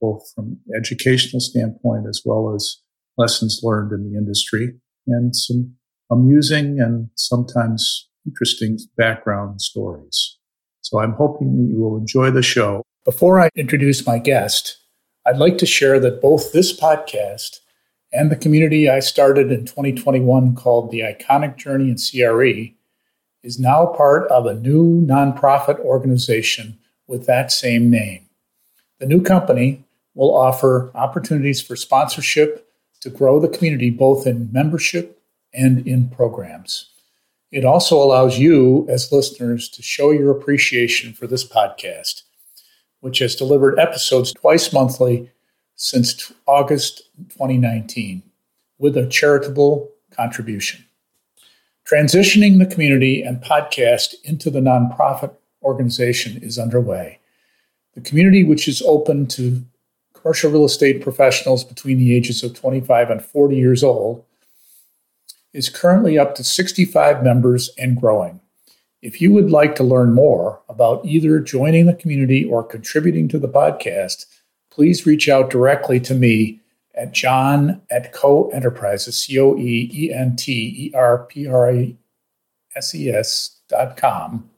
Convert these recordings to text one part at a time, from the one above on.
both from an educational standpoint as well as lessons learned in the industry and some amusing and sometimes interesting background stories. So I'm hoping that you will enjoy the show. Before I introduce my guest, I'd like to share that both this podcast and the community I started in 2021 called the Iconic Journey in CRE is now part of a new nonprofit organization with that same name. The new company will offer opportunities for sponsorship to grow the community both in membership and in programs. It also allows you, as listeners, to show your appreciation for this podcast, which has delivered episodes twice monthly since August 2019 with a charitable contribution. Transitioning the community and podcast into the nonprofit organization is underway. The community, which is open to commercial real estate professionals between the ages of 25 and 40 years old, is currently up to 65 members and growing. If you would like to learn more about either joining the community or contributing to the podcast, please reach out directly to me at john at coe enterprises, C O E E N T E R P R A S E S dot com.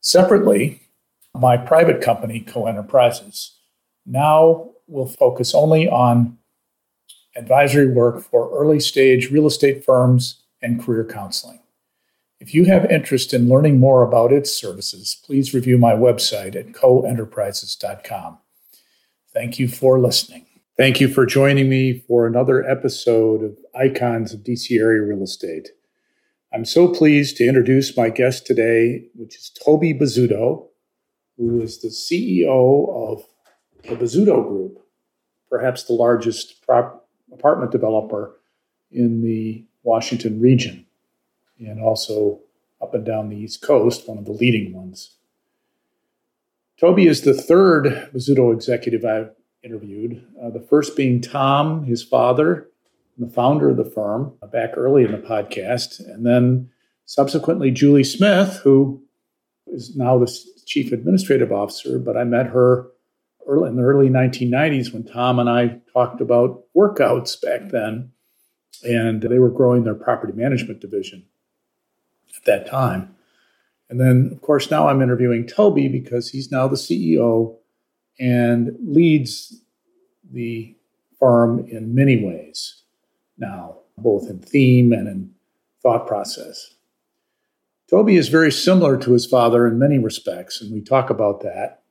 Separately, my private company, Coe Enterprises, now will focus only on advisory work for early stage real estate firms and career counseling. If you have interest in learning more about its services, please review my website at coenterprises.com. Thank you for listening. Thank you for joining me for another episode of Icons of DC Area Real Estate. I'm so pleased to introduce my guest today, which is Toby Bozzuto, who is the CEO of the Bozzuto Group, perhaps the largest prop- apartment developer in the Washington region, and also up and down the East Coast, one of the leading ones. Toby is the third Bozzuto executive I've interviewed, uh, the first being Tom, his father, the founder of the firm, uh, back early in the podcast, and then subsequently Julie Smith, who is now the chief administrative officer, but I met her early in the early 1990s when Tom and I talked about workouts back then, and they were growing their property management division at that time. And then, of course, now I'm interviewing Toby because he's now the CEO and leads the firm in many ways now, both in theme and in thought process. Toby is very similar to his father in many respects, and we talk about that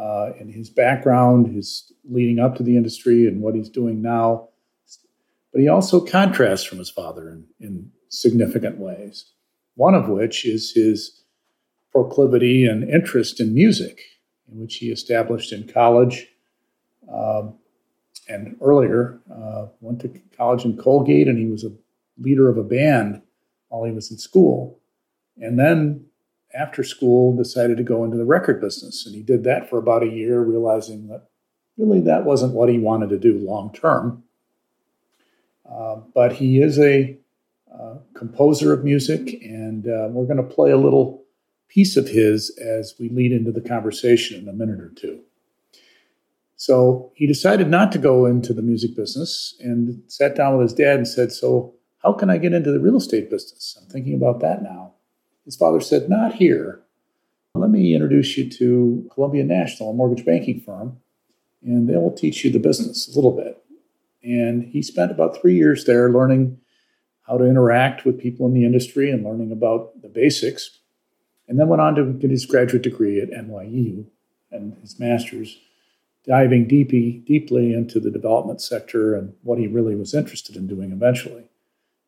uh, and his background, his leading up to the industry, and what he's doing now. But he also contrasts from his father in, in significant ways. One of which is his proclivity and interest in music, in which he established in college um, and earlier. Uh, went to college in Colgate, and he was a leader of a band while he was in school. And then after school decided to go into the record business. And he did that for about a year realizing that really that wasn't what he wanted to do long term. Uh, but he is a uh, composer of music and uh, we're going to play a little piece of his as we lead into the conversation in a minute or two. So he decided not to go into the music business and sat down with his dad and said so how can i get into the real estate business? I'm thinking about that now his father said, Not here. Let me introduce you to Columbia National, a mortgage banking firm, and they will teach you the business a little bit. And he spent about three years there learning how to interact with people in the industry and learning about the basics. And then went on to get his graduate degree at NYU and his master's, diving deeply, deeply into the development sector and what he really was interested in doing eventually.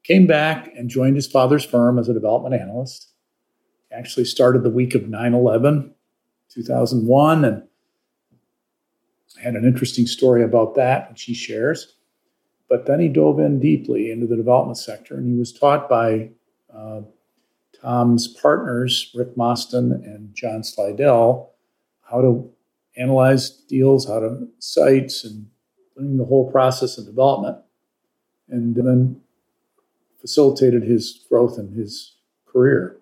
Came back and joined his father's firm as a development analyst actually started the week of 9 11, 2001, and had an interesting story about that, which he shares. But then he dove in deeply into the development sector, and he was taught by uh, Tom's partners, Rick Mostyn and John Slidell, how to analyze deals, how to sites, and the whole process of development, and then facilitated his growth and his career.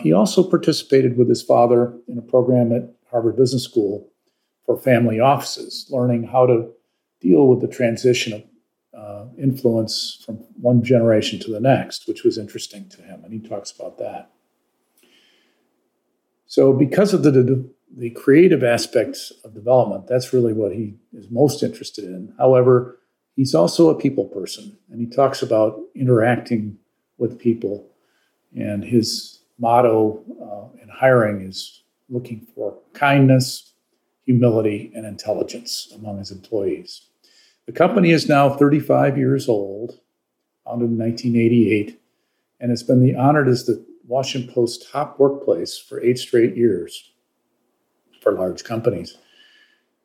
He also participated with his father in a program at Harvard Business School for family offices, learning how to deal with the transition of uh, influence from one generation to the next, which was interesting to him. And he talks about that. So, because of the, the, the creative aspects of development, that's really what he is most interested in. However, he's also a people person, and he talks about interacting with people. And his motto uh, in hiring is looking for kindness, humility, and intelligence among his employees. The company is now 35 years old, founded in 1988, and has been the honored as the Washington Post top workplace for eight straight years for large companies.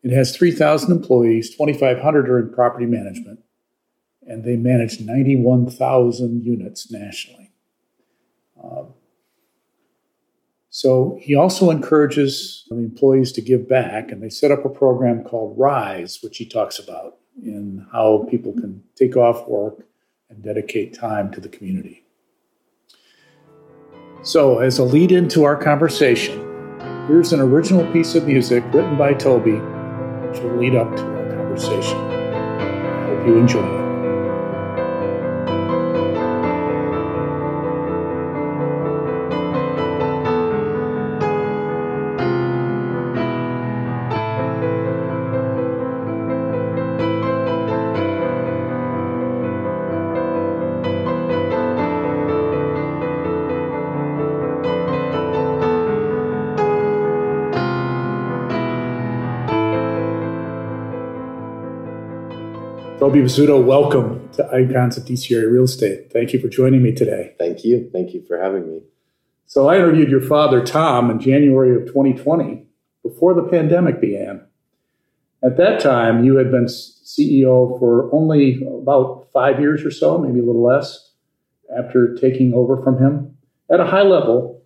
It has 3,000 employees, 2,500 are in property management, and they manage 91,000 units nationally. Uh, so he also encourages the employees to give back, and they set up a program called RISE, which he talks about in how people can take off work and dedicate time to the community. So, as a lead into our conversation, here's an original piece of music written by Toby, which will lead up to our conversation. I hope you enjoy it. Toby Bozzuto, welcome to Icons of DC Area Real Estate. Thank you for joining me today. Thank you. Thank you for having me. So, I interviewed your father, Tom, in January of 2020, before the pandemic began. At that time, you had been CEO for only about five years or so, maybe a little less, after taking over from him. At a high level,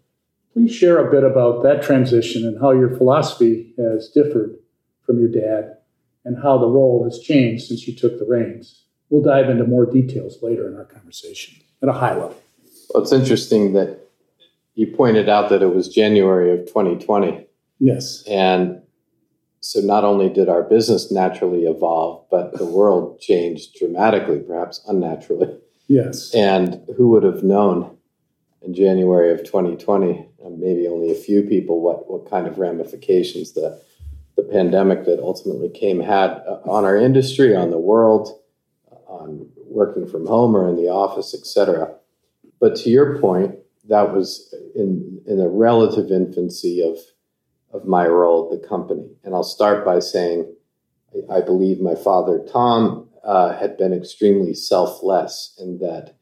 please share a bit about that transition and how your philosophy has differed from your dad and how the role has changed since you took the reins. We'll dive into more details later in our conversation at a high level. Well, it's interesting that you pointed out that it was January of 2020. Yes. And so not only did our business naturally evolve, but the world changed dramatically, perhaps unnaturally. Yes. And who would have known in January of 2020, maybe only a few people, what, what kind of ramifications the the pandemic that ultimately came had uh, on our industry, on the world, on working from home or in the office, etc. But to your point, that was in in the relative infancy of of my role at the company. And I'll start by saying I, believe my father Tom uh, had been extremely selfless, and that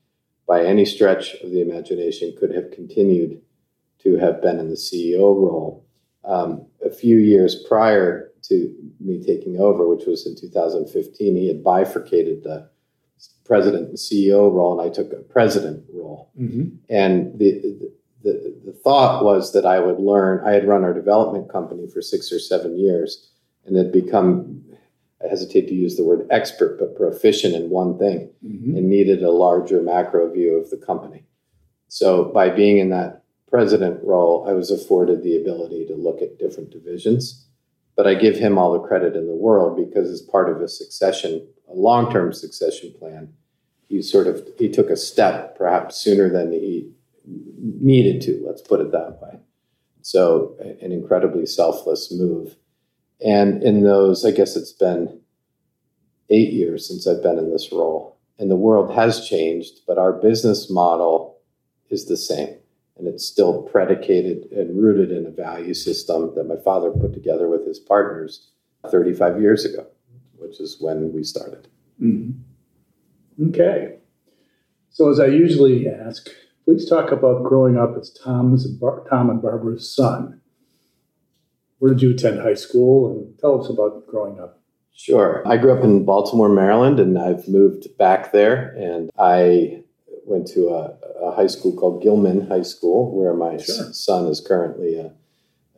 by any stretch of the imagination could have continued to have been in the CEO role um, a few years prior to me taking over, which was in 2015, he had bifurcated the president and CEO role, and I took a president role. Mm-hmm. And the, the, the thought was that I would learn. I had run our development company for six or seven years, and had become. I hesitate to use the word expert, but proficient in one thing, mm-hmm. and needed a larger macro view of the company. So by being in that president role, I was afforded the ability to look at different divisions. But I give him all the credit in the world because as part of a succession, a long-term succession plan, he sort of he took a step perhaps sooner than he needed to. Let's put it that way. So an incredibly selfless move. And in those, I guess it's been eight years since I've been in this role. And the world has changed, but our business model is the same and it's still predicated and rooted in a value system that my father put together with his partners 35 years ago, which is when we started. Mm-hmm. Okay. So, as I usually ask, please talk about growing up as Tom's and Bar- Tom and Barbara's son. Where did you attend high school? And tell us about growing up Sure. I grew up in Baltimore, Maryland, and I've moved back there. And I went to a, a high school called Gilman High School, where my sure. son is currently a,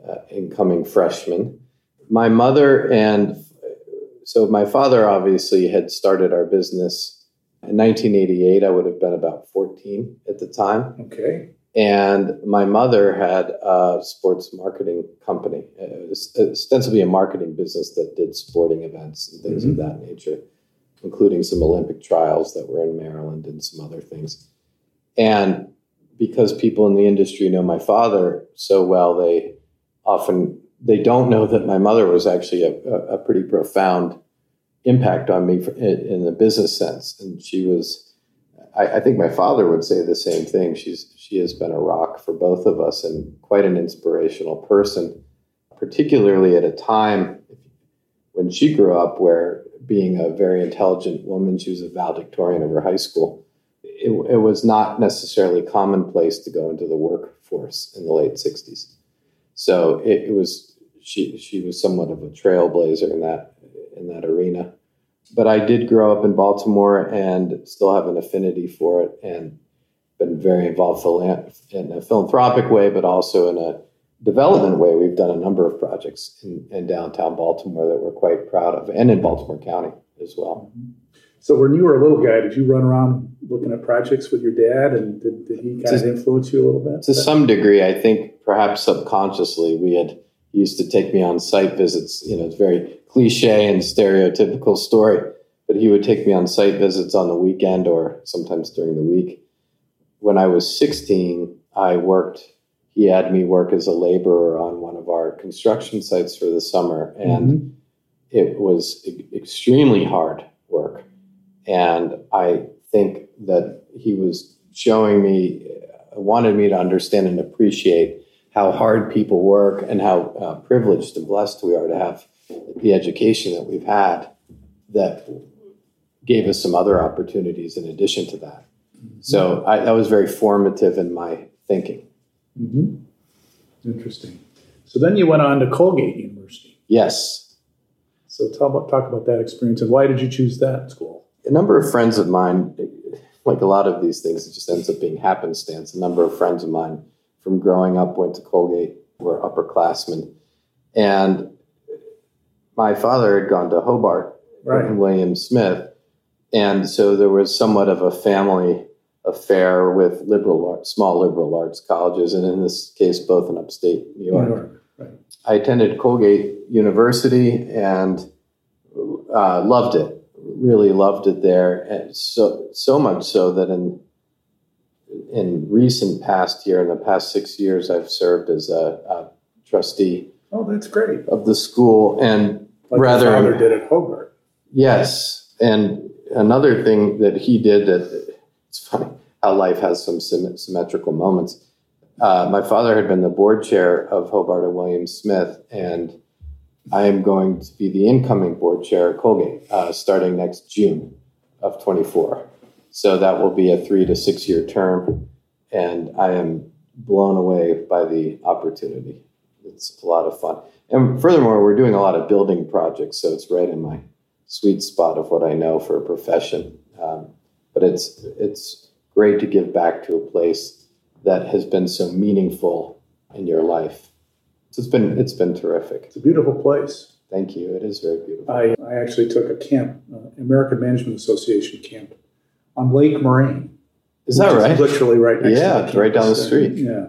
a incoming freshman. My mother and so my father obviously had started our business in 1988. I would have been about 14 at the time. Okay. And my mother had a sports marketing company, ostensibly a marketing business that did sporting events and things mm-hmm. of that nature, including some Olympic trials that were in Maryland and some other things. And because people in the industry know my father so well, they often they don't know that my mother was actually a, a pretty profound impact on me in the business sense, and she was I, I, think my father would say the same thing. She's she has been a rock for both of us and quite an inspirational person, particularly at a time when she grew up where being a very intelligent woman, she was a valedictorian of her high school. It, it was not necessarily commonplace to go into the workforce in the late '60s. So it, it was she she was somewhat of a trailblazer in that in that arena but I did grow up in Baltimore and still have an affinity for it and been very involved in a philanthropic way, but also in a development way. We've done a number of projects in, in downtown Baltimore that we're quite proud of and in Baltimore County as well. So when you were a little guy, did you run around looking at projects with your dad and did, did he kind to, of influence you a little bit? To some degree, I think perhaps subconsciously we had he used to take me on site visits. You know, it's very cliche and stereotypical story, but he would take me on site visits on the weekend or sometimes during the week. When I was 16, I worked, he had me work as a laborer on one of our construction sites for the summer. And mm-hmm. it was extremely hard work. And I think that he was showing me, wanted me to understand and appreciate how hard people work and how uh, privileged and blessed we are to have the education that we've had that gave us some other opportunities in addition to that. Mm-hmm. So I, that was very formative in my thinking. Mm-hmm. Interesting. So then you went on to Colgate University. Yes. So about, talk about that experience and why did you choose that school? A number of friends of mine, like a lot of these things, it just ends up being happenstance. A number of friends of mine from growing up went to Colgate, were upperclassmen. And my father had gone to Hobart right. and William Smith. And so there was somewhat of a family affair with liberal, small liberal arts colleges, and in this case, both in upstate New York. New York right. I attended Colgate University and uh, loved it. Really loved it there, and so so much so that in in recent past year, in the past six years, I've served as a, a trustee. Oh, that's great. Of the school, and like rather father did at Hobart. Yes, and another thing that he did that it's funny how life has some symmetrical moments. Uh, my father had been the board chair of Hobart and William Smith, and I am going to be the incoming board chair at Colgate uh, starting next June of 24. So that will be a three to six year term. And I am blown away by the opportunity. It's a lot of fun. And furthermore, we're doing a lot of building projects. So it's right in my sweet spot of what I know for a profession. Um, but it's, it's great to give back to a place that has been so meaningful in your life. So it's been, it's been terrific. It's a beautiful place. Thank you. It is very beautiful. I, I actually took a camp, uh, American Management Association camp on Lake Moraine. Is that right? Is literally right next yeah, to right down the street. Yeah.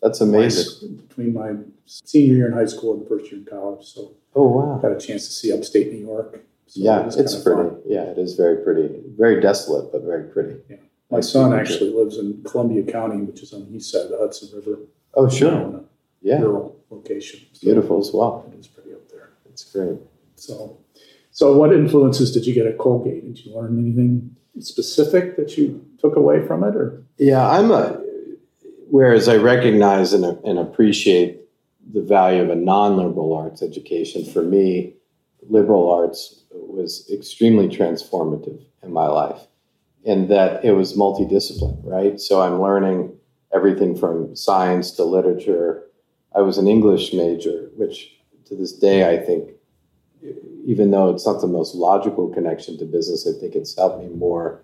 That's amazing. Between my senior year in high school and first year in college. So oh wow. Got a chance to see upstate New York. So yeah, it it's pretty. Fun. Yeah, it is very pretty. Very desolate, but very pretty. Yeah. My son actually lives in Columbia County, which is on the east side of the Hudson River. Oh, sure. Yeah. Rural location. So Beautiful as well. It is pretty up there. It's great. So, so what influences did you get at Colgate? Did you learn anything specific that you took away from it, or? Yeah, I'm a. Whereas I recognize and, and appreciate the value of a non-liberal arts education, for me, liberal arts was extremely transformative in my life, in that it was multidiscipline. Right, so I'm learning everything from science to literature. I was an English major, which to this day I think even though it's not the most logical connection to business, I think it's helped me more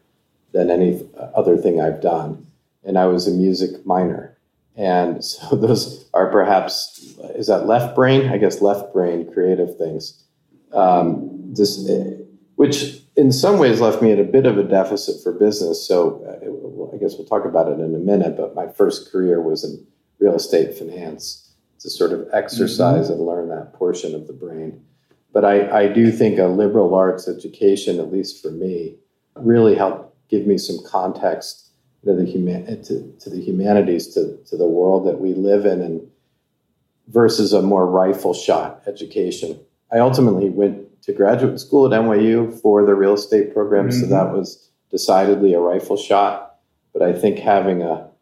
than any other thing I've done. And I was a music minor. And so those are perhaps, is that left brain? I guess left brain creative things. Um, this, which in some ways left me at a bit of a deficit for business. So uh, I guess we'll talk about it in a minute. But my first career was in real estate finance to sort of exercise mm-hmm. and learn that portion of the brain. But I, I do think a liberal arts education, at least for me, really helped give me some context to the, human, to, to the humanities, to, to the world that we live in, and versus a more rifle shot education. I ultimately went to graduate school at NYU for the real estate program, mm-hmm. so that was decidedly a rifle shot. But I think having a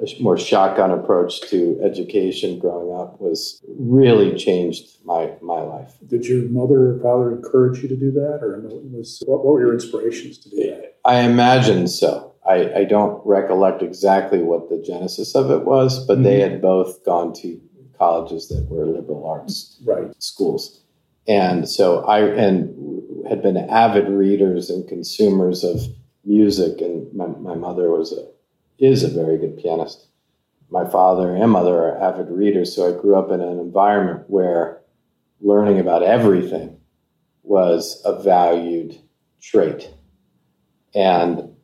a more shotgun approach to education growing up was really changed my my life. Did your mother or father encourage you to do that, or was what, what were your inspirations to do that? I imagine so. I, I don't recollect exactly what the genesis of it was, but mm-hmm. they had both gone to colleges that were liberal arts right. schools, and so I and had been avid readers and consumers of music, and my, my mother was a is a very good pianist. My father and mother are avid readers, so I grew up in an environment where learning about everything was a valued trait and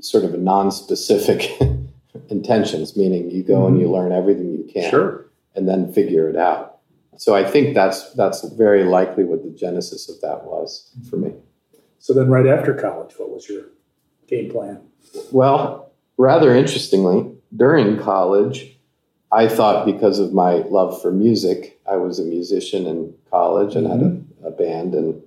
sort of a non-specific intentions, meaning you go mm-hmm. and you learn everything you can sure. and then figure it out. So I think that's that's very likely what the genesis of that was for me. So then right after college, what was your game plan? Well, rather interestingly, during college, I thought because of my love for music, I was a musician in college and mm-hmm. had a, mm-hmm. a, band and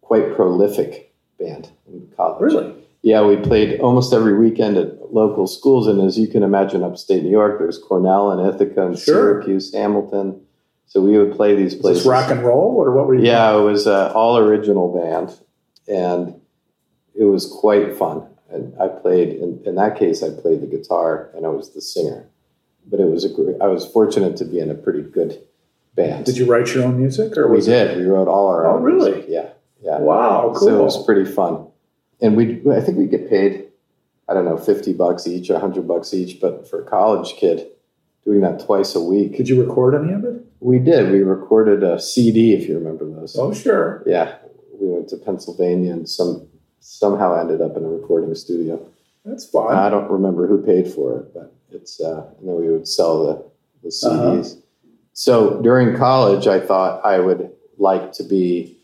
quite prolific band in college. Really? Yeah, we played almost every weekend at local schools, and as you can imagine, upstate New York, there's Cornell and Ithaca and sure. Syracuse, Hamilton. So we would play these places. rock and roll, or what were you? Yeah, doing? it was an all original band, and it was quite fun and I played in, in that case I played the guitar and I was the singer. But it was a great, I was fortunate to be in a pretty good band. Did you write your own music or we did. It? We wrote all our oh, own. really? Music. Yeah. Yeah. Wow, cool. So it was pretty fun. And we I think we get paid I don't know, 50 bucks each, 100 bucks each, but for a college kid doing that twice a week. Did you record any of it? We did. We recorded a CD if you remember those. Oh, sure. Yeah. We went to Pennsylvania and some somehow ended up in a recording studio. That's fine. I don't remember who paid for it, but it's uh, and then we would sell the the CDs. Uh-huh. So during college, I thought I would like to be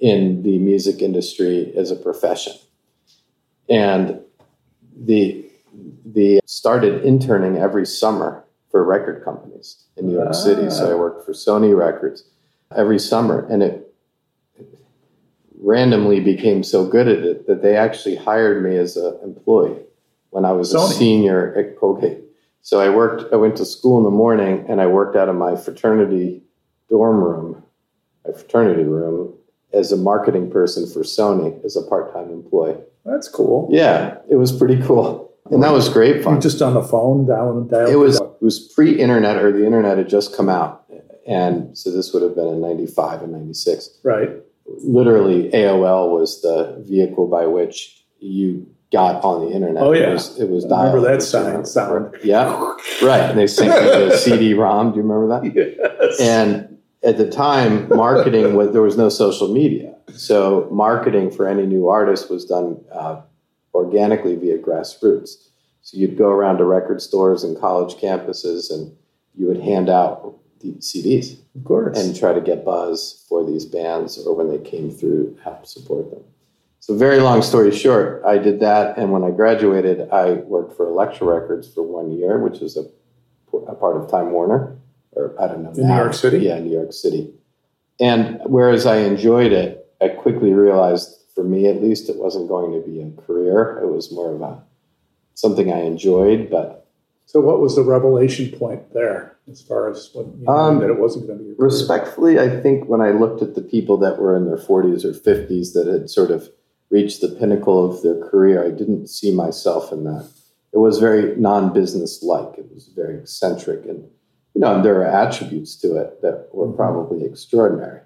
in the music industry as a profession, and the the started interning every summer for record companies in New York ah. City. So I worked for Sony Records every summer, and it randomly became so good at it that they actually hired me as an employee when I was Sony. a senior at Colgate. So I worked, I went to school in the morning and I worked out of my fraternity dorm room, my fraternity room, as a marketing person for Sony as a part time employee. That's cool. Yeah, it was pretty cool. And that was great fun. You just on the phone, dialing dial. It was it was pre internet or the internet had just come out. And so this would have been in 95 and 96. Right literally AOL was the vehicle by which you got on the internet. Oh yeah, it was, it was remember that sound. sound. Yeah, right. And they sent with the CD-ROM. Do you remember that? Yes. And at the time, marketing was there was no social media, so marketing for any new artist was done uh, organically via grassroots. So you'd go around to record stores and college campuses, and you would hand out the CDs, of course, and try to get buzz for these bands or when they came through, help support them. So, very long story short, I did that, and when I graduated, I worked for Elektra Records for one year, which is a, a part of Time Warner, or I don't know, in now. New York City. Yeah, New York City. And whereas I enjoyed it, I quickly realized, for me at least, it wasn't going to be a career. It was more of a something I enjoyed, but so, what was the revelation point there, as far as what you know, um, that it wasn't going to be? respectfully, I think when I looked at the people that were in their forties or fifties that had sort of reached the pinnacle of their career, I didn't see myself in that. It was very non-business like. It was very eccentric, and you know, there are attributes to it that were mm-hmm. probably extraordinary,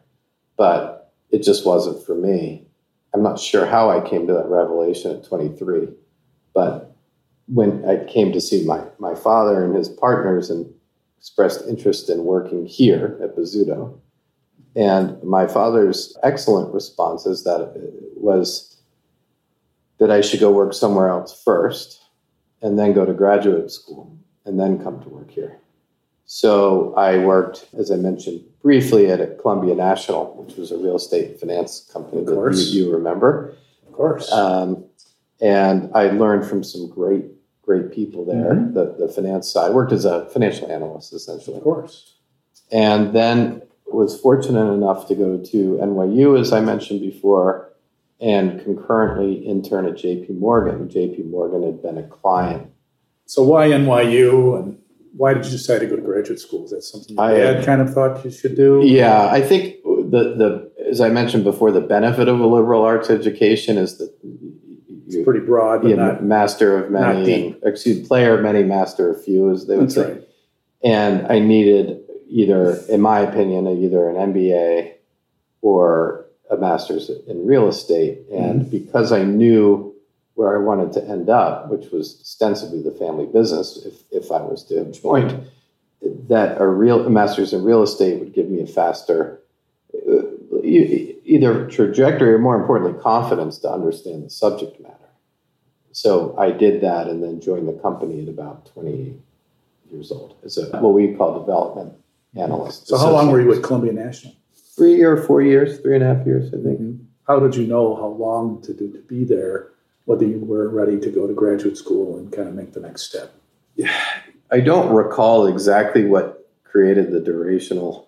but it just wasn't for me. I'm not sure how I came to that revelation at 23, but when I came to see my, my father and his partners and expressed interest in working here at Bozzuto, and my father's excellent response is that uh, was that I should go work somewhere else first and then go to graduate school and then come to work here. So I worked, as I mentioned briefly, at Columbia National, which was a real estate finance company that you, you, remember. Of course. Um, and I learned from some great, great people there, mm-hmm. the, the finance side. I worked as a financial analyst, essentially. Of course. And then was fortunate enough to go to NYU, as I mentioned before, and concurrently intern at JP Morgan. JP Morgan had been a client. So why NYU and why did you decide to go to graduate school? Is that something your I, dad kind of thought you should do? Yeah, I think the the as I mentioned before, the benefit of a liberal arts education is that it's pretty broad, but not, master of many, and, excuse player of many, master of few, as they would That's say. Right. And I needed either, in my opinion, either an MBA or a master's in real estate. And mm-hmm. because I knew where I wanted to end up, which was ostensibly the family business, if, if I was to have joined, that a real a master's in real estate would give me a faster uh, either trajectory or more importantly confidence to understand the subject matter. So I did that and then joined the company at about 20 years old as a what we call development analyst. So how long were you at Columbia National? three or four years, three and a half years, I think. Mm-hmm. How did you know how long to do to be there? Whether you were ready to go to graduate school and kind of make the next step? Yeah, I don't recall exactly what created the durational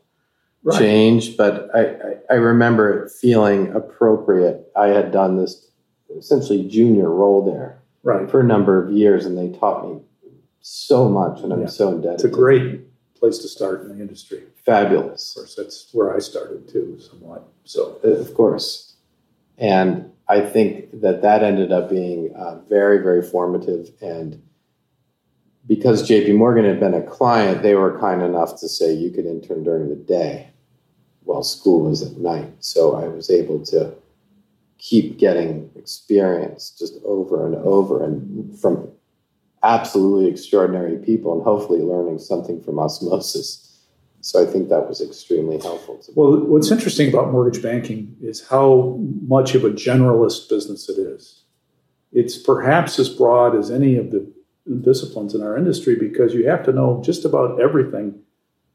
right. change, but I, I, I remember it feeling appropriate. I had done this essentially junior role there right. for a number of years, and they taught me so much, and I'm yeah. so indebted. It's a great place to start in the industry. Fabulous. Of course, that's where I started too, somewhat. So, of course, and I think that that ended up being uh, very, very formative. And because J.P. Morgan had been a client, they were kind enough to say you could intern during the day while school was at night. So I was able to keep getting experience just over and over and from absolutely extraordinary people and hopefully learning something from osmosis. So I think that was extremely helpful. Well, what's interesting about mortgage banking is how much of a generalist business it is. It's perhaps as broad as any of the disciplines in our industry because you have to know just about everything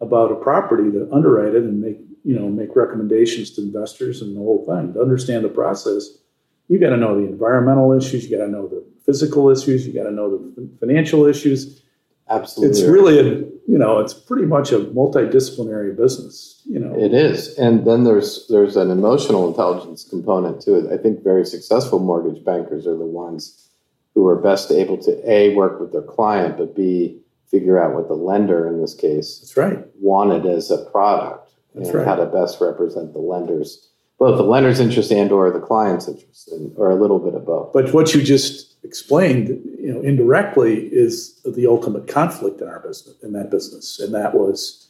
about a property to underwrite it and make you know make recommendations to investors and the whole thing. To understand the process, you got to know the environmental issues, you got to know the physical issues, you got to know the financial issues. Absolutely, it's really a you know it's pretty much a multidisciplinary business. You know, it is, and then there's there's an emotional intelligence component to it. I think very successful mortgage bankers are the ones who are best able to a work with their client, but b figure out what the lender in this case that's right wanted as a product that's and right. how to best represent the lender's both the lender's interest and or the client's interest and, or a little bit of both. But what you just explained you know indirectly is the ultimate conflict in our business in that business and that was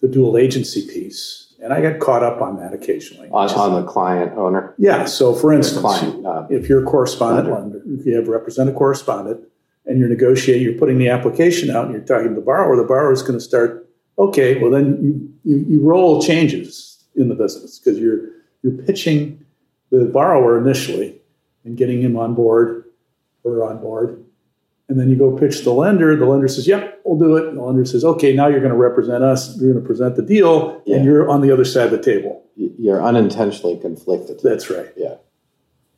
the dual agency piece. And i got caught up on that occasionally. On, on the client owner? Yeah so for instance client, uh, if you're a correspondent lender. lender if you have represent a correspondent and you're negotiating you're putting the application out and you're talking to the borrower the borrower is going to start okay well then you, you, you roll changes in the business because you're you're pitching the borrower initially and getting him on board or on board. And then you go pitch the lender. The lender says, "Yep, we'll do it." And the lender says, "Okay, now you're going to represent us. You're going to present the deal, yeah. and you're on the other side of the table." You're unintentionally conflicted. That's right. Yeah,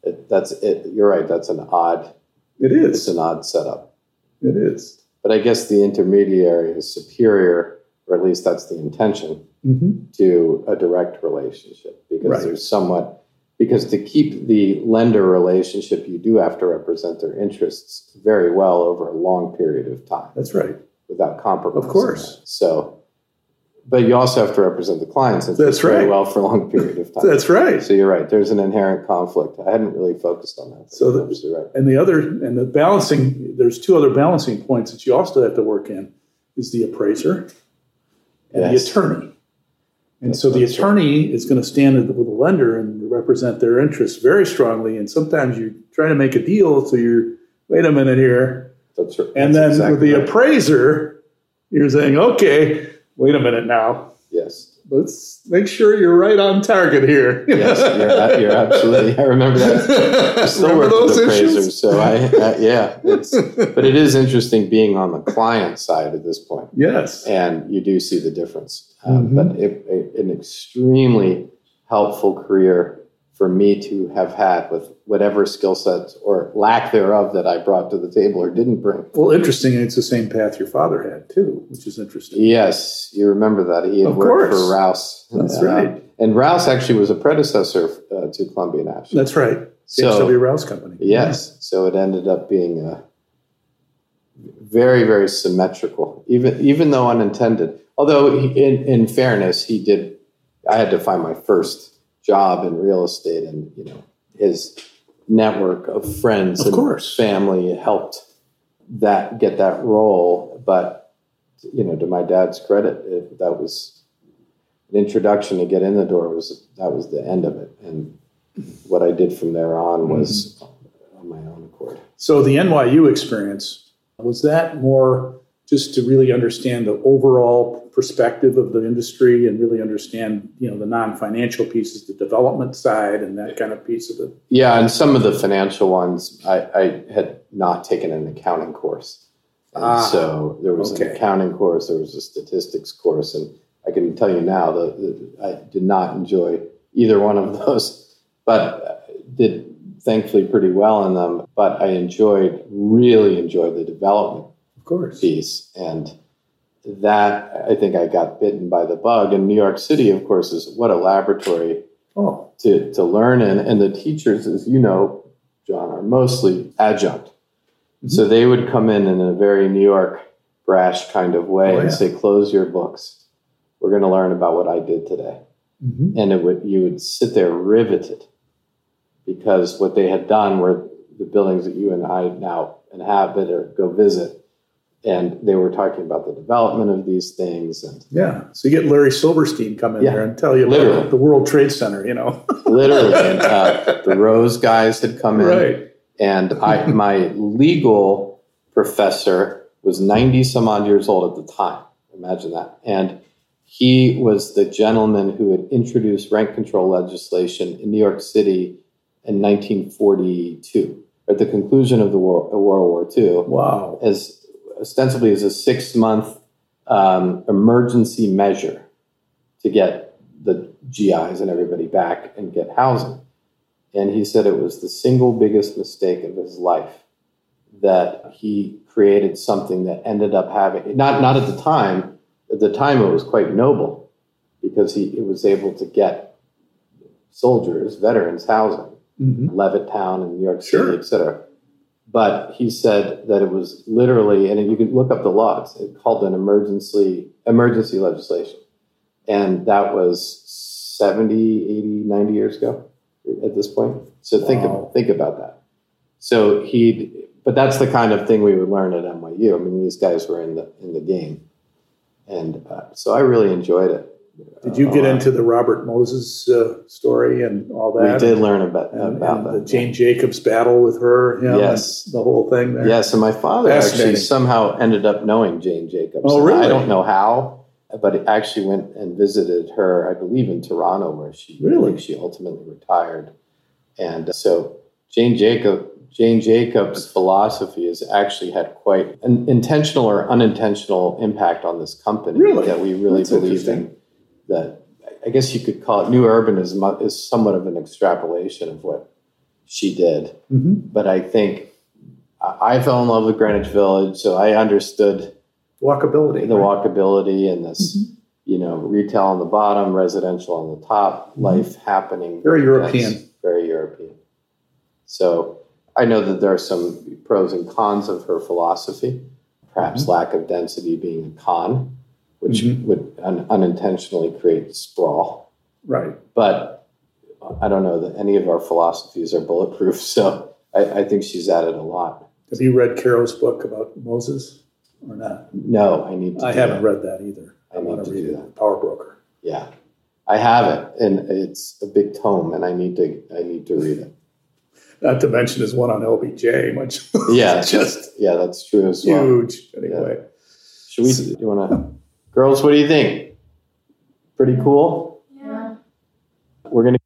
it, that's it. You're right. That's an odd. It is. It's an odd setup. It is. But I guess the intermediary is superior, or at least that's the intention, mm-hmm. to a direct relationship because right. there's somewhat because to keep the lender relationship, you do have to represent their interests very well over a long period of time. That's right. Without compromise. Of course. So, but you also have to represent the client's very right. well for a long period of time. That's right. So you're right. There's an inherent conflict. I hadn't really focused on that. So the, right. And the other, and the balancing, there's two other balancing points that you also have to work in is the appraiser and yes. the attorney. And That's so the attorney is going to stand with the lender and represent their interests very strongly. And sometimes you try to make a deal, so you're wait a minute here. That's right. And That's then exactly with the right. appraiser, you're saying, okay, wait a minute now. yes. Let's make sure you're right on target here. Yes, you're, you're absolutely. I remember that. I still Remember work with those appraisers, issues? so I, I yeah. It's, but it is interesting being on the client side at this point, yes. and you do see the difference. Um, Mhm. But it, it, an extremely helpful career for me to have had with whatever skill sets or lack thereof that I brought to the table or didn't bring. Well, interesting. It's the same path your father had too, which is interesting. Yes, you remember that he had Of worked course. for Rouse. That's Uh, right. And Rouse actually was a predecessor uh, to Columbia National. That's right. So- HW Rouse Company. Yes. So it ended up being uh, very, very symmetrical, even even though unintended. Although, he, in in fairness, he did. I had to find my first job in real estate, and you know, his network of friends Of and course. family helped that get that role. But you know, to my dad's credit, it, that was an introduction to get in the door. Was that was the end of it, and what I did from there on mm-hmm. was on my own accord. So the NYU experience was that more just to really understand the overall perspective of the industry and really understand, you know, the non-financial pieces, the development side, and that kind of piece of it. Yeah, and some of the financial ones I, I had not taken an accounting course. Ah, so there was okay. an accounting course, there was a statistics course, and I can tell you now that I did not enjoy either one of those, but did thankfully pretty well in them. But I enjoyed, really enjoyed the development course. piece. And that, I think I got bitten by the bug. And New York City, of course, is what a laboratory Oh, to, to learn in. And the teachers, as you know, John, are mostly adjunct. Mm-hmm. So they would come in in a very New York brash kind of way Oh, and say, close your books. We're going to learn about what I did today. mhm. And it would, you would sit there riveted because what they had done were the buildings that you and I now inhabit or go visit. And they were talking about the development of these things and yeah. So you get Larry Silverstein come in Yeah, there and tell you literally. about the World Trade Center, you know. literally and, uh, the Rose guys had come in. right. And I, my legal professor was 90 some odd years old at the time. Imagine that. And he was the gentleman who had introduced rent control legislation in New York City in 1942, at the conclusion of the World, World War II, Wow. as ostensibly as a six month um, emergency measure to get the GIs and everybody back and get housing. And he said it was the single biggest mistake of his life that he created something that ended up having not not at the time. At the time, it was quite noble because he, he was able to get soldiers, veterans, housing. Mhm. Levittown and New York City, Sure. et cetera. But he said that it was literally, and you can look up the laws. It called an emergency emergency legislation, and that was 70, 80, 90 years ago at this point. So think Wow. of, think about that. So he, but that's the kind of thing we would learn at NYU. I mean, these guys were in the in the game, and uh, so I really enjoyed it. Did you get Uh, into the Robert Moses uh, story and all that? We did learn about and, about and that. the Jane Jacobs battle with her. Know, Yes. the whole thing there. Yes, and my father actually somehow ended up knowing Jane Jacobs. Oh, really? I don't know how, but he actually went and visited her, I believe, in Toronto, where she Really? She ultimately retired. And so Jane Jacob Jane Jacobs' philosophy has actually had quite an intentional or unintentional impact on this company Really? that we really That's believe in. That I guess you could call it new urbanism is somewhat of an extrapolation of what she did hmm but I think I fell in love with Greenwich Village, so I understood Walkability. the right? walkability and this, Mhm. you know, retail on the bottom, residential on the top, Mhm. life happening. Very European. Very European. So I know that there are some pros and cons of her philosophy, perhaps Mhm. lack of density being a con, which Mhm. would un- unintentionally create sprawl Right. but I don't know that any of our philosophies are bulletproof. So I, I think she's added a lot. Have you read Caro's book about Moses or not? No, I need to. I haven't that. read that either. I, I need want to to read it. that. Power Broker. Yeah, I have it, and it's a big tome, and I need to I need to read it. Not to mention his one on LBJ, which yeah, just yeah, that's true as well. Huge. Anyway, yeah. should we? Do you want to, girls? What do you think? Pretty cool. Yeah. We're gonna.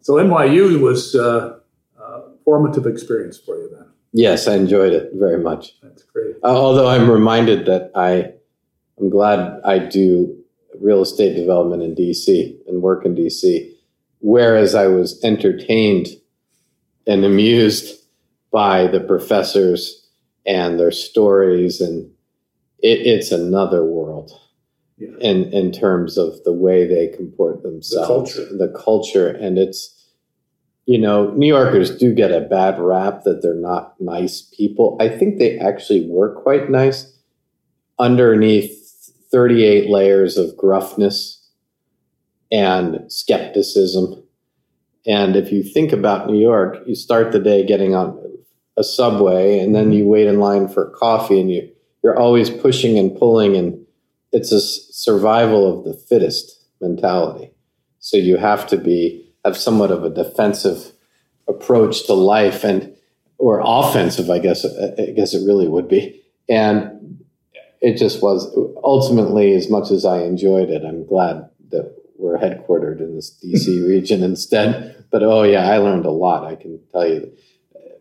So NYU was uh, a formative experience for you then. Yes, I enjoyed it very much. That's great. Uh, although I'm reminded that I, I'm glad I do real estate development in DC and work in DC, whereas I was entertained and amused by the professors and their stories, and it, it's another world. Yeah. In, in terms of the way they comport themselves, the culture. the culture, and it's you know, New Yorkers do get a bad rap that they're not nice people. I think they actually were quite nice underneath 38 layers of gruffness and skepticism. And if you think about New York, you start the day getting on a subway and then mm-hmm. you wait in line for coffee and you, you're always pushing and pulling and it's a survival of the fittest mentality. So you have to be have somewhat of a defensive approach to life and or offensive i guess i guess it really would be. And it just was ultimately as much as i enjoyed it i'm glad that we're headquartered in this dc region instead. But oh yeah i learned a lot i can tell you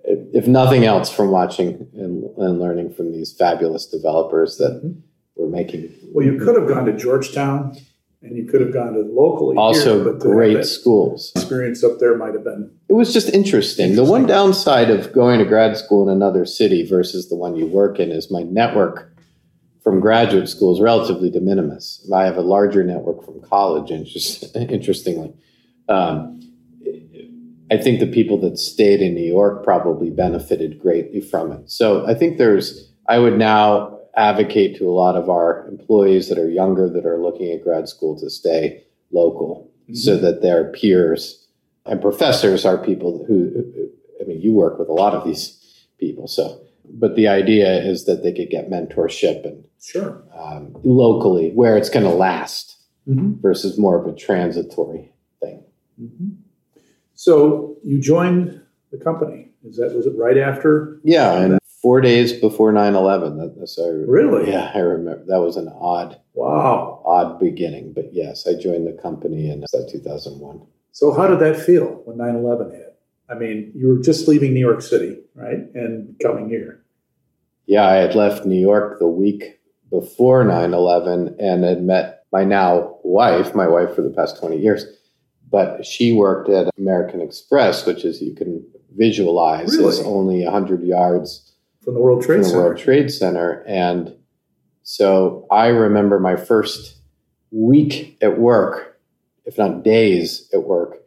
if nothing else from watching and, and learning from these fabulous developers that mm-hmm. we're making well you could have gone to georgetown and you could have gone to locally. Also, here, great schools. Experience up there might have been. It was just interesting. interesting. The one downside of going to grad school in another city versus the one you work in is my network from graduate school is relatively de minimis. I have a larger network from college. Interestingly, um, I think the people that stayed in New York probably benefited greatly from it. So I think there's. I would now advocate to a lot of our employees that are younger that are looking at grad school to stay local mm-hmm. so that their peers and professors are people who i mean you work with a lot of these people so but the idea is that they could get mentorship and sure um, locally where it's going to last mm-hmm. versus more of a transitory thing mm-hmm. So you joined the company. Is that was it right after? Yeah and four days before 9-11 that, that's I, really? Yeah i remember. That was an odd wow. odd beginning but yes i joined the company in uh, 2001 so how did that feel when 9-11 hit? I mean you were just leaving new york city right and coming here. Yeah i had left new york the week before 9-11 and had met my now wife my wife for the past 20 years but she worked at american express which is you can visualize really? is only 100 yards from the World Trade from the Center. World Trade Center. And so I remember my first week at work, if not days at work,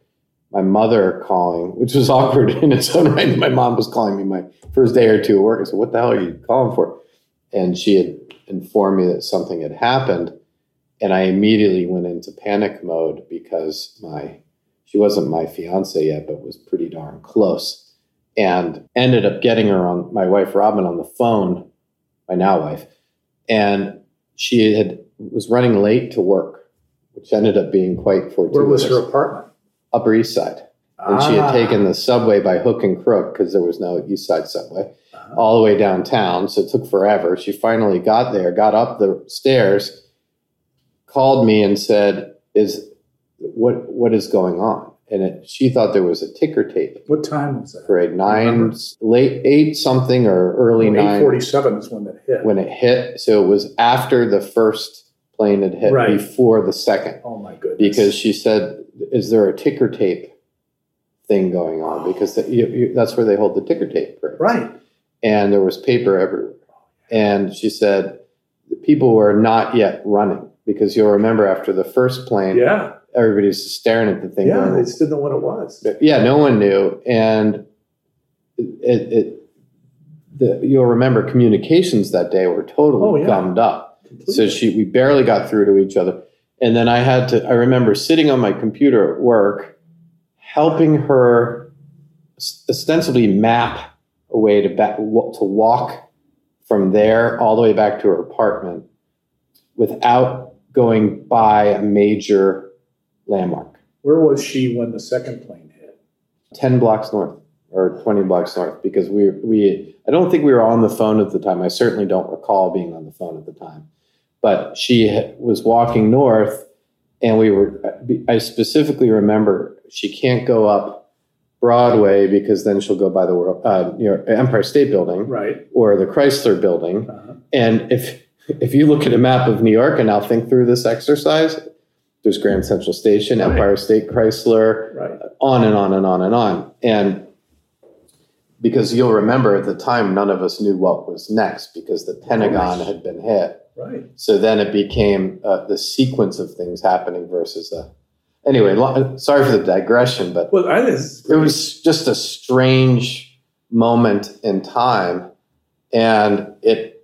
my mother calling, which was awkward in its own right. My mom was calling me my first day or two at work. I said, What the hell are you calling for? And she had informed me that something had happened. And I immediately went into panic mode because my she wasn't my fiance yet, but was pretty darn close and ended up getting her on my wife Robin on the phone, my now wife, and she had was running late to work, which ended up being quite fortuitous. Where was her apartment? Upper East Side. And ah. she had ah. taken the subway by hook and crook because there was no East Side subway uh-huh. all the way downtown. So it took forever. She finally got there, got up the stairs, called me and said, "Is what what is going on?" and it, she thought there was a ticker tape. What time was that? Parade nine, late eight something or early oh, well, nine. Eight forty-seven is when it hit. When it hit, so it was after the first plane had hit, right. before the second. Oh my goodness! Because she said, "Is there a ticker tape thing going on?" Because the, you, you, that's where they hold the ticker tape, parades. right? And there was paper everywhere. And she said, "The people were not yet running because you'll remember after the first plane, yeah everybody's staring at the thing. Yeah, going, they just didn't know what it was. Yeah, no one knew, and it, it the, you'll remember communications that day were totally oh, yeah. gummed up. Completely. So she, we barely got through to each other, and then I had to. I remember sitting on my computer at work, helping her ostensibly map a way to back, to walk from there all the way back to her apartment without going by a major landmark. Where was she when the second plane hit? 10 blocks north or 20 blocks north because we we I don't think we were on the phone at the time. I certainly don't recall being on the phone at the time. But she was walking north and we were I specifically remember she can't go up Broadway because then she'll go by the world uh, near Empire State Building Right. or the Chrysler Building. Uh-huh. And if if you look at a map of New York and now think through this exercise, there's Grand Central Station, Right. Empire State Chrysler, Right. on and on and on and on. And because you'll remember at the time, none of us knew what was next because the Pentagon had been hit. Right. So then it became uh, the sequence of things happening versus the. Anyway, lo- sorry for the digression, but Well, it was just a strange moment in time and it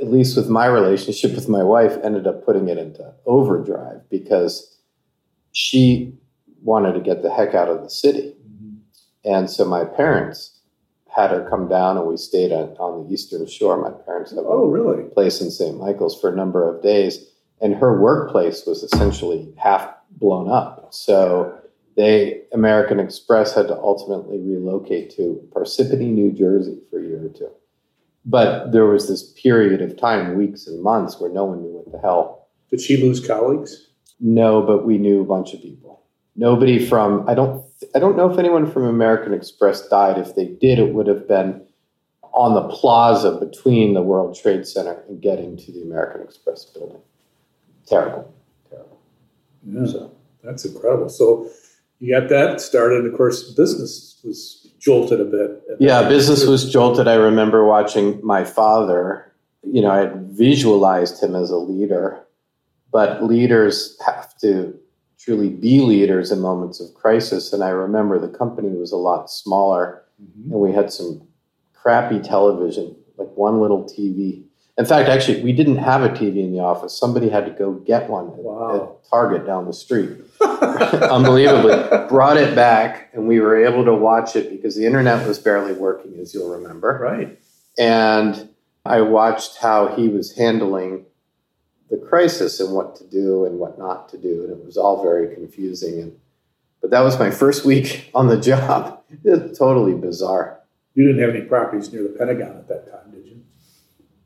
at least with my relationship with my wife ended up putting it into overdrive because she wanted to get the heck out of the city. Mm-hmm. And so my parents had her come down and we stayed on, on the eastern shore. My parents have Oh, a really? place in st michael's for a number of days. And her workplace was essentially half blown up. So they American Express had to ultimately relocate to Parsippany, New Jersey, for a year or two. But there was this period of time, weeks and months, where no one knew what the hell. Did she lose colleagues? No, but we knew a bunch of people. Nobody from I don't I don't know if anyone from American Express died. If they did, it would have been on the plaza between the World Trade Center and getting to the American Express building. Terrible, terrible. Yeah. So That's incredible. So you got that started. Of course, business was jolted a bit. Yeah, business was jolted. I remember watching my father. You know, I had visualized him as a leader, but leaders have to truly be leaders in moments of crisis. And I remember the company was a lot smaller, Mhm. and we had some crappy television, like one little TV. In fact, actually, we didn't have a TV in the office. Somebody had to go get one at, Wow. at Target down the street unbelievably brought it back and we were able to watch it because the internet was barely working as you'll remember right. and i watched how he was handling the crisis and what to do and what not to do and it was all very confusing and but that was my first week on the job it's totally bizarre You didn't have any properties near the Pentagon at that time?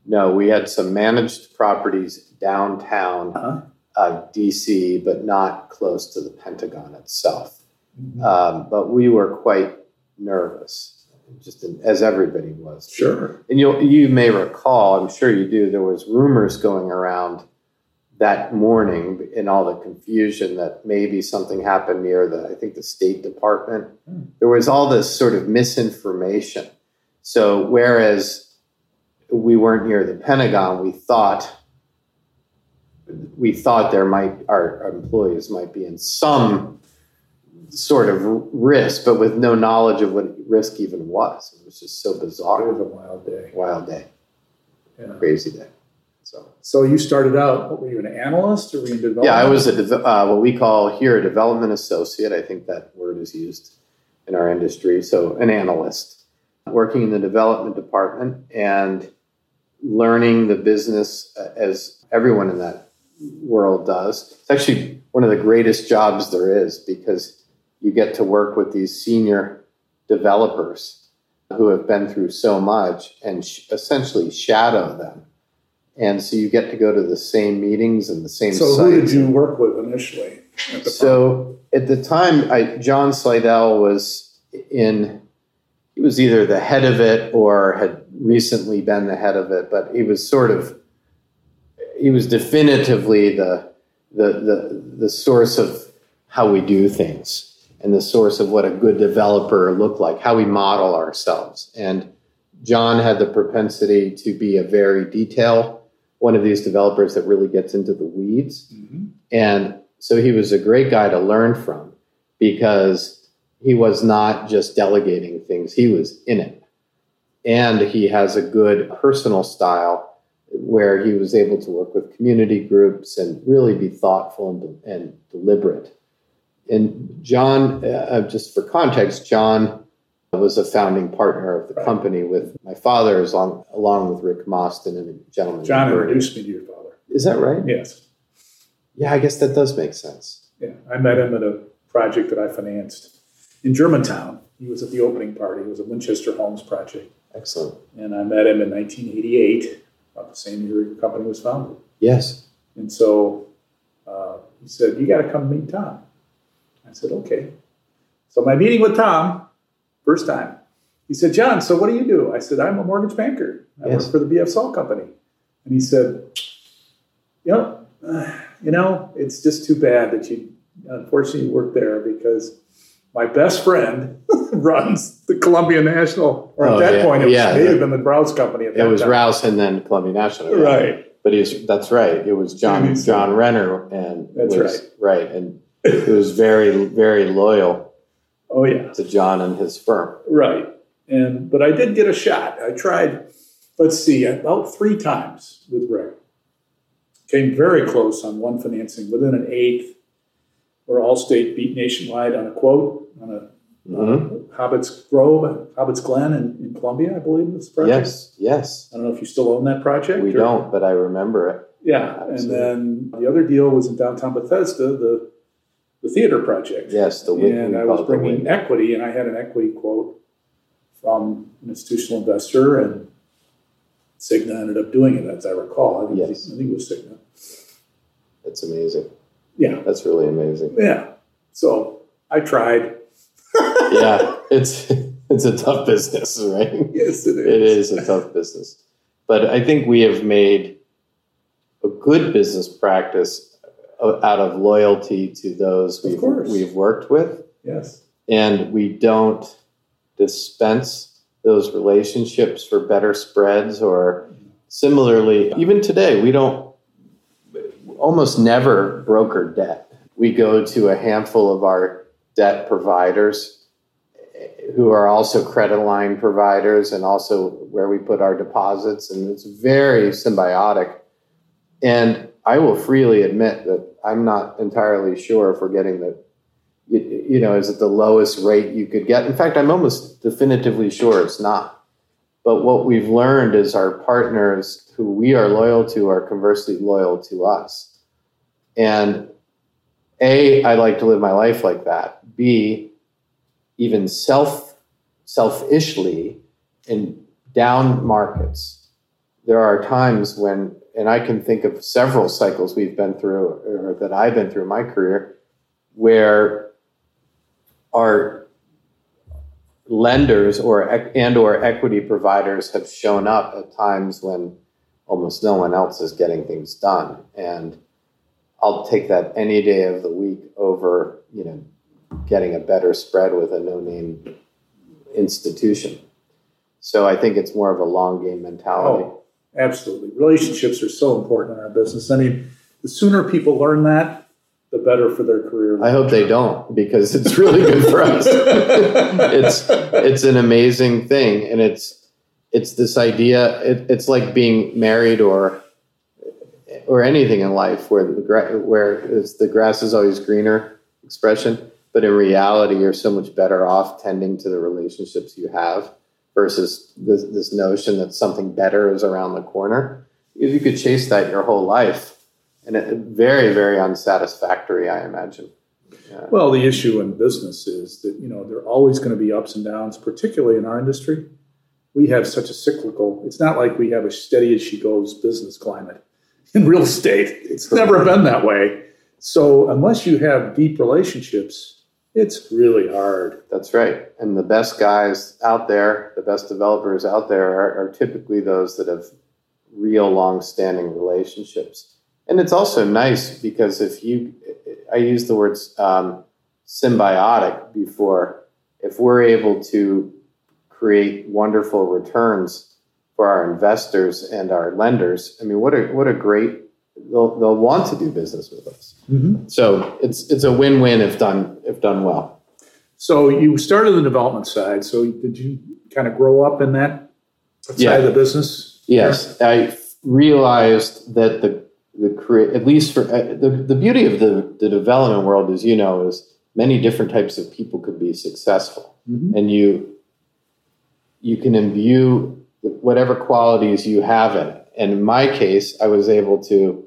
No we had some managed properties downtown Uh-huh. uh, dc but not close to the pentagon itself Mhm. um, but we were quite nervous, just in, as everybody was. Sure. And you you may recall, I'm sure you do, there was rumors going around that morning in all the confusion that maybe something happened near the, I think the State Department. Hmm. There was all this sort of misinformation. So whereas we weren't near the Pentagon, we thought we thought there might our employees might be in some sort of risk, but with no knowledge of what risk even was. It was just so bizarre. It was a wild day. Wild day, Yeah. crazy day. So So you started out, what were you, an analyst or were you in development? yeah, I was a deve- uh, what we call here a development associate. I think that word is used in our industry. So an analyst working in the development department and learning the business uh, as everyone in that world does. It's actually one of the greatest jobs there is because you get to work with these senior developers who have been through so much and sh- essentially shadow them. And so you get to go to the same meetings and the same So who did you work with initially? at So at the time, I, John Slidell was in, he was either the head of it or had recently been the head of it, but he was sort of, he was definitively the, the, the, the source of how we do things and the source of what a good developer looked like, how we model ourselves. And John had the propensity to be a very detail, one of these developers that really gets into the weeds. Mhm. And so he was a great guy to learn from because he was not just delegating things, he was in it. And he has a good personal style where he was able to work with community groups and really be thoughtful and, and deliberate. And John, uh, just for context, John was a founding partner of the Right. company with my father, along, along with Rick Mostyn and a gentleman. John introduced me to your father. Is that right? Yes. Yeah, I guess that does make sense. Yeah, I met him at a project that I financed in Germantown. He was at the opening party. It was a Winchester Homes project. Excellent. And I met him in 1988, about the same year the company was founded. Yes. And so uh, he said, You got to come meet Tom. I said, Okay. So my meeting with Tom, first time, he said, John, so what do you do? I said, I'm a mortgage banker. I Yes. work for the BF Saul Company. And he said, You know, uh, you know, it's just too bad that you unfortunately work there because my best friend runs the Columbia National, or at Oh, that yeah. point it was Yeah, may have the- been the Rouse Company at It was time. Rouse and then Columbia National. yeah. Right. But he's that's right. It was John John Renner and That's was, right. And it was very very loyal Oh yeah. to John and his firm. Right. And but I did get a shot. I tried, let's see, about three times with Rick. Came very close on one financing within an eighth, where Allstate beat nationwide on a quote on a Mhm. uh, Hobbits Grove, Hobbits Glen in, in Columbia, I believe was the project. Yes, yes. I don't know if you still own that project. We or- don't, but I remember it. Yeah, and then the other deal was in downtown Bethesda, the the theater project. Yes, the Whitney. and I was call it the bringing equity, and I had an equity quote from an institutional investor, and Cigna ended up doing it, as I recall. I think, Yes. I think it was Cigna. That's amazing. Yeah, That's really amazing. yeah. So I tried. Yeah, it's it's a tough business, right? Yes, it is. It is a tough business. But I think we have made a good business practice uh, out of loyalty to those we've, we've worked with. Yes. And we don't dispense those relationships for better spreads or similarly, even today, we don't almost never broker debt. We go to a handful of our debt providers who are also credit line providers and also where we put our deposits and it's very symbiotic. And i will freely admit that i'm not entirely sure if we're getting the you, know is it the lowest rate you could get? In fact i'm almost definitively sure it's not. But what we've learned is our partners who we are loyal to are conversely loyal to us. And a i like to live my life like that. B even self selfishly in down markets. There are times when and i can think of several cycles we've been through or that i've been through in my career where our lenders or and or equity providers have shown up at times when almost no one else is getting things done. And i'll take that any day of the week over you know getting a better spread with a no name institution so i think it's more of a long game mentality Oh, absolutely. Relationships are so important in our business. I mean, the sooner people learn that, the better for their career. i hope they don't because it's really good for us it's it's an amazing thing and it's it's this idea it, it's like being married or or anything in life where the where is the grass is always greener expression but in reality you're so much better off tending to the relationships you have versus this, this notion that something better is around the corner if you could chase that your whole life and it, very very unsatisfactory i imagine yeah. Well, the issue in business is that you know there are always going to be ups and downs, particularly in our industry. We have such a cyclical. It's not like we have a steady as she goes business climate in real estate. It's never been that way. So unless you have deep relationships, it's really hard. That's right. And the best guys out there, the best developers out there are, are typically those that have real long standing relationships. And it's also nice because if you, I use the words um, symbiotic before, if we're able to create wonderful returns for our investors and our lenders, I mean, what a, what a great, they'll, they'll want to do business with us. So it's, it's a win-win if done, if done well. So you started the development side. So did you kind of grow up in that side Yeah. of the business? Yes, I realized that the the crea- at least for uh, the the beauty of the the development world, as you know, is many different types of people could be successful, Mhm. and you you can imbue whatever qualities you have in it. And in my case, I was able to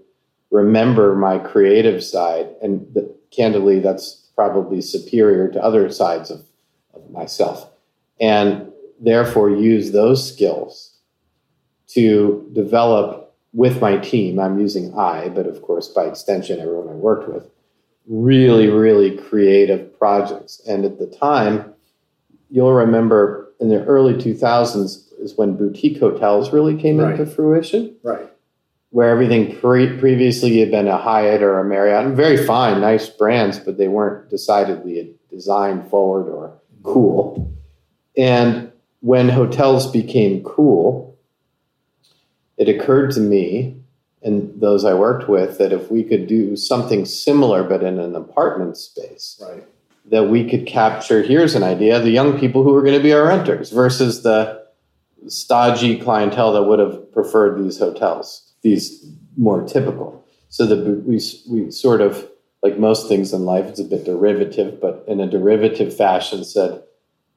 remember my creative side. And the, candidly, that's probably superior to other sides of, of myself. And therefore, use those skills to develop with my team. I'm using I, but of course, by extension, everyone I worked with, really, really creative projects. And at the time, you'll remember in the early 2000s is when boutique hotels really came right. into fruition. Right. Where everything pre- previously had been a Hyatt or a Marriott, and very fine, nice brands, but they weren't decidedly design forward or cool. And when hotels became cool, it occurred to me and those I worked with that if we could do something similar but in an apartment space, right. that we could capture here's an idea the young people who are going to be our renters versus the stodgy clientele that would have preferred these hotels, these more typical. So that we, we sort of, like most things in life, it's a bit derivative, but in a derivative fashion said,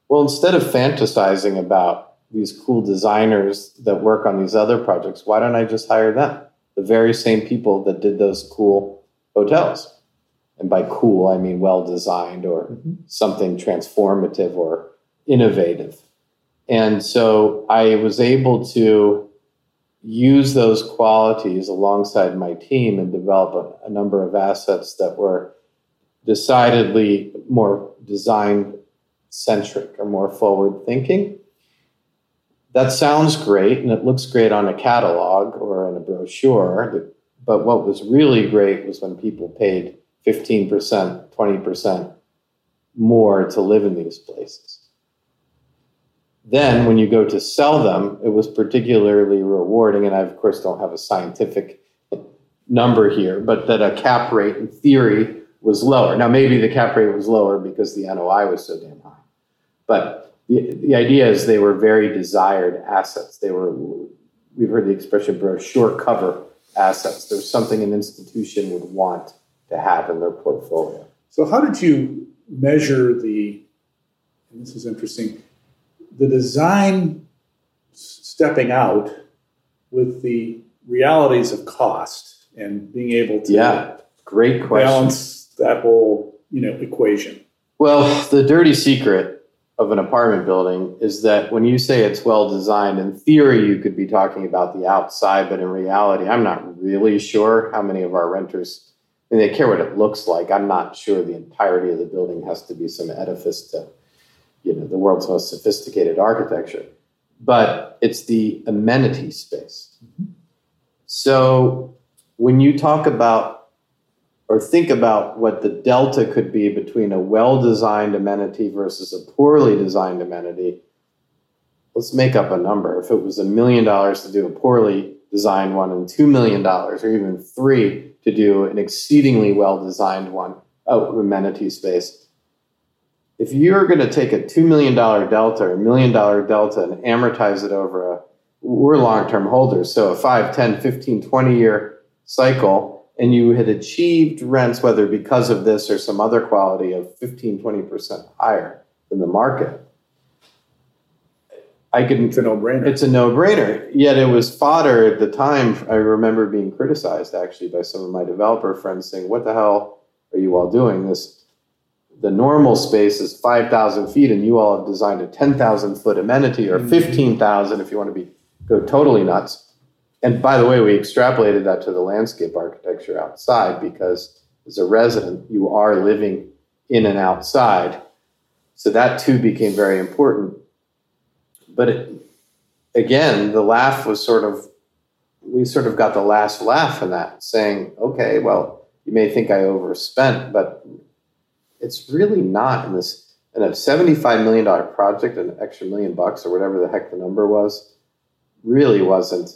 well, instead of fantasizing about these cool designers that work on these other projects, why don't I just hire them? The very same people that did those cool hotels. And by cool, I mean well designed or mm-hmm. something transformative or innovative. And so I was able to use those qualities alongside my team and develop a, a number of assets that were decidedly more design centric or more forward thinking. That sounds great and it looks great on a catalog or in a brochure. But what was really great was when people paid 15%, 20% more to live in these places. Then, when you go to sell them, it was particularly rewarding. And I, of course, don't have a scientific number here, but that a cap rate in theory was lower. Now, maybe the cap rate was lower because the NOI was so damn high. But the, the idea is they were very desired assets. They were, we've heard the expression brochure cover assets. There's something an institution would want to have in their portfolio. So, how did you measure the, and this is interesting, the design stepping out with the realities of cost and being able to yeah, great question. balance that whole you know equation? Well, the dirty secret of an apartment building is that when you say it's well designed, in theory, you could be talking about the outside, but in reality, I'm not really sure how many of our renters, and they care what it looks like. I'm not sure the entirety of the building has to be some edifice to you know the world's most sophisticated architecture, but it's the amenity space. So when you talk about or think about what the delta could be between a well-designed amenity versus a poorly designed amenity, let's make up a number. If it was a million dollars to do a poorly designed one and two million dollars or even three to do an exceedingly well-designed one, oh, amenity space, if you're going to take a $2 million delta or a million dollar delta and amortize it over a, we're long term holders, so a 5, 10, 15, 20 year cycle, and you had achieved rents, whether because of this or some other quality, of 15, 20% higher than the market. I can. It's a no-brainer. It's a no-brainer. Yet it was fodder at the time. I remember being criticized actually by some of my developer friends saying, "What the hell are you all doing? This the normal space is 5,000 feet and you all have designed a 10,000 foot amenity or mm-hmm. 15,000 if you want to be go totally nuts. And by the way, we extrapolated that to the landscape architecture outside because as a resident, you are living in and outside. So that too became very important. But it, again, the laugh was sort of, we sort of got the last laugh in that, saying, okay, well, you may think I overspent, but it's really not in this in a $75 million project, an extra million bucks or whatever the heck the number was, really wasn't.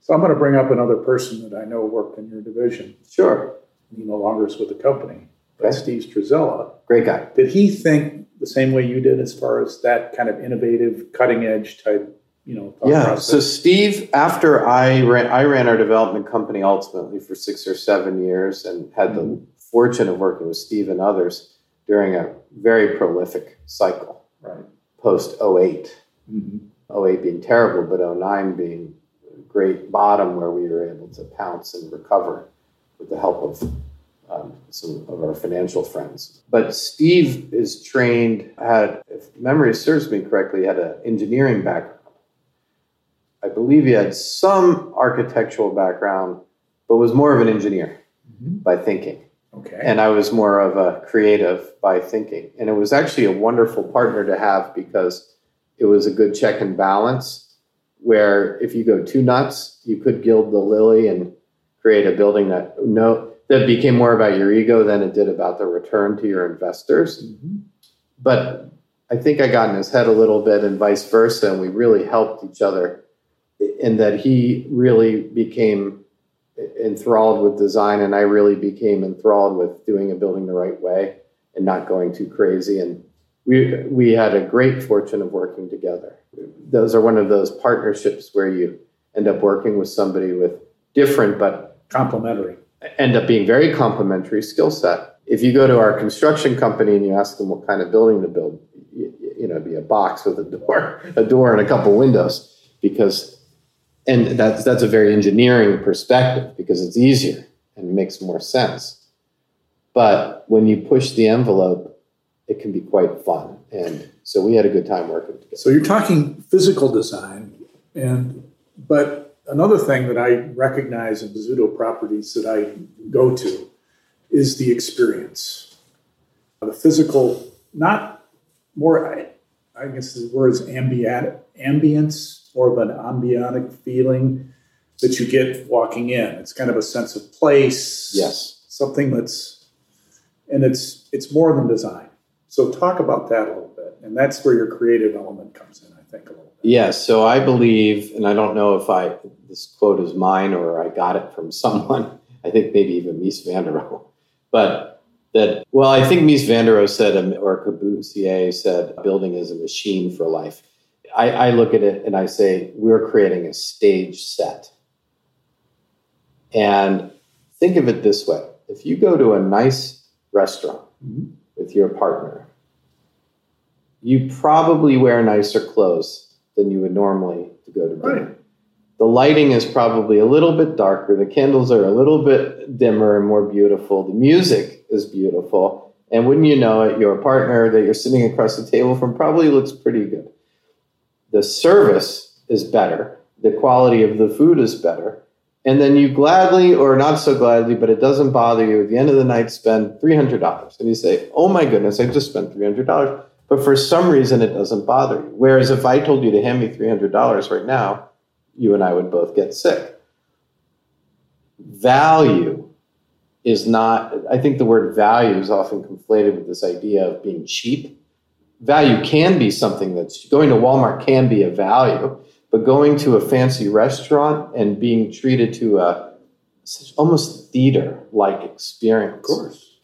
So I'm going to bring up another person that I know worked in your division. Sure. He no longer is with the company. Okay. Steve Strazella. Great guy. Did he think the same way you did as far as that kind of innovative, cutting edge type, you know? yeah. Process? So Steve, after I ran, I ran our development company ultimately for six or seven years and had mm-hmm. the fortune of working with Steve and others during a very prolific cycle, right. post 8 mm-hmm. 08 being terrible, but 09 being a great bottom where we were able to pounce and recover with the help of um, some of our financial friends. But Steve is trained, had, if memory serves me correctly, had an engineering background. I believe he had some architectural background, but was more of an engineer mm-hmm. by thinking. Okay. And I was more of a creative by thinking. And it was actually a wonderful partner to have because it was a good check and balance where if you go too nuts, you could gild the lily and create a building that no that became more about your ego than it did about the return to your investors. Mm-hmm. But I think I got in his head a little bit and vice versa, and we really helped each other in that he really became enthralled with design and I really became enthralled with doing a building the right way and not going too crazy. And we, we had a great fortune of working together. Those are one of those partnerships where you end up working with somebody with different but complementary, end up being very complementary skill set. If you go to our construction company and you ask them what kind of building to build, you, you know, be a box with a door, a door and a couple windows because and that's that's a very engineering perspective because it's easier and makes more sense. But when you push the envelope, it can be quite fun. And so we had a good time working together. So you're talking physical design, and but another thing that I recognize in Bozzuto properties that I go to is the experience, the physical, not more. I, I guess the word is ambient ambience more of an ambiotic feeling that you get walking in. It's kind of a sense of place. Yes. Something that's and it's it's more than design. So talk about that a little bit. And that's where your creative element comes in, I think, a little bit. Yes. So I believe, and I don't know if I this quote is mine or I got it from someone. I think maybe even Mies van der Rohe. But that well, I think Mies van der Rohe said or Corbusier said building is a machine for life. I, I look at it and I say, we're creating a stage set. And think of it this way if you go to a nice restaurant mm-hmm. with your partner, you probably wear nicer clothes than you would normally to go to dinner. Right. The lighting is probably a little bit darker. The candles are a little bit dimmer and more beautiful. The music is beautiful. And wouldn't you know it, your partner that you're sitting across the table from probably looks pretty good the service is better, the quality of the food is better, and then you gladly or not so gladly, but it doesn't bother you at the end of the night spend $300 and you say, oh my goodness, I just spent $300. But for some reason, it doesn't bother you. Whereas if I told you to hand me $300 right now, you and I would both get sick. Value is not, I think the word value is often conflated with this idea of being cheap value can be something that's going to Walmart can be a value, but going to a fancy restaurant and being treated to a such almost theater like experience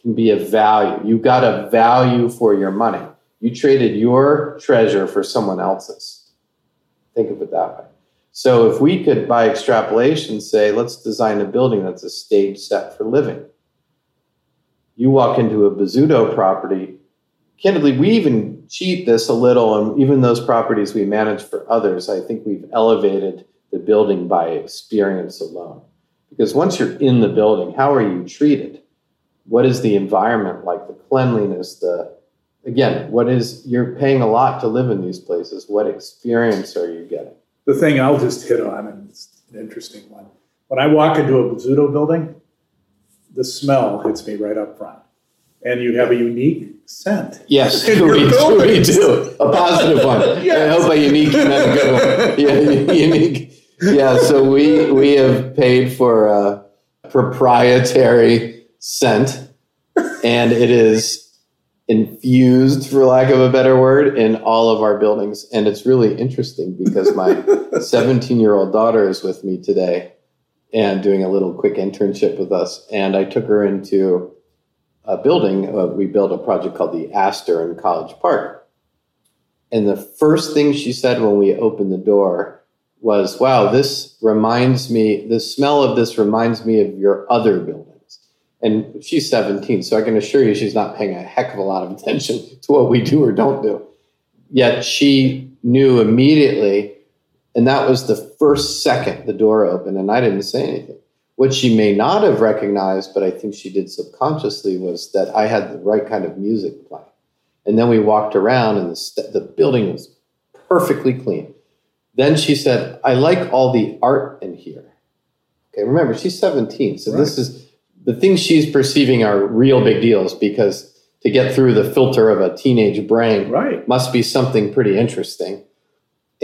can be a value. You got a value for your money. You traded your treasure for someone else's. Think of it that way. So if we could, by extrapolation, say, let's design a building that's a stage set for living. You walk into a Bozzuto property, candidly, we even cheat this a little, and even those properties we manage for others, I think we've elevated the building by experience alone. Because once you're in the building, how are you treated? What is the environment like? The cleanliness, the again, what is you're paying a lot to live in these places. What experience are you getting? The thing I'll just hit on, and it's an interesting one. When I walk into a Bozzuto building, the smell hits me right up front and you have a unique scent. Yes, we, we, do. A positive one. yes. I hope a unique meant a good one. Yeah, unique. Yeah, so we we have paid for a proprietary scent, and it is infused, for lack of a better word, in all of our buildings. And it's really interesting because my 17 year old daughter is with me today and doing a little quick internship with us. And I took her into a building, uh, we built a project called the Astor in College Park. And the first thing she said when we opened the door was, Wow, this reminds me, the smell of this reminds me of your other buildings. And she's 17, so I can assure you she's not paying a heck of a lot of attention to what we do or don't do. Yet she knew immediately, and that was the first second the door opened and I didn't say anything. What she may not have recognized, but I think she did subconsciously, was that I had the right kind of music playing. And then we walked around and the, st- the building was perfectly clean. Then she said, I like all the art in here. Okay, remember, she's 17. So right. this is the things she's perceiving are real big deals because to get through the filter of a teenage brain right. must be something pretty interesting.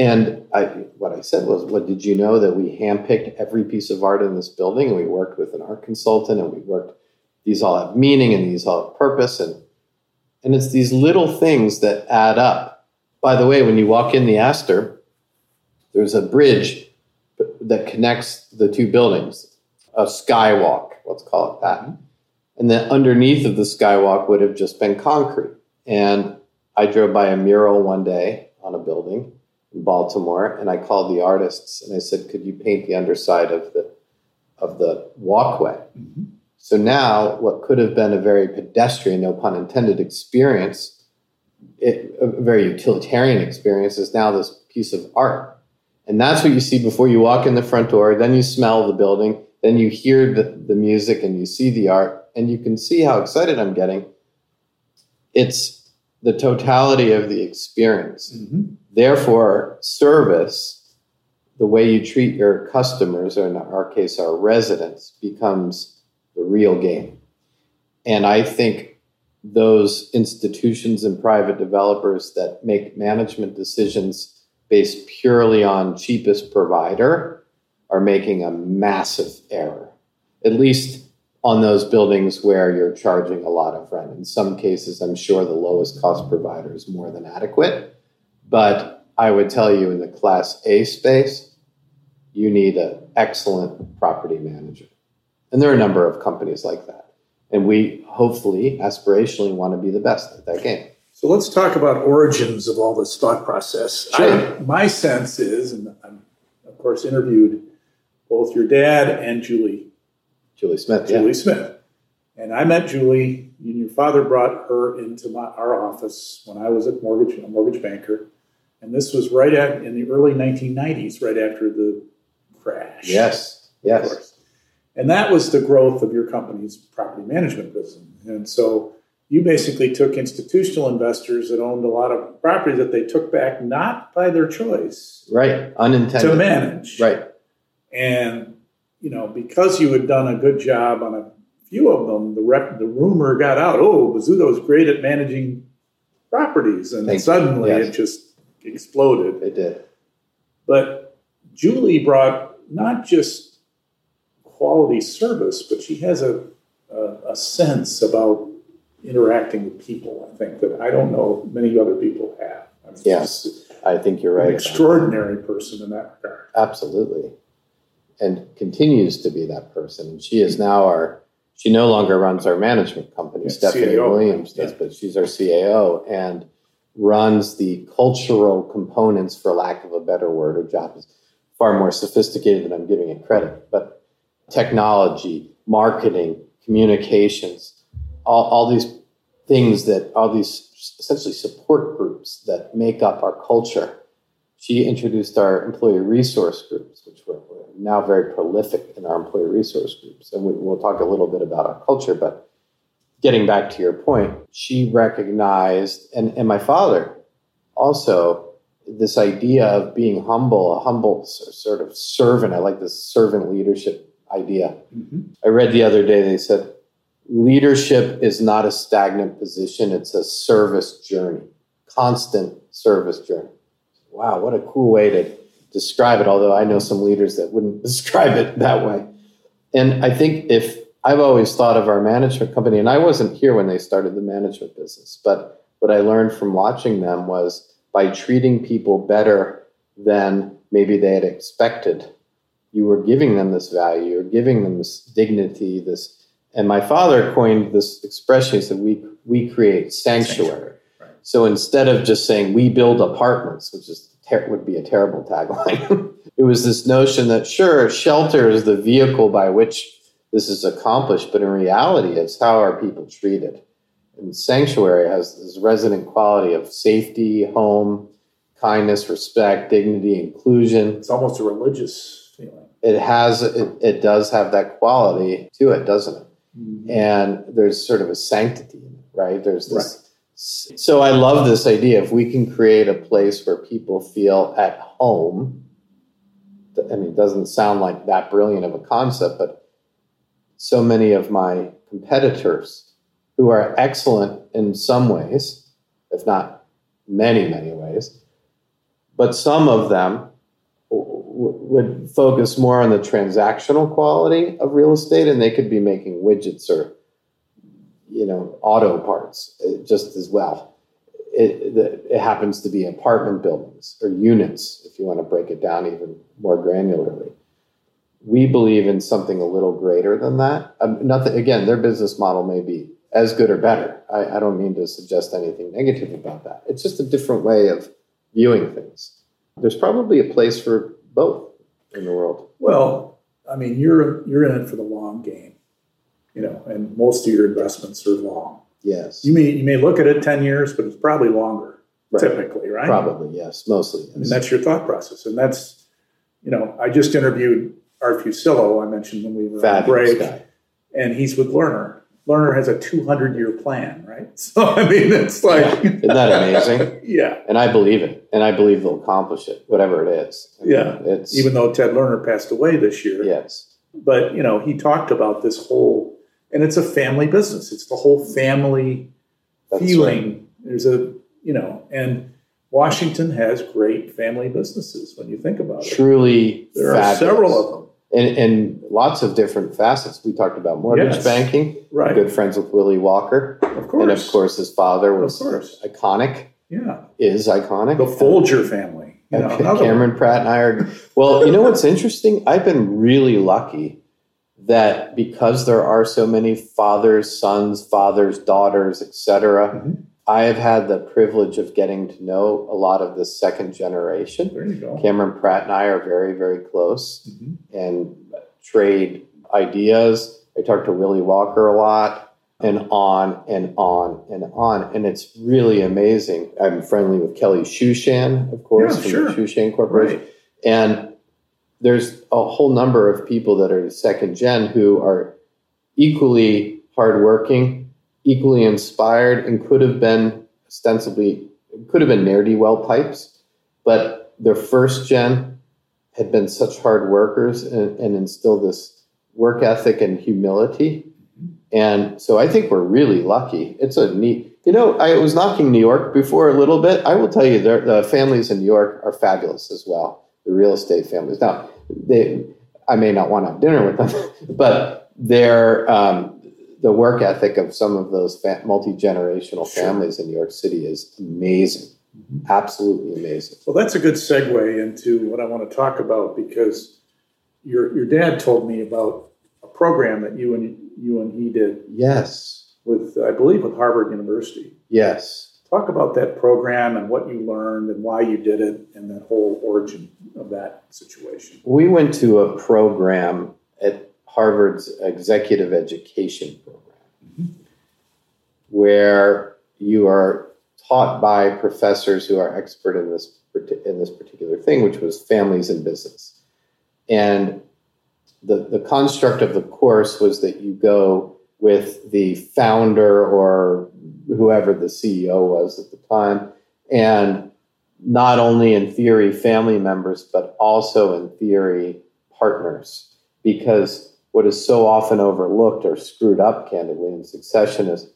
And I, what I said was, "What did you know that we handpicked every piece of art in this building, and we worked with an art consultant, and we worked. These all have meaning, and these all have purpose, and and it's these little things that add up. By the way, when you walk in the Astor, there's a bridge that connects the two buildings, a skywalk. Let's call it that. And then underneath of the skywalk would have just been concrete. And I drove by a mural one day on a building in Baltimore, and I called the artists and I said, "Could you paint the underside of the of the walkway?" Mm-hmm. So now, what could have been a very pedestrian, no pun intended, experience, it, a very utilitarian experience, is now this piece of art. And that's what you see before you walk in the front door. Then you smell the building. Then you hear the, the music and you see the art. And you can see how excited I'm getting. It's the totality of the experience. Mm-hmm. Therefore, service, the way you treat your customers, or in our case, our residents, becomes the real game. And I think those institutions and private developers that make management decisions based purely on cheapest provider are making a massive error, at least on those buildings where you're charging a lot of rent. In some cases, I'm sure the lowest cost provider is more than adequate. But I would tell you in the Class A space, you need an excellent property manager. And there are a number of companies like that. And we hopefully, aspirationally, want to be the best at that game. So let's talk about origins of all this thought process. Sure. I, my sense is, and I'm of course interviewed both your dad and Julie. Julie Smith. Julie yeah. Smith. And I met Julie, and your father brought her into my, our office when I was at mortgage, a mortgage banker. And this was right at, in the early 1990s, right after the crash. Yes, yes. And that was the growth of your company's property management business. And so you basically took institutional investors that owned a lot of property that they took back not by their choice. Right. Unintended. To manage. Right. And, you know, because you had done a good job on a few of them, the rep, the rumor got out, oh, Bozzuto's great at managing properties. And Thank suddenly yes. it just exploded. It did. But Julie brought not just quality service, but she has a, a, a sense about interacting with people. I think that I don't know many other people have. I mean, yes, I think you're right. An extraordinary person in that regard. Absolutely, and continues to be that person. And she is now our. She no longer runs our management company. Yeah, Stephanie. Williams does, yeah. but she's our CAO and runs the cultural components, for lack of a better word. Her job is far more sophisticated than I'm giving it credit, but technology, marketing, communications, all, all these things that all these essentially support groups that make up our culture. She introduced our employee resource groups, which were, now very prolific in our employee resource groups. And we, we'll talk a little bit about our culture, but getting back to your point, she recognized, and, and my father also, this idea of being humble, a humble sort of servant. I like this servant leadership idea. Mm-hmm. I read the other day, they said, leadership is not a stagnant position, it's a service journey, constant service journey. Wow, what a cool way to describe it, although I know some leaders that wouldn't describe it that way. And I think if I've always thought of our management company, and I wasn't here when they started the management business, but what I learned from watching them was by treating people better than maybe they had expected you were giving them this value, you're giving them this dignity, this. And my father coined this expression. He said, "We we create sanctuary." sanctuary right. So instead of just saying we build apartments, which is ter- would be a terrible tagline, it was this notion that sure, shelter is the vehicle by which this is accomplished, but in reality, it's how are people treated. And sanctuary has this resident quality of safety, home, kindness, respect, dignity, inclusion. It's almost a religious feeling. It has it, it does have that quality to it, doesn't it? Mm-hmm. And there's sort of a sanctity right? There's this right. So I love this idea. If we can create a place where people feel at home, I mean, it doesn't sound like that brilliant of a concept, but so many of my competitors who are excellent in some ways, if not many, many ways, but some of them would focus more on the transactional quality of real estate and they could be making widgets or you know auto parts uh, just as well. It, it, happens to be apartment buildings or units, if you want to break it down even more granularly. We believe in something a little greater than that. Um, nothing again, their business model may be as good or better. I, I don't mean to suggest anything negative about that. It's just a different way of viewing things. There's probably a place for both in the world. Well, I mean, you're you're in it for the long game you know, and most of your investments are long. Yes. You may you may look at it ten years, but it's probably longer. Right. Typically, right? Probably, yes. Mostly. Yes. And that's your thought process, and that's you know, I just interviewed Art Fusillo. I mentioned when we were Fabulous on break, guy. and he's with Lerner. Lerner has a 200 year plan, right? So I mean, it's like, yeah. isn't that amazing? yeah. And I believe it, and I believe they'll accomplish it, whatever it is. I yeah. Mean, it's even though Ted Lerner passed away this year. Yes. But you know, he talked about this whole and it's a family business. It's the whole family That's feeling. Right. There's a you know, and Washington has great family businesses when you think about it. Truly, there fabulous. are several of them. And, and, lots of different facets. We talked about mortgage yes. banking. Right. Good friends with Willie Walker. Of course. And of course, his father was iconic. Yeah. Is iconic. The Folger family. You know, Cameron Pratt and I are. Well, you know what's interesting? I've been really lucky that because there are so many fathers, sons, fathers, daughters, etc., mm-hmm. I have had the privilege of getting to know a lot of the second generation. There you go. Cameron Pratt and I are very, very close mm-hmm. and trade ideas. I talk to Willie Walker a lot and on and on and on. And it's really amazing. I'm friendly with Kelly Shooshan, of course, yeah, from sure. the Shooshan Corporation. Right. And there's a whole number of people that are second gen who are equally hardworking, equally inspired, and could have been ostensibly could have been ne'er do well types, but their first gen had been such hard workers and, and instilled this work ethic and humility. And so I think we're really lucky. It's a neat, you know, I was knocking New York before a little bit. I will tell you, the families in New York are fabulous as well the real estate families. Now, they, I may not want to have dinner with them, but their um, the work ethic of some of those fa- multi generational sure. families in New York City is amazing, mm-hmm. absolutely amazing. Well, that's a good segue into what I want to talk about because your your dad told me about a program that you and you and he did. Yes, with I believe with Harvard University. Yes. Talk about that program and what you learned and why you did it and the whole origin of that situation. We went to a program at Harvard's executive education program mm-hmm. where you are taught by professors who are expert in this in this particular thing, which was families and business. And the, the construct of the course was that you go with the founder or whoever the CEO was at the time, and not only in theory family members, but also in theory partners. Because what is so often overlooked or screwed up, candidly, in succession is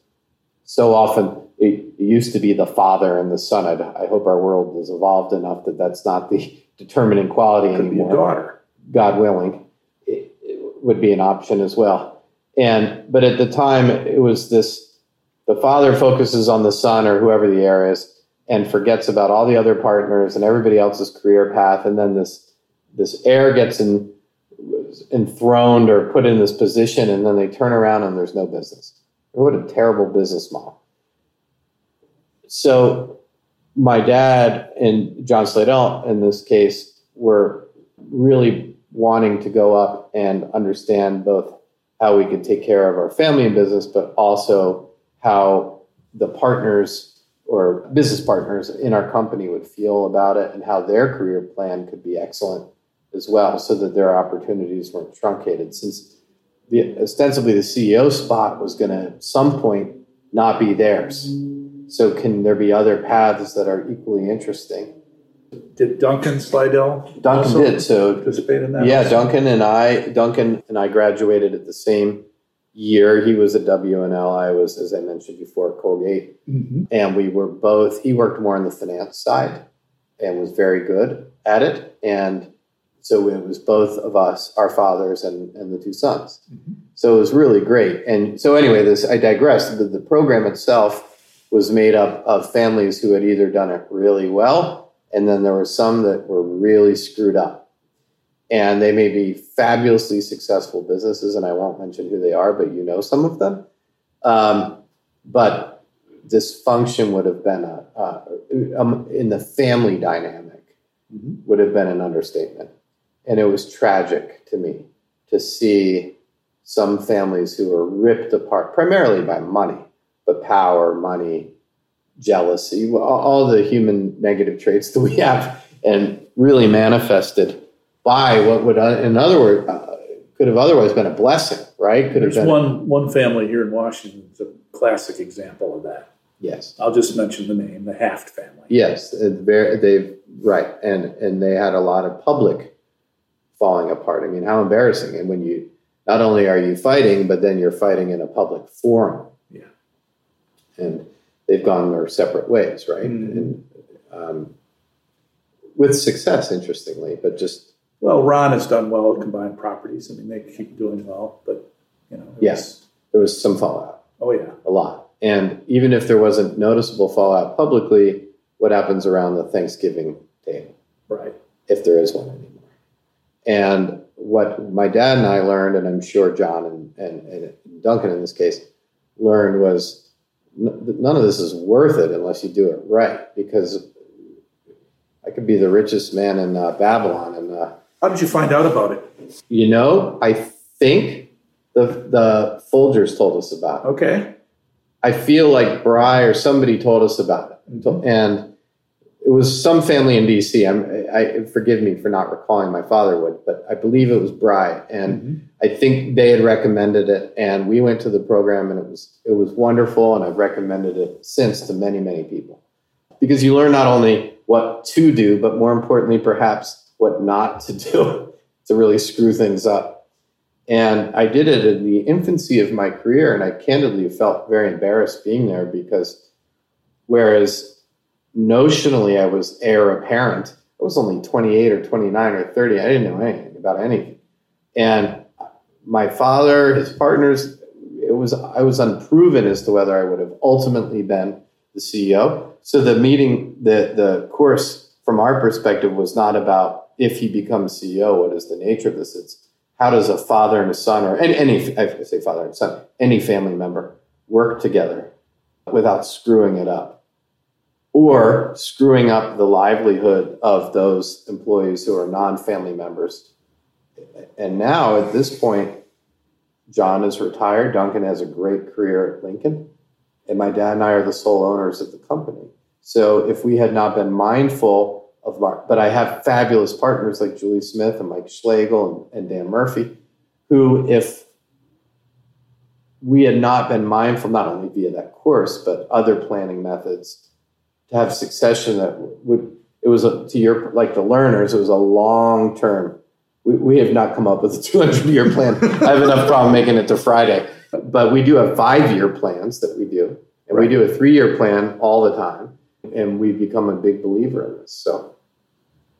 so often it, used to be the father and the son. I, I, hope our world has evolved enough that that's not the determining quality Could anymore. Be a daughter. God willing, it, it would be an option as well. And but at the time, it was this the father focuses on the son or whoever the heir is and forgets about all the other partners and everybody else's career path and then this this heir gets in, enthroned or put in this position and then they turn around and there's no business. What a terrible business model. So my dad and john slidell in this case were really wanting to go up and understand both how we could take care of our family and business but also how the partners or business partners in our company would feel about it and how their career plan could be excellent as well so that their opportunities weren't truncated since the, ostensibly the ceo spot was going to at some point not be theirs so can there be other paths that are equally interesting Did Duncan Slidell duncan did so participate in that? yeah also? duncan and i duncan and i graduated at the same year he was at W&L i was as i mentioned before at colgate Mhm. and we were both he worked more on the finance side and was very good at it and so it was both of us our fathers and, and the two sons. Mhm. so it was really great. And so anyway this i digress. The, the program itself was made up of families who had either done it really well and then there were some that were really screwed up. And they may be fabulously successful businesses and i won't mention who they are but you know some of them. Um, but dysfunction would have been a, uh, um, in the family dynamic Mhm. would have been an understatement and it was tragic to me to see some families who were ripped apart primarily by money but power money jealousy all- the human negative traits that we have and really manifested by what would uh, in other words uh, could have otherwise been a blessing right could have There's been one one family here in Washington. It's a classic example of that. yes I'll just mention the name, the Haft family. Yes, they've right, and and they had a lot of public falling apart. I mean, how embarrassing! And when you not only are you fighting, but then you're fighting in a public forum. Yeah. and they've gone their separate ways, right? Mhm. And um, with success, interestingly, but just Well, Ron has done well at combined properties. I mean, they keep doing well, but you know, Yes. was- there was some fallout, oh yeah, a lot. And even if there wasn't noticeable fallout publicly, what happens around the Thanksgiving table? right. if there is one anymore. And what my dad and I learned, and I'm sure John and, and, and Duncan in this case learned, was n- none of this is worth it unless you do it right. Because I could be the richest man in uh, Babylon, and uh, How did you find out about it? you know, I think the the Folgers told us about it. Okay. I feel like Bry or somebody told us about it Mhm. and it was some family in DC. I'm, I forgive me for not recalling. My father would, but I believe it was Bry, and Mhm. I think they had recommended it, and we went to the program, and it was it was wonderful, and I've recommended it since to many many people because you learn not only what to do, but more importantly, perhaps what not to do to really screw things up. And I did it in the infancy of my career, and I candidly felt very embarrassed being there because whereas notionally I was heir apparent, I was only 28 or 29 or 30. I didn't know anything about anything. And my father, his partners, it was I was unproven as to whether I would have ultimately been the CEO. So the meeting, the the course from our perspective was not about if he becomes CEO, what is the nature of this? It's how does a father and a son, or any, any I say father and son, any family member work together without screwing it up, or screwing up the livelihood of those employees who are non-family members. And now at this point, John is retired. Duncan has a great career at Lincoln, and my dad and I are the sole owners of the company. So if we had not been mindful of our, but I have fabulous partners like Julie Smith and Mike Schlegel and, and Dan Murphy, who, if we had not been mindful, not only via that course, but other planning methods, to have succession that would, it was a, to your, like the Lerners, it was a long term. We, we have not come up with a 200 year plan. I have enough problem making it to Friday, but we do have five year plans that we do, and we do a three year plan all the time, and we've become a big believer in this. So.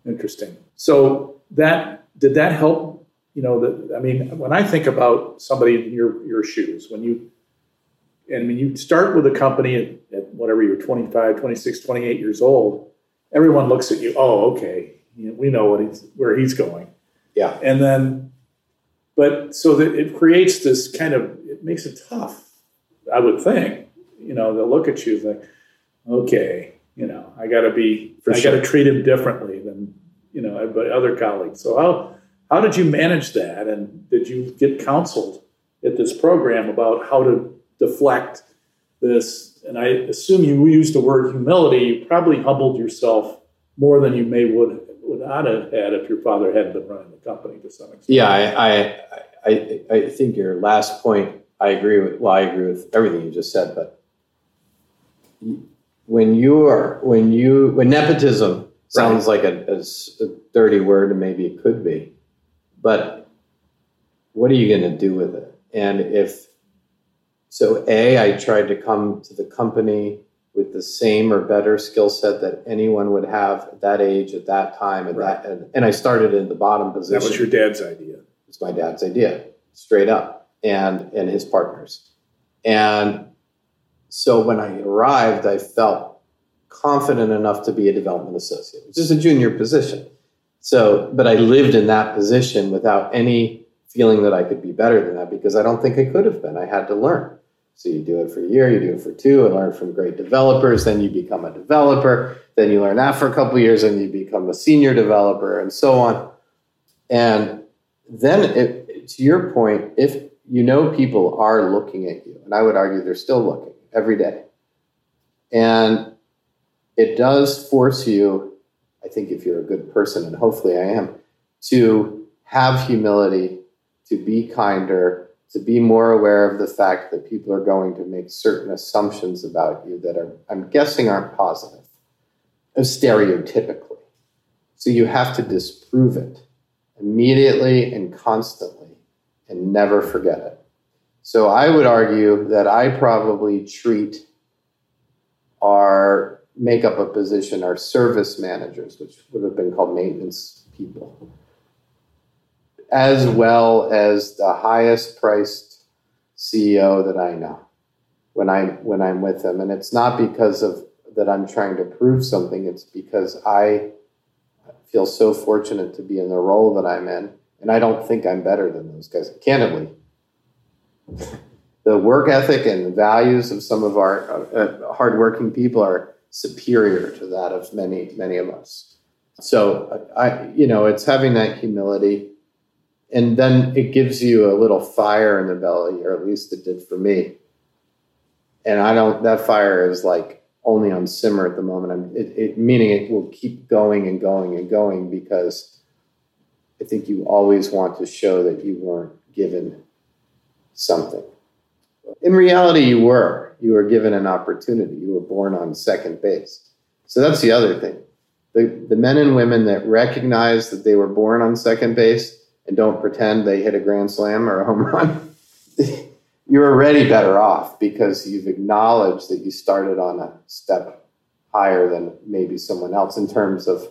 Interesting. So that did that help? You know, that I mean, when I think about somebody in your your shoes, when you, and I mean, you start with a company at, at whatever you're 25, 26, 28 years old, everyone looks at you. Oh, okay, you know, we know what he's where he's going. Yeah. And then, but so that it creates this kind of it makes it tough. I would think. You know, they'll look at you like, okay, you know, I got to be, For I sure. got to treat him differently than you know everybody, other colleagues. So how how did you manage that, and did you get counseled at this program about how to deflect this and I assume you used the word humility, you probably humbled yourself more than you may would would not have had if your father hadn't been running the company to some extent. Yeah, I, I, I, I think your last point, I agree with. Well, I agree with everything you just said, but when you are when you when nepotism sounds right. like a, a, a dirty word, and maybe it could be, but what are you going to do with it? And if so, a I tried to come to the company with the same or better skill set that anyone would have at that age, at that time, at right. that, and, and, I started in the bottom position. That was your dad's idea. It's my dad's idea, straight up, and and his partners, and so when I arrived, I felt confident enough to be a development associate, which is a junior position. So, but I lived in that position without any feeling that I could be better than that because I don't think I could have been. I had to learn. So you do it for a year, you do it for two, and learn from great developers. Then you become a developer. Then you learn that for a couple years, and you become a senior developer, and so on. And then, it, to your point, if you know people are looking at you, and I would argue they're still looking every day, and it does force you, I think, if you're a good person, and hopefully I am, to have humility, to be kinder, to be more aware of the fact that people are going to make certain assumptions about you that are, I'm guessing, aren't positive, stereotypically. So you have to disprove it immediately and constantly and never forget it. So I would argue that I probably treat our make up a position, our service managers, which would have been called maintenance people as well as the highest priced CEO that I know when I when I'm with them. And it's not because of that I'm trying to prove something. It's because I feel so fortunate to be in the role that I'm in, and I don't think I'm better than those guys. Candidly, the work ethic and the values of some of our uh, hardworking people are superior to that of many many of us. So I, you know, it's having that humility and then it gives you a little fire in the belly, or at least it did for me. And I don't. That fire is like only on simmer at the moment. I'm it, it, meaning it will keep going and going and going because I think you always want to show that you weren't given something. In reality, you were. You were given an opportunity. You were born on second base. So that's the other thing. The, the men and women that recognize that they were born on second base and don't pretend they hit a grand slam or a home run, you're already better off because you've acknowledged that you started on a step higher than maybe someone else in terms of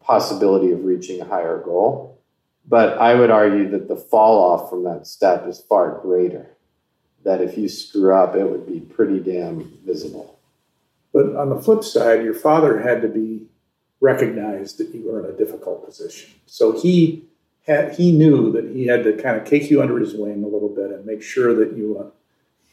possibility of reaching a higher goal. But I would argue that the fall off from that step is far greater. That if you screw up, it would be pretty damn visible. But on the flip side, your father had to be recognized that you were in a difficult position. So he had, he knew that he had to kind of take you under his wing a little bit and make sure that you, uh,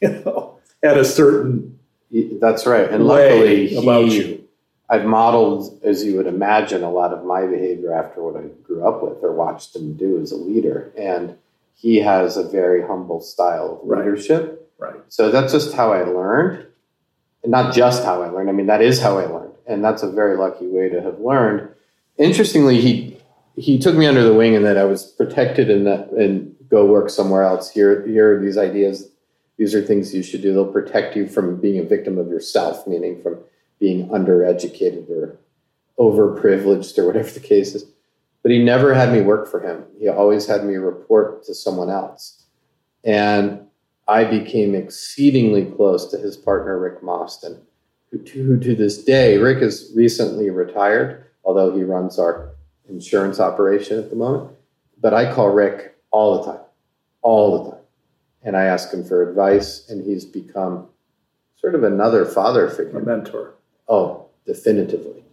you know, had a certain. That's right, and luckily about he, you. I've modeled, as you would imagine, a lot of my behavior after what I grew up with or watched him do as a leader, and he has a very humble style of leadership. Right. right. So that's just how I learned, and not just how I learned. I mean, that is how I learned, and that's a very lucky way to have learned. Interestingly, he he took me under the wing and that I was protected and that and go work somewhere else. Here, here are these ideas. These are things you should do. They'll protect you from being a victim of yourself, meaning from being undereducated or overprivileged or whatever the case is. But he never had me work for him. He always had me report to someone else. And I became exceedingly close to his partner, Rick Mostyn, who to, who to this day, Rick is recently retired, although he runs our insurance operation at the moment. But I call Rick all the time, all the time. And I ask him for advice, and he's become sort of another father figure. A mentor. Oh, definitively.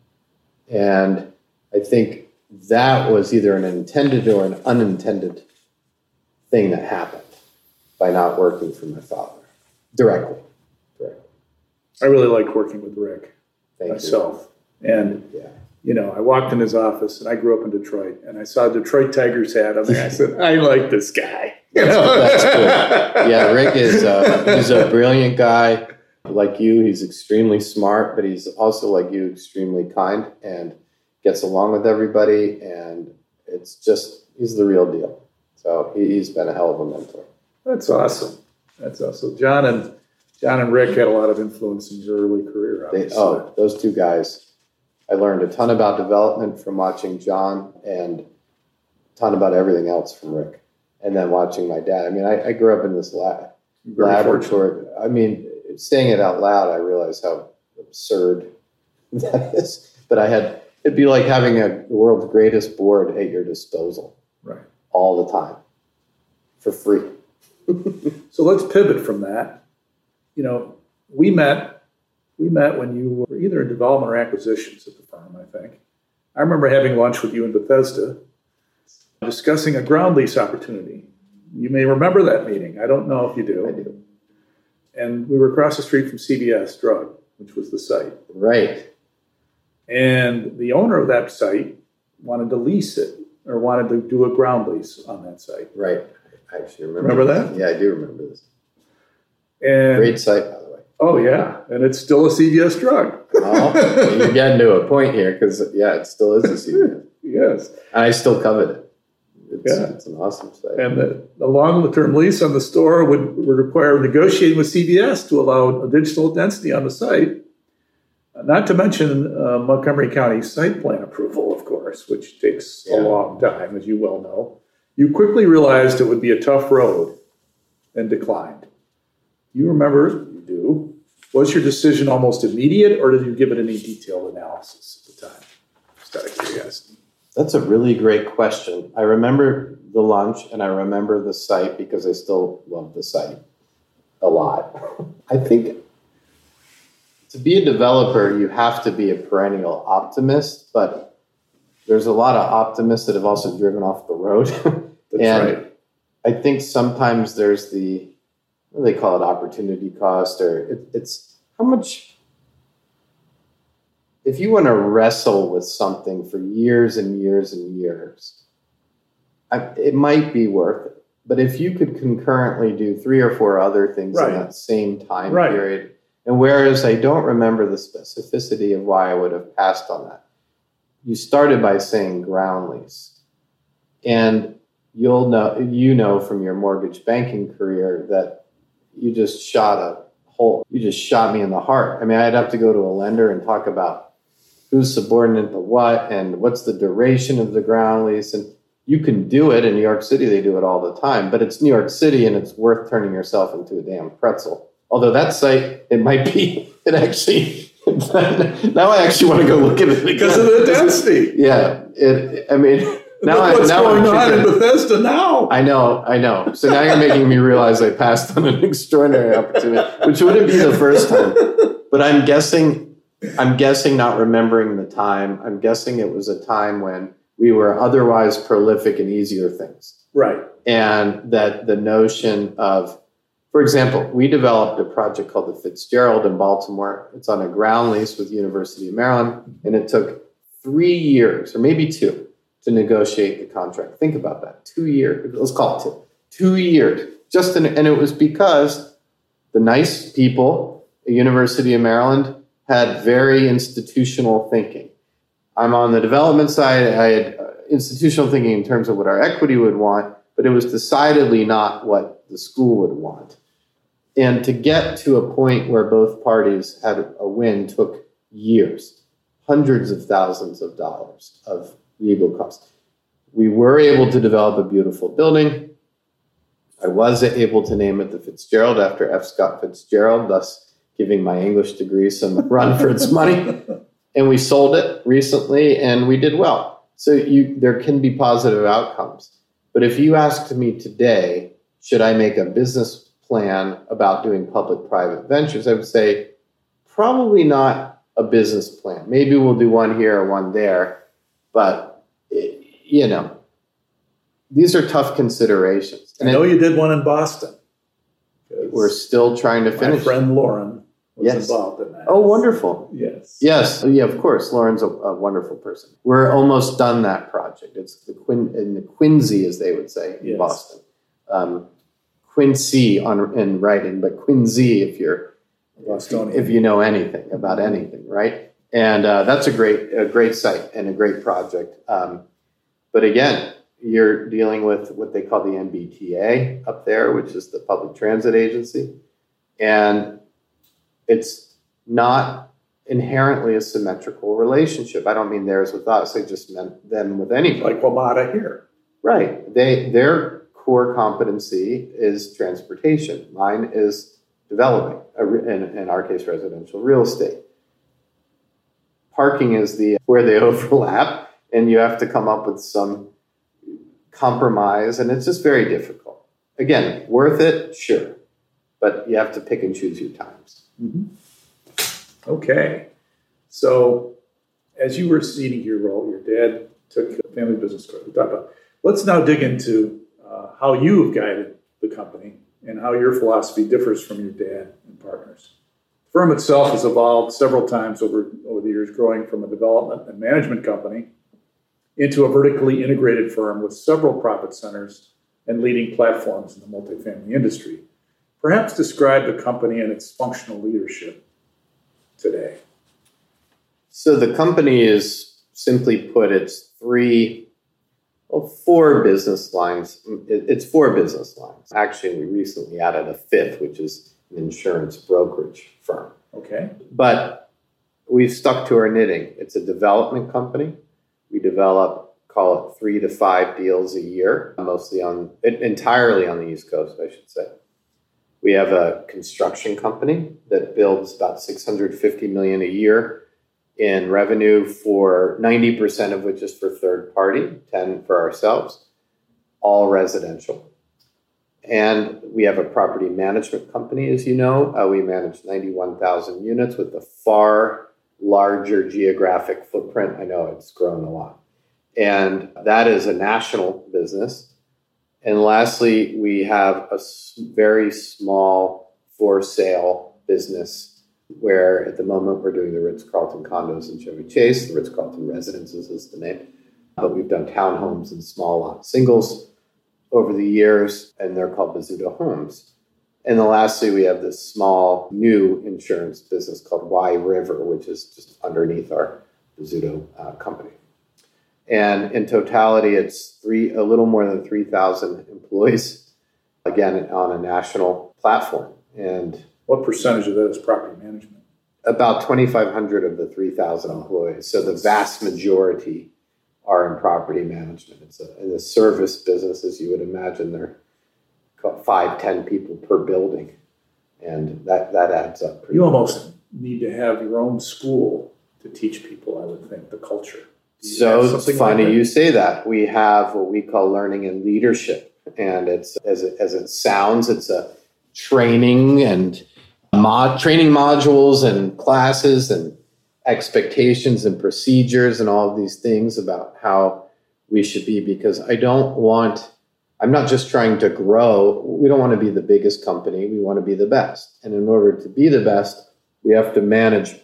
And I think that was either an intended or an unintended thing that happened by not working for my father directly. Directly. I really like working with Rick Thank myself. You. And yeah you know, I walked in his office and I grew up in Detroit and I saw Detroit Tigers hat on there. I said, I like this guy. You know? That's cool. Yeah, Rick is uh, he's a brilliant guy. Like you, he's extremely smart, but he's also like you, extremely kind and gets along with everybody. And it's just, he's the real deal. So he's been a hell of a mentor. That's awesome. That's awesome. John and John and Rick had a lot of influence in your early career. They, oh, those two guys. I learned a ton about development from watching John and a ton about everything else from Rick. And then watching my dad. I mean, I, I grew up in this lab, laboratory. I mean, saying it out loud, I realize how absurd that is. But I had, it'd be like having a the world's greatest board at your disposal. Right. All the time for free. so let's pivot from that. You know, we met we met when you were either in development or acquisitions at the firm, I think. I remember having lunch with you in Bethesda discussing a ground lease opportunity. You may remember that meeting. I don't know if you do. I do. And we were across the street from CVS Drug, which was the site. Right. And the owner of that site wanted to lease it or wanted to do a ground lease on that site. Right. I actually remember. Remember that? Yeah, I do remember this. And Great site, by the way. Oh yeah, and it's still a CVS drug. oh, you're getting to a point here because yeah, it still is a CVS. yes, and I still covet it. It's, Yeah. it's an awesome site. and the, the long-term lease on the store would, would require negotiating with CVS to allow additional density on the site. Not to mention uh, Montgomery County site plan approval, of course, which takes a long time, as you well know. You quickly realized it would be a tough road and declined. You remember, you do. Was your decision almost immediate, or did you give it any detailed analysis at the time? Just out of curiosity. That's a really great question. I remember the lunch and I remember the site because I still love the site a lot. I think to be a developer, you have to be a perennial optimist, but there's a lot of optimists that have also driven off the road. That's And- right. I think sometimes there's the they call it opportunity cost or it, it's how much if you want to wrestle with something for years and years and years I, it might be worth it but if you could concurrently do three or four other things Right. in that same time Right. period and whereas i don't remember the specificity of why i would have passed on that you started by saying ground lease and you'll know you know from your mortgage banking career that you just shot a hole. You just shot me in the heart. I mean i'd have to go to a lender and talk about who's subordinate to what and what's the duration of the ground lease. And you can do it in new york city. They do it all the time but it's new york city and it's worth turning yourself into a damn pretzel. Although that site it might be it actually now i actually want to go look at it Because of the density. yeah it i mean now I, what's now going I'm on in Bethesda now. I know, I know. So now you're making me realize I passed on an extraordinary opportunity, which wouldn't be the first time. But I'm guessing, I'm guessing not remembering the time. I'm guessing it was a time when we were otherwise prolific in easier things. right. And that the notion of, for example, we developed a project called the Fitzgerald in Baltimore. It's on a ground lease with University of Maryland, and it took three years, or maybe two, to negotiate the contract. Think about that. Two years. Let's call it two. Two years. Just in, and it was because the nice people at University of Maryland had very institutional thinking. I'm on the development side. I had uh, institutional thinking in terms of what our equity would want, but it was decidedly not what the school would want. And to get to a point where both parties had a win took years, hundreds of thousands of dollars of legal costs. We were able to develop a beautiful building. I was able to name it the Fitzgerald after F. Scott Fitzgerald, thus giving my English degree some run for its money. And we sold it recently and we did well. So you there can be positive outcomes. But if you asked me today, should I make a business plan about doing public private ventures, I would say probably not a business plan. Maybe we'll do one here or one there, but you know, these are tough considerations. I know you did one in Boston. we're still trying to finish. My friend Lauren was Yes. involved in that. Oh, wonderful. Yes. Yes, Oh, yeah, of course. Lauren's a, a wonderful person. We're almost done that project. It's the Quin in the Quincy, as they would say in Yes. Boston. Um, Quincy on in writing, but Quincy if you're Bostonian. if you know anything about anything, right? And uh, that's a great, a great site and a great project. Um, but again, you're dealing with what they call the MBTA up there, which is the public transit agency, and it's not inherently a symmetrical relationship. I don't mean theirs with us; I just meant them with anybody. like WMATA here. Right. They their core competency is transportation. Mine is developing, in, in our case, residential real estate. Parking is the where they overlap, and you have to come up with some compromise, and it's just very difficult. Again, worth it, sure, but you have to pick and choose your times. Okay. So, as you were seating your role, your dad took a family business course. We talked about. Let's now dig into uh, how you have guided the company and how your philosophy differs from your dad and partners. Firm itself has evolved several times over, over the years, growing from a development and management company into a vertically integrated firm with several profit centers and leading platforms in the multifamily industry. Perhaps describe the company and its functional leadership today. So the company is simply put, it's three, well, four business lines. It's four business lines. Actually, we recently added a fifth, which is insurance brokerage firm. Okay. But we've stuck to our knitting. It's a development company. We develop, call it three to five deals a year, mostly on, entirely on the East Coast, I should say. We have a construction company that builds about 650 million a year in revenue for 90% of which is for third party, 10 for ourselves, all residential. And we have a property management company, as you know. Uh, we manage 91,000 units with a far larger geographic footprint. I know it's grown a lot. And that is a national business. And lastly, we have a very small for sale business where at the moment we're doing the Ritz Carlton condos in Chevy Chase. The Ritz Carlton residences is the name. But we've done townhomes and small lot singles over the years, and they're called Bozzuto Homes. And then lastly, we have this small new insurance business called Y River, which is just underneath our Bozzuto uh, company. And in totality, it's three a little more than 3,000 employees, again, on a national platform. And What percentage of that is property management? about 2,500 of the 3,000 employees. So the vast majority are in property management. It's a, in the service business, as you would imagine, there are five, 10 people per building. And that, that adds up. pretty You almost need to have your own school to teach people, I would think, the culture. Do you have So it's funny like you say that. We have what we call learning and leadership, and it's as it, as it sounds, it's a training and mod training modules and classes and expectations and procedures and all of these things about how we should be. Because I don't want. I'm not just trying to grow. We don't want to be the biggest company. We want to be the best. And in order to be the best, we have to manage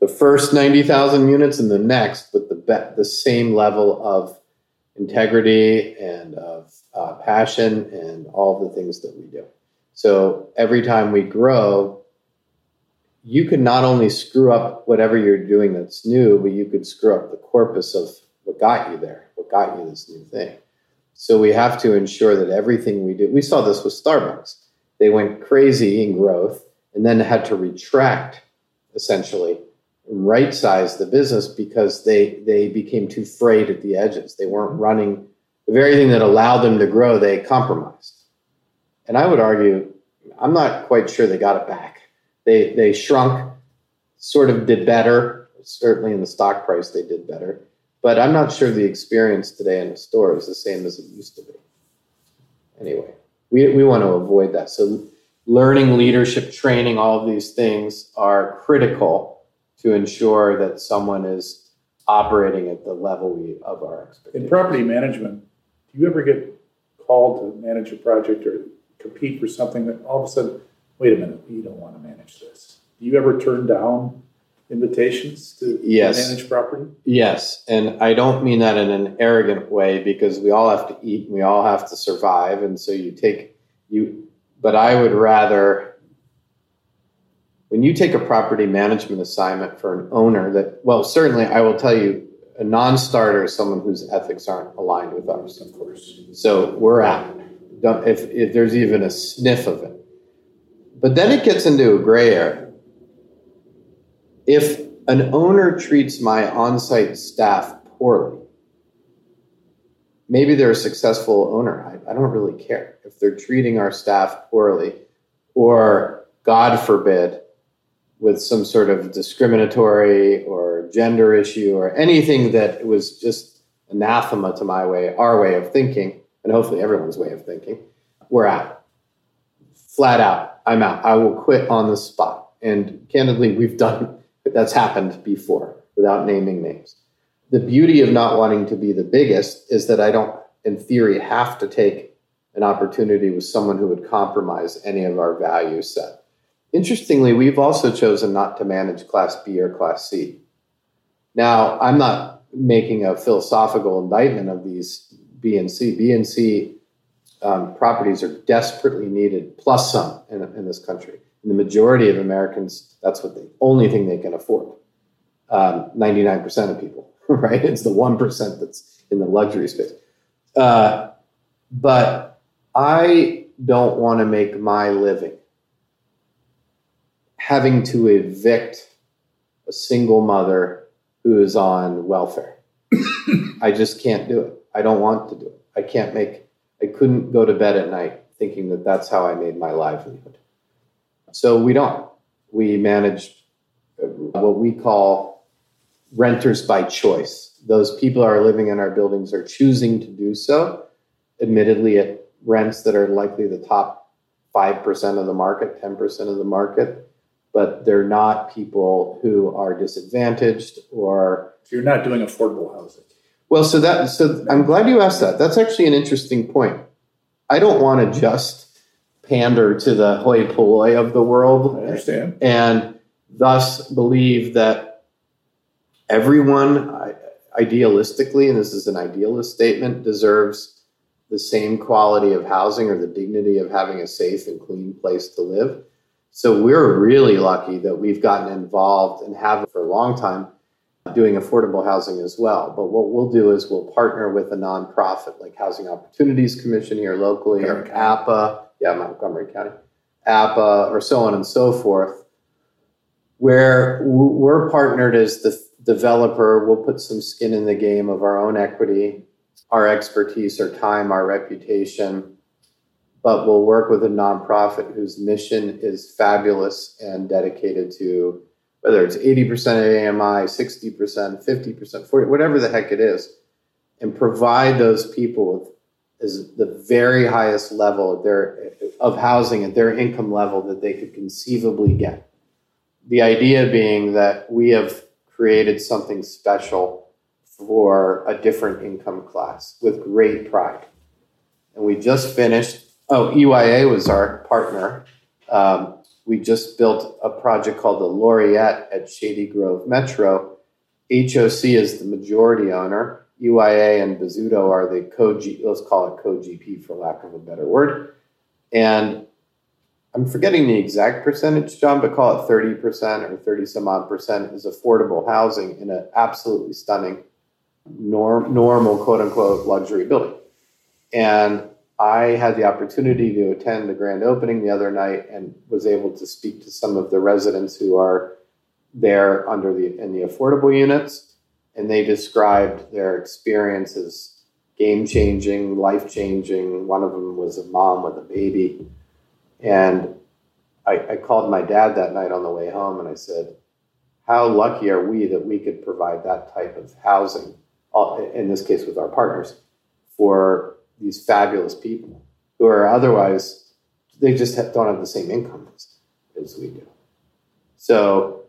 the first 90,000 units and the next with the be- the same level of integrity and of uh, passion and all the things that we do. So every time we grow, you can not only screw up whatever you're doing that's new, but you could screw up the corpus of what got you there, what got you this new thing. So we have to ensure that everything we do, we saw this with Starbucks. They went crazy in growth and then had to retract essentially right size the business because they they became too frayed at the edges. They weren't running the very thing that allowed them to grow, they compromised. And I would argue, I'm not quite sure they got it back. They they shrunk, sort of did better. Certainly in the stock price, they did better. But I'm not sure the experience today in the store is the same as it used to be. Anyway, we, we want to avoid that. So learning, leadership, training, all of these things are critical to ensure that someone is operating at the level we, of our expectations. In property management, do you ever get called to manage a project or compete for something that all of a sudden, wait a minute, we don't want to manage this? Do you ever turn down invitations to Yes. manage property? Yes, and I don't mean that in an arrogant way because we all have to eat, and we all have to survive, and so you take you. But I would rather when you take a property management assignment for an owner that, well, certainly I will tell you, a non-starter is someone whose ethics aren't aligned with ours. Of course. So we're out. Don't, if, if there's even a sniff of it. But then it gets into a gray area. If an owner treats my on-site staff poorly, maybe they're a successful owner. I, I don't really care if they're treating our staff poorly, or God forbid, with some sort of discriminatory or gender issue or anything that was just anathema to my way, our way of thinking, and hopefully everyone's way of thinking, we're out. Flat out, I'm out. I will quit on the spot. And candidly, we've done that's happened before without naming names. The beauty of not wanting to be the biggest is that I don't, in theory, have to take an opportunity with someone who would compromise any of our value set. Interestingly, we've also chosen not to manage Class B or Class C. Now, I'm not making a philosophical indictment of these B and C. B and C um, properties are desperately needed, plus some in, in this country. And the majority of Americans, that's what the only thing they can afford. Um, 99% of people, right? It's the 1% that's in the luxury space. Uh, but I don't want to make my living having to evict a single mother who is on welfare. I just can't do it. I don't want to do it. I can't make, I couldn't go to bed at night thinking that that's how I made my livelihood. So we don't. We manage uh, what we call renters by choice. Those people are living in our buildings are choosing to do so, admittedly at rents that are likely the top 5% of the market, 10% of the market but they're not people who are disadvantaged or so you're not doing affordable housing well so that so i'm glad you asked that. That's actually an interesting point. I don't want to just pander to the hoi polloi of the world i understand. and thus believe that everyone idealistically and this is an idealist statement deserves the same quality of housing or the dignity of having a safe and clean place to live. So we're really lucky that we've gotten involved and have for a long time doing affordable housing as well. But what we'll do is we'll partner with a nonprofit like Housing Opportunities Commission here locally or APA, yeah, Montgomery County, APA, or so on and so forth, where we're partnered as the developer. We'll put some skin in the game of our own equity, our expertise, our time, our reputation but we'll work with a nonprofit whose mission is fabulous and dedicated to whether it's 80% of AMI, 60%, 50%, 40, whatever the heck it is, and provide those people with is the very highest level of their of housing at their income level that they could conceivably get. The idea being that we have created something special for a different income class with great pride. And we just finished Oh, EYA was our partner. Um, we just built a project called the Laureate at Shady Grove Metro. HOC is the majority owner. EYA and Bozzuto are the co let's call it co GP for lack of a better word. And I'm forgetting the exact percentage, John, but call it 30% or 30 some odd percent is affordable housing in an absolutely stunning, norm, normal, quote unquote, luxury building. And I had the opportunity to attend the grand opening the other night and was able to speak to some of the residents who are there under the in the affordable units, and they described their experiences game changing, life changing. One of them was a mom with a baby, and I, I called my dad that night on the way home, and I said, "How lucky are we that we could provide that type of housing? Uh, in this case, with our partners for." These fabulous people who are otherwise they just have, don't have the same income as, as we do. So,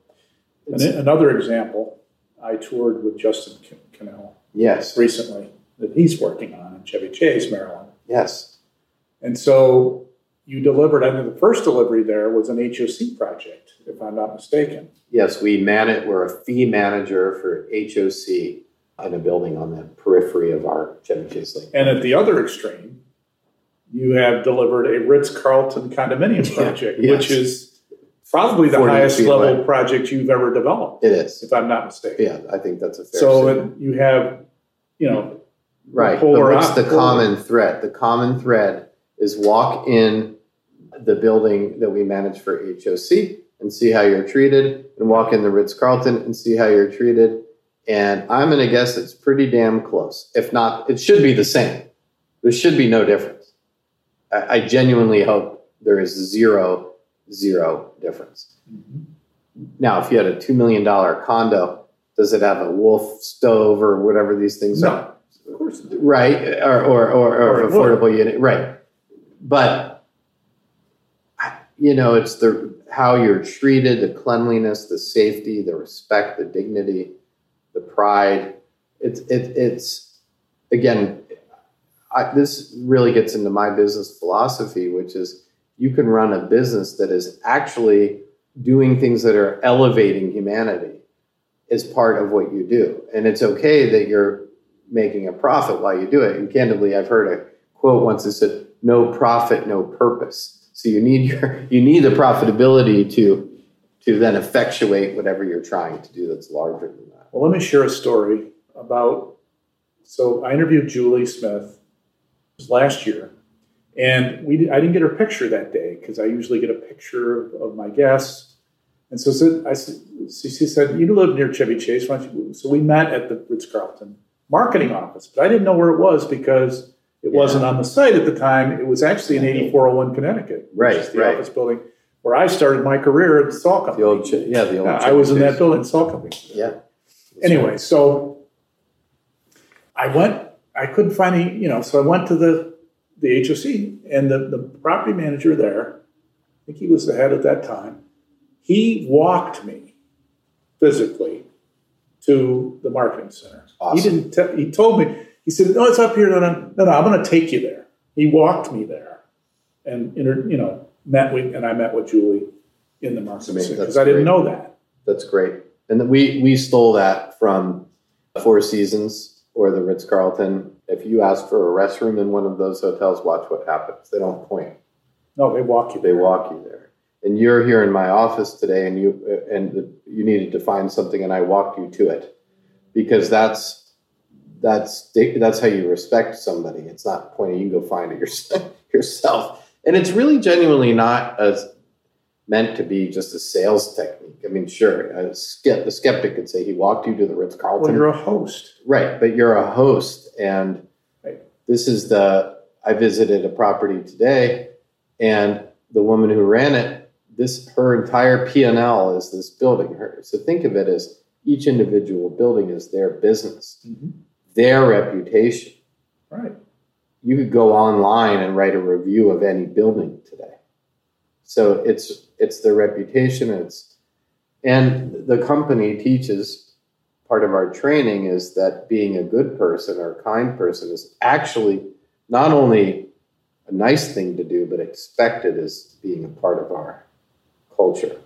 another example, I toured with Justin Cannell. Yes. Recently, that he's working on in Chevy Chase, Maryland. Yes. And so you delivered, I think the first delivery there was an HOC project, if I'm not mistaken. Yes, we manage, we're a fee manager for HOC in a building on the periphery of our Chevy Lake. And at the other extreme, you have delivered a Ritz Carlton condominium project, yes. which is probably the highest level away. project you've ever developed, It is. if I'm not mistaken. Yeah, I think that's a fair So you have, you know, Right. But what's the polar- common thread? The common thread is walk in the building that we manage for HOC and see how you're treated, and walk in the Ritz Carlton and see how you're treated. And I'm going to guess it's pretty damn close. If not, it should be the same. There should be no difference. I, I genuinely hope there is zero, zero difference. Mm-hmm. Now, if you had a $2 million condo, does it have a wolf stove or whatever these things are? no, of course. right or or or, or, Or affordable unit right but you know it's the how you're treated the cleanliness the safety the respect the dignity the pride it's it, it's again I, this really gets into my business philosophy which is you can run a business that is actually doing things that are elevating humanity as part of what you do and it's okay that you're making a profit while you do it. And candidly, I've heard a quote once that said, "No profit, no purpose." So you need your you need the profitability to to then effectuate whatever you're trying to do that's larger than that. Well, let me share a story about. So I interviewed Julie Smith last year, and we I didn't get her picture that day because I usually get a picture of, my guests. And so I said, she said, "You live near Chevy Chase, why don't you?" So we met at the Ritz Carlton marketing office, but I didn't know where it was because it Yeah. wasn't on the site at the time. It was actually in 8401 Connecticut, which Right, is the right. office building where I started my career at the The Company. old, ch- yeah, the old. Yeah, I was in that building, Saul Company. Yeah. Anyway, so I went, I couldn't find any, you know, so I went to the, the HOC and the, the property manager there, I think he was the head at that time, he walked me physically to the marketing center. Awesome. He didn't, te- he told me, he said, no, it's up here. No, no, no, no I'm going to take you there. He walked me there and, you know, met with, and I met with Julie in the amazing. center because I didn't great. know that. That's great. And we we stole that from Four Seasons or the Ritz Carlton. If you ask for a restroom in one of those hotels, watch what happens. They don't point. No, they walk you they walk you there. And you're here in my office today, and you and the, you needed to find something, and I walked you to it because that's that's that's how you respect somebody. It's not pointing; you can go find it yourself. And it's really genuinely not as meant to be just a sales technique. I mean, sure, a skep- the skeptic could say he walked you to the Ritz Carlton. Well, you're a host. Right, but you're a host, and Right. this is the. I visited a property today, and the woman who ran it, this her entire P and L is this building. Her so think of it as each individual building is their business, mm-hmm. their reputation. Right. You could go online and write a review of any building today. So it's it's their reputation. It's and the company teaches part of our training is that being a good person or a kind person is actually not only a nice thing to do, but expected as being a part of our culture.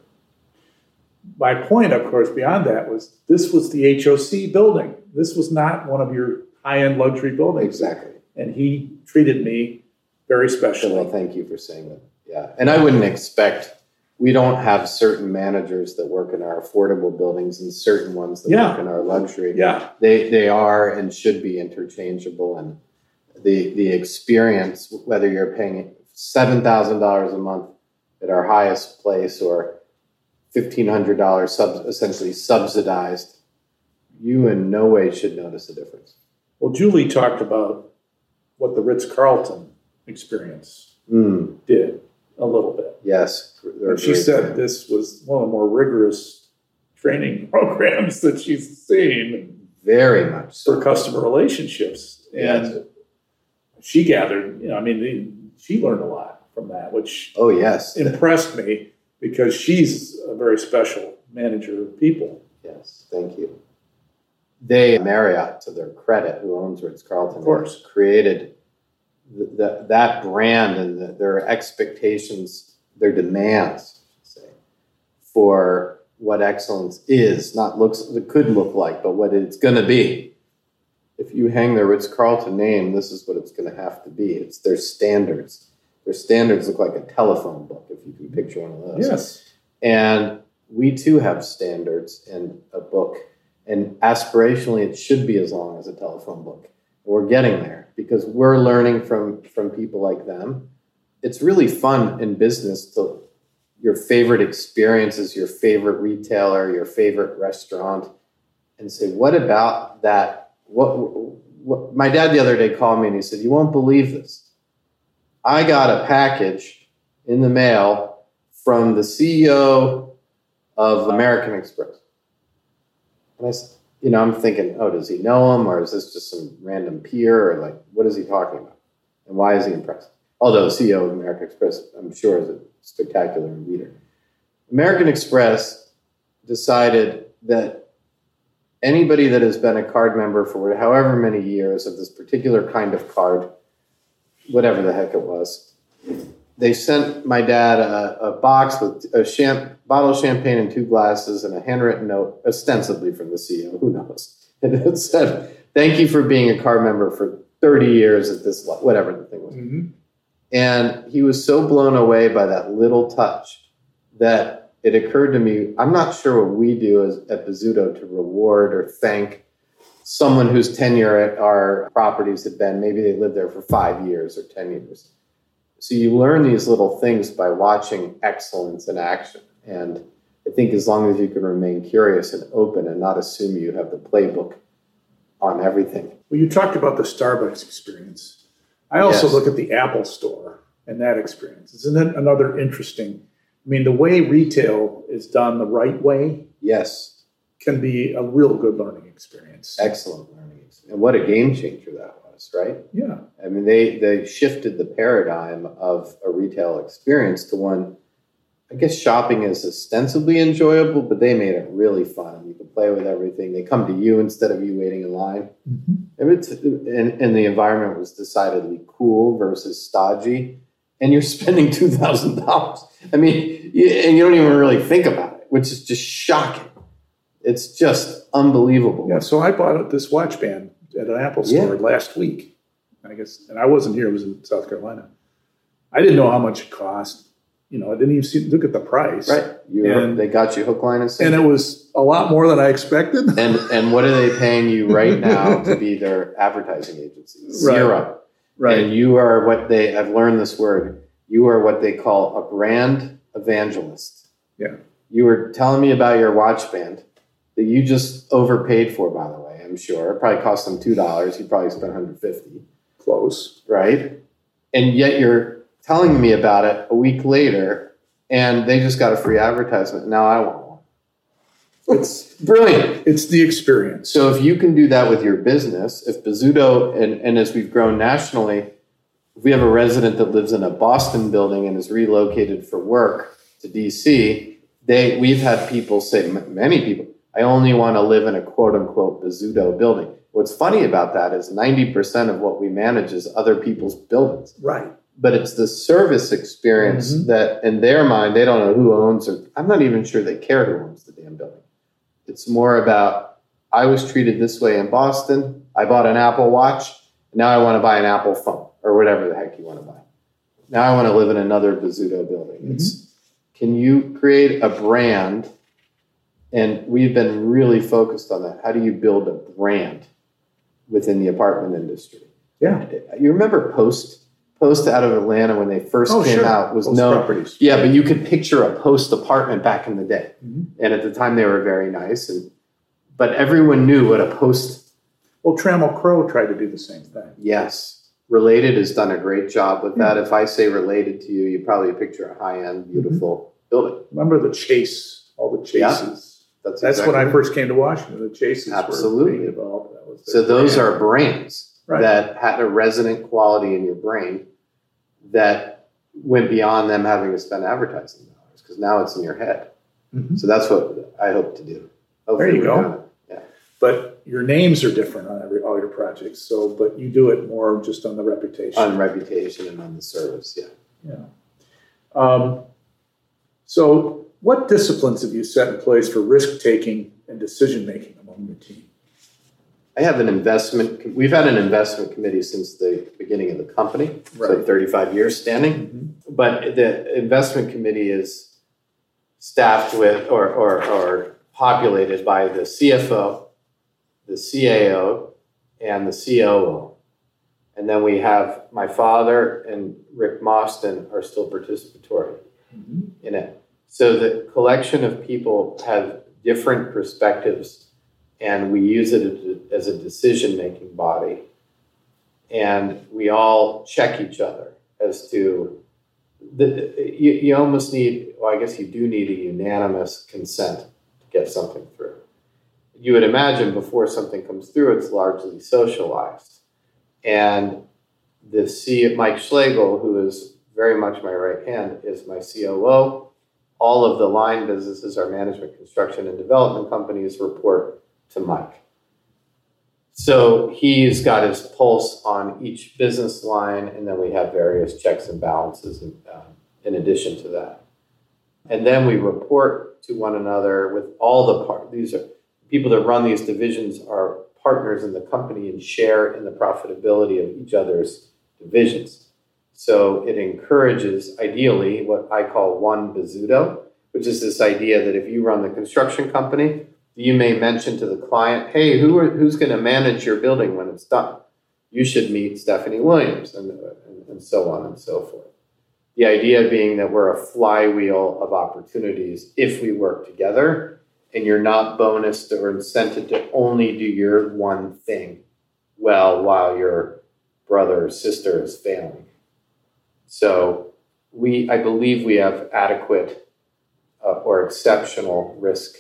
My point, of course, beyond that was this was the HOC building. This was not one of your high end luxury buildings. Exactly. And he treated me very specially. well, thank you for saying that. Yeah, and I wouldn't expect. We don't have certain managers that work in our affordable buildings and certain ones that Yeah. work in our luxury. Yeah. they they are and should be interchangeable and the the experience whether you're paying seven thousand dollars a month at our highest place or fifteen hundred dollars sub, essentially subsidized you in no way should notice a difference Well, Julie talked about what the Ritz Carlton experience mm, did a little bit. yes And she said this was one of the more rigorous training programs that she's seen very much so for customer relationships. And she gathered, you know, I mean, she learned a lot from that, which oh yes impressed me because she's a very special manager of people. Yes, thank you. They, Marriott, to their credit, who owns Ritz Carlton, Of course. created the, the, that brand and the, their expectations, their demands, say, for what excellence is, not looks, it could look like, but what it's going to be. If you hang the Ritz Carlton name, this is what it's going to have to be. It's their standards. Their standards look like a telephone book, if you can picture one of those Yes. And we too have standards and a book. And aspirationally, it should be as long as a telephone book. We're getting there because we're learning from, from people like them. It's really fun in business to your favorite experiences, your favorite retailer, your favorite restaurant, and say, what about that? What, what my dad the other day called me and he said, You won't believe this. I got a package in the mail from the CEO of American Express. And I you know, I'm thinking, oh, does he know him or is this just some random peer or like, what is he talking about? And why is he impressed? Although CEO of American Express, I'm sure, is a spectacular leader. American Express decided that anybody that has been a card member for however many years of this particular kind of card, whatever the heck it was, they sent my dad a, a box with a champ, bottle of champagne and two glasses and a handwritten note, ostensibly from the CEO. Who knows? And it said, "Thank you for being a card member for 30 years at this, whatever the thing was." Mm-hmm. And he was so blown away by that little touch that it occurred to me, I'm not sure what we do as, at Bozzuto to reward or thank someone whose tenure at our properties had been maybe they lived there for five years or 10 years. So you learn these little things by watching excellence in action. And I think as long as you can remain curious and open and not assume you have the playbook on everything. Well, you talked about the Starbucks experience. I also yes. look at the Apple store and that experience. Isn't it another interesting? I mean, the way retail is done the right way. Yes. Can be a real good learning experience. Excellent learning. experience. And what a game changer that was, right? Yeah. I mean, they, they shifted the paradigm of a retail experience to one I guess shopping is ostensibly enjoyable, but they made it really fun. You can play with everything. They come to you instead of you waiting in line. Mm-hmm. It's, and, and the environment was decidedly cool versus stodgy. And you're spending two thousand dollars. I mean, you, and you don't even really think about it, which is just shocking. It's just unbelievable. Yeah. So I bought this watch band at an Apple store yeah. last week. I guess, and I wasn't here. I was in South Carolina. I didn't know how much it cost you know, I didn't even see, look at the price. Right. You and, they got you hook, line, and sinker. And it was a lot more than I expected. and and what are they paying you right now to be their advertising agency? Zero. Right. And you are what they. I've learned this word. You are what they call a brand evangelist. Yeah. You were telling me about your watch band that you just overpaid for. By the way, I'm sure it probably cost them two dollars. He probably spent 150. Close. Right. And yet you're telling me about it a week later, and they just got a free advertisement. Now I want one. It's brilliant. It's the experience. So if you can do that with your business, if Bozzuto, and, and as we've grown nationally, if we have a resident that lives in a Boston building and is relocated for work to DC, they we've had people say, many people, I only want to live in a quote unquote Bozzuto building. What's funny about that is 90% of what we manage is other people's buildings. Right but it's the service experience mm-hmm. that in their mind they don't know who owns or i'm not even sure they care who owns the damn building it's more about i was treated this way in boston i bought an apple watch now i want to buy an apple phone or whatever the heck you want to buy now i want to live in another Bozzuto building mm-hmm. it's can you create a brand and we've been really focused on that how do you build a brand within the apartment industry yeah you remember post Post out of Atlanta when they first oh, came sure. out was no properties. Yeah, but you could picture a post apartment back in the day, mm-hmm. and at the time they were very nice. And but everyone knew what a post. Well, Trammell Crow tried to do the same thing. Yes, Related has done a great job with mm-hmm. that. If I say Related to you, you probably picture a high end, beautiful mm-hmm. building. Remember the chase, all the chases. Yeah, that's, that's exactly when I first came to Washington. The chases Absolutely. were involved. so those brand. are brands right. that had a resonant quality in your brain that went beyond them having to spend advertising dollars because now it's in your head. Mm-hmm. So that's what I hope to do. Hopefully there you go. Yeah. But your names are different on every all your projects. So, but you do it more just on the reputation. On reputation and on the service. Yeah. Yeah. Um, so, what disciplines have you set in place for risk taking and decision making among your team? I have an investment. We've had an investment committee since the beginning of the company, right. so 35 years standing. Mm-hmm. But the investment committee is staffed with or, or, or populated by the CFO, the CAO, and the COO. And then we have my father and Rick Mostyn are still participatory mm-hmm. in it. So the collection of people have different perspectives, and we use it as a decision making body. And we all check each other as to the, you, you almost need, well, I guess you do need a unanimous consent to get something through. You would imagine before something comes through, it's largely socialized. And the C, Mike Schlegel, who is very much my right hand, is my COO. All of the line businesses, our management, construction, and development companies report to Mike. So he's got his pulse on each business line, and then we have various checks and balances in, uh, in addition to that. And then we report to one another with all the part. These are people that run these divisions are partners in the company and share in the profitability of each other's divisions. So it encourages, ideally, what I call one Bozzuto, which is this idea that if you run the construction company, you may mention to the client, hey, who are, who's going to manage your building when it's done? You should meet Stephanie Williams, and, and, and so on and so forth. The idea being that we're a flywheel of opportunities if we work together, and you're not bonused or incented to only do your one thing well while your brother or sister is failing. So we, I believe we have adequate uh, or exceptional risk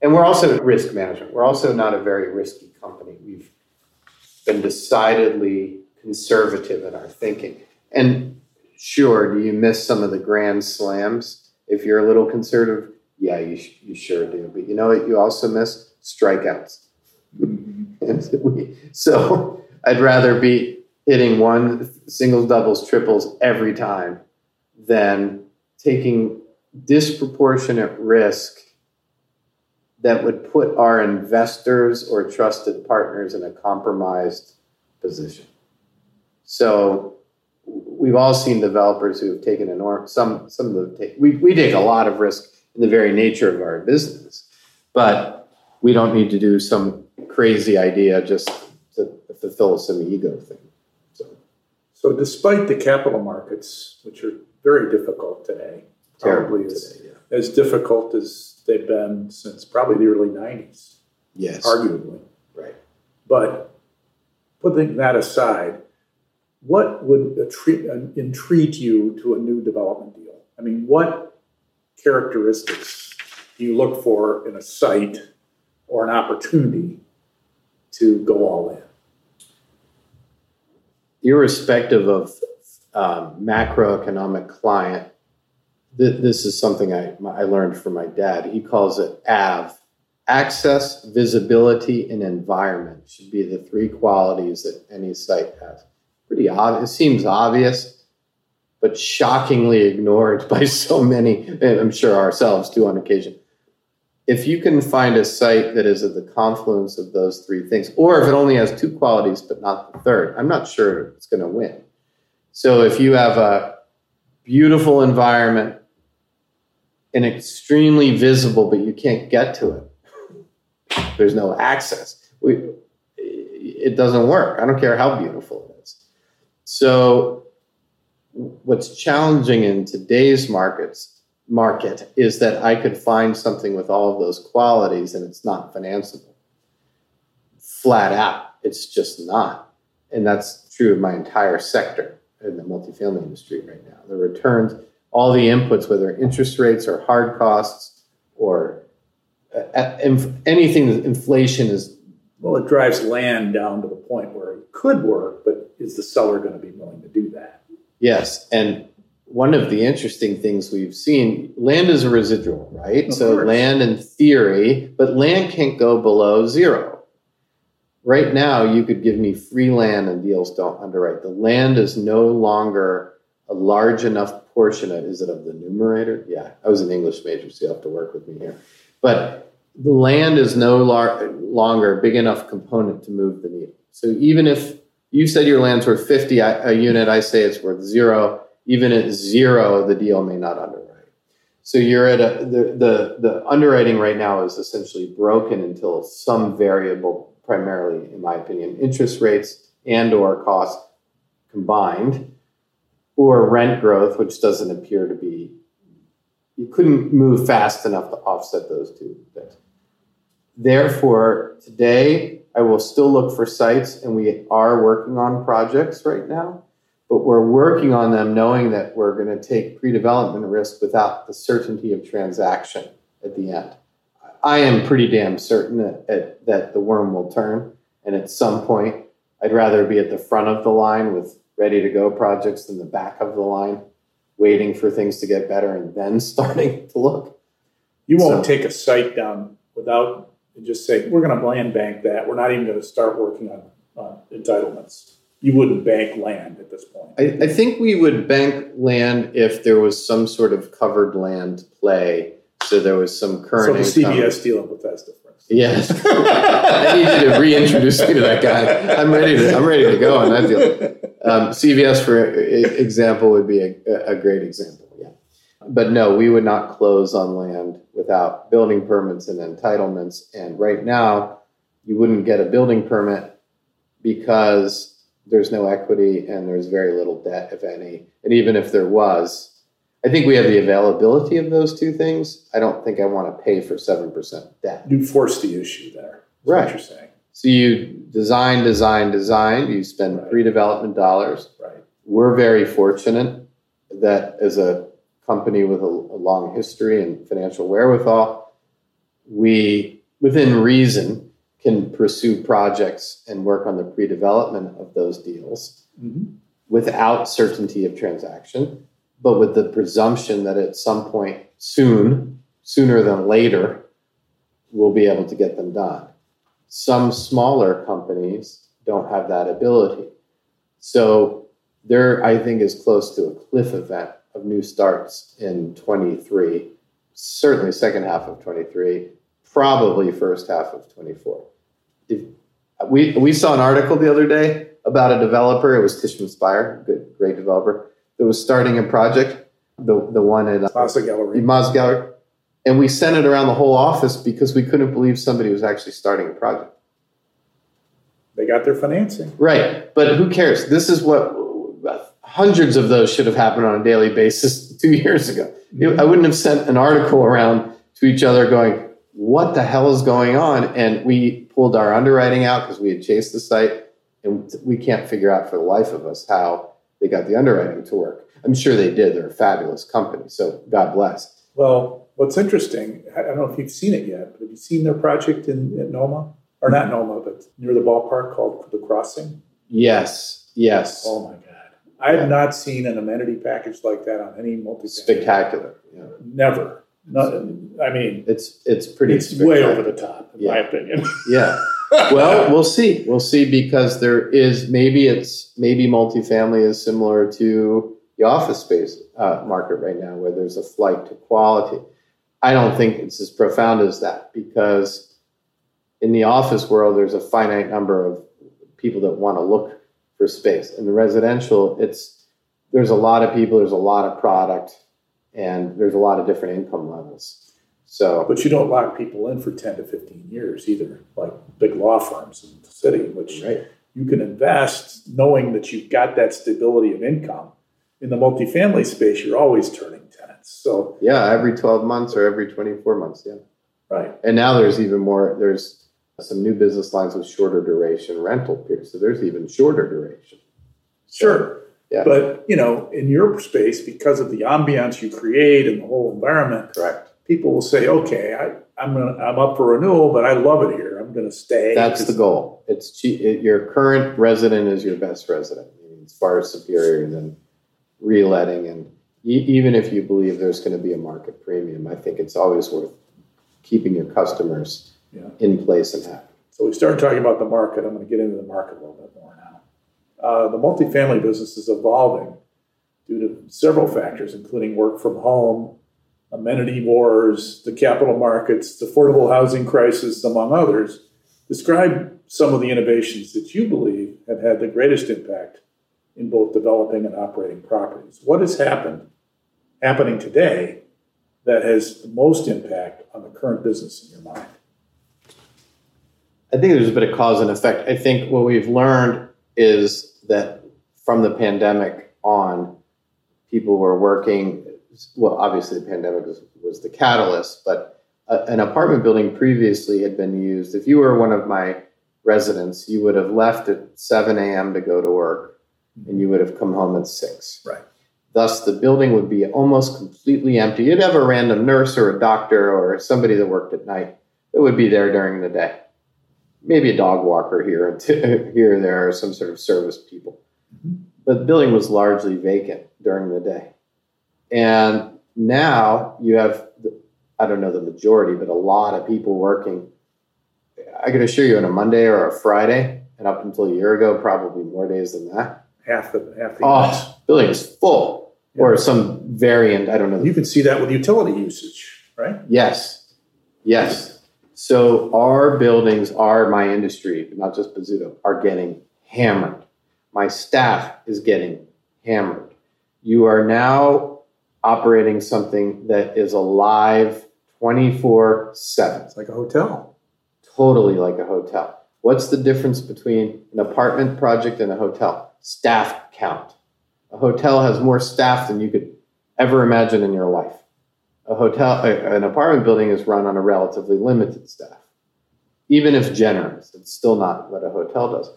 and we're also risk management. We're also not a very risky company. We've been decidedly conservative in our thinking. And sure, do you miss some of the grand slams if you're a little conservative? Yeah, you, you sure do. But you know what? You also miss strikeouts. so I'd rather be hitting one singles, doubles, triples every time than taking disproportionate risk that would put our investors or trusted partners in a compromised position. So we've all seen developers who have taken enormous some some of the we we take a lot of risk in the very nature of our business, but we don't need to do some crazy idea just to fulfill some ego thing. So, despite the capital markets, which are very difficult today, probably as, today, yeah. as difficult as they've been since probably the early 90s. Yes. Arguably. Right. But putting that aside, what would entreat you to a new development deal? I mean, what characteristics do you look for in a site or an opportunity to go all in? Irrespective of um, macroeconomic client this is something I, I learned from my dad. He calls it AV access, visibility, and environment should be the three qualities that any site has. Pretty obvious. It seems obvious, but shockingly ignored by so many, and I'm sure ourselves too on occasion. If you can find a site that is at the confluence of those three things, or if it only has two qualities but not the third, I'm not sure it's going to win. So if you have a beautiful environment and extremely visible, but you can't get to it. There's no access. We, it doesn't work. I don't care how beautiful it is. So, what's challenging in today's markets market is that I could find something with all of those qualities and it's not financeable. Flat out, it's just not. And that's true of my entire sector in the multifamily industry right now. The returns all the inputs, whether interest rates or hard costs or uh, anything inflation is. Well, it drives land down to the point where it could work, but is the seller going to be willing to do that? Yes. And one of the interesting things we've seen land is a residual, right? Of so, course. land in theory, but land can't go below zero. Right now, you could give me free land and deals don't underwrite. The land is no longer a large enough portion of is it of the numerator? Yeah, I was an English major, so you have to work with me here. But the land is no lar- longer a big enough component to move the needle. So even if you said your land's worth 50 a unit, I say it's worth zero. Even at zero, the deal may not underwrite. So you're at a the, the the underwriting right now is essentially broken until some variable, primarily in my opinion, interest rates and or cost combined, or rent growth, which doesn't appear to be you couldn't move fast enough to offset those two things. Therefore, today I will still look for sites, and we are working on projects right now but we're working on them knowing that we're going to take pre-development risk without the certainty of transaction at the end. I am pretty damn certain that, that the worm will turn, and at some point, I'd rather be at the front of the line with ready to go projects than the back of the line, waiting for things to get better and then starting to look. You won't so, take a site down without just say we're going to land bank that. We're not even going to start working on, on entitlements you wouldn't bank land at this point. I, I, think we would bank land if there was some sort of covered land play. So there was some current. So the CVS deal in Bethesda, for instance. Yes, I need you to reintroduce me to that guy. I'm ready to. I'm ready to go on that deal. Um, CVS, for example, would be a, a great example. Yeah, but no, we would not close on land without building permits and entitlements. And right now, you wouldn't get a building permit because there's no equity and there's very little debt, if any. And even if there was, I think we have the availability of those two things. I don't think I want to pay for 7% debt. You force the issue there. Right. you're saying. So you design, design, design. You spend right. pre-development dollars. Right. We're very fortunate that as a company with a, a long history and financial wherewithal, we, within reason, can pursue projects and work on the pre-development of those deals mm-hmm. without certainty of transaction, but with the presumption that at some point soon, sooner than later, we'll be able to get them done. Some smaller companies don't have that ability. So there, I think, is close to a cliff event of new starts in 23, certainly second half of 23, probably first half of 24 if we we saw an article the other day about a developer. It was Tishman Speyer, good great developer, that was starting a project. The the one at uh, Gallery. Mazza Gallerie, and we sent it around the whole office because we couldn't believe somebody was actually starting a project. They got their financing. Right, but who cares? This is what hundreds of those should have happened on a daily basis two years ago. Mm-hmm. I wouldn't have sent an article around to each other going, "What the hell is going on?" And we pulled our underwriting out because we had chased the site, and we can't figure out for the life of us how they got the underwriting to work. I'm sure they did. They're a fabulous company, so God bless. Well, what's interesting, I don't know if you've seen it yet, but have you seen their project in, in Noma? Or not Noma, but near the ballpark called The Crossing? Yes, yes. Oh my God. I have not seen an amenity package like that on any multi. Spectacular. Yeah. Never. Not, I mean, it's it's pretty. It's way over the top, in yeah. my opinion. yeah. Well, we'll see. We'll see because there is maybe it's maybe multifamily is similar to the office space uh, market right now, where there's a flight to quality. I don't think it's as profound as that because in the office world, there's a finite number of people that want to look for space. In the residential, it's there's a lot of people, there's a lot of product and there's a lot of different income levels. So, but you don't lock people in for ten to fifteen years either, like big law firms in the city, which right. you can invest knowing that you've got that stability of income. In the multifamily space, you're always turning tenants. So yeah, every twelve months or every twenty four months, yeah. Right. And now there's even more. There's some new business lines with shorter duration rental periods. So there's even shorter duration. Sure. Yeah. But you know, in your space, because of the ambiance you create and the whole environment, correct. People will say, "Okay, I, am gonna, I'm up for renewal, but I love it here. I'm going to stay." That's the goal. It's it, your current resident is your best resident. It's far superior than reletting, and e- even if you believe there's going to be a market premium, I think it's always worth keeping your customers yeah. in place and happy. So we started talking about the market. I'm going to get into the market a little bit more. Uh, the multifamily business is evolving due to several factors, including work from home, amenity wars, the capital markets, the affordable housing crisis, among others. Describe some of the innovations that you believe have had the greatest impact in both developing and operating properties. What has happened, happening today, that has the most impact on the current business in your mind? I think there's a bit of cause and effect. I think what we've learned is that from the pandemic on, people were working. Well, obviously, the pandemic was, was the catalyst, but a, an apartment building previously had been used. If you were one of my residents, you would have left at 7 a.m. to go to work, and you would have come home at 6. Right. Thus, the building would be almost completely empty. You'd have a random nurse or a doctor or somebody that worked at night that would be there during the day maybe a dog walker here and here or there, or some sort of service people. Mm-hmm. But the building was largely vacant during the day. And now you have, I don't know the majority, but a lot of people working. I can assure you on a Monday or a Friday, and up until a year ago, probably more days than that. Half the half the oh, building is full, yeah. or some variant. I don't know. You can see that with utility usage, right? Yes, yes. So our buildings are my industry, not just Bozzuto, are getting hammered. My staff is getting hammered. You are now operating something that is alive 24 7. It's like a hotel. Totally like a hotel. What's the difference between an apartment project and a hotel? Staff count. A hotel has more staff than you could ever imagine in your life a hotel, an apartment building is run on a relatively limited staff. Even if generous, it's still not what a hotel does.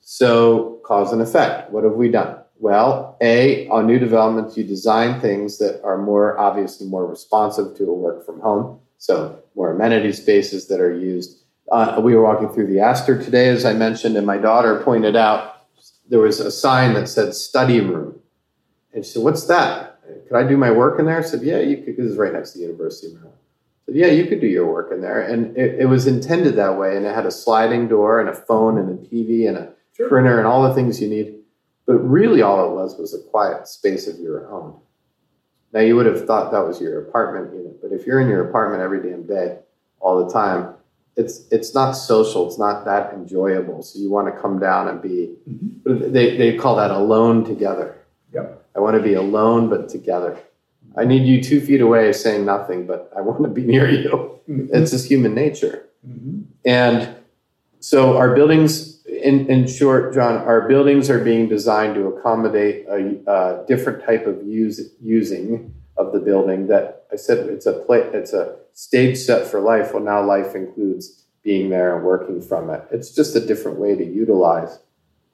So, cause and effect. What have we done? Well, A, on new developments, you design things that are more obviously more responsive to a work from home. So, more amenity spaces that are used. Uh, we were walking through the Astor today, as I mentioned, and my daughter pointed out there was a sign that said study room. And she said, What's that? Could I do my work in there? I said, yeah, you could. This is right next to the University of Maryland. I said, yeah, you could do your work in there. And it, it, was intended that way. And it had a sliding door and a phone and a TV and a sure. printer and all the things you need. But really, all it was was a quiet space of your own. Now, you would have thought that was your apartment unit. But if you're in your apartment every damn day, all the time, it's it's not social. It's not that enjoyable. So you want to come down and be. Mm-hmm. They they call that alone together. Yep. I want to be alone but together. I need you two feet away saying nothing, but I want to be near you. Mm-hmm. It's just human nature. Mm-hmm. And so our buildings, in, in short, John, our buildings are being designed to accommodate a, a different type of use, using of the building that I said it's a play, it's a stage set for life. Well, now life includes being there and working from it. It's just a different way to utilize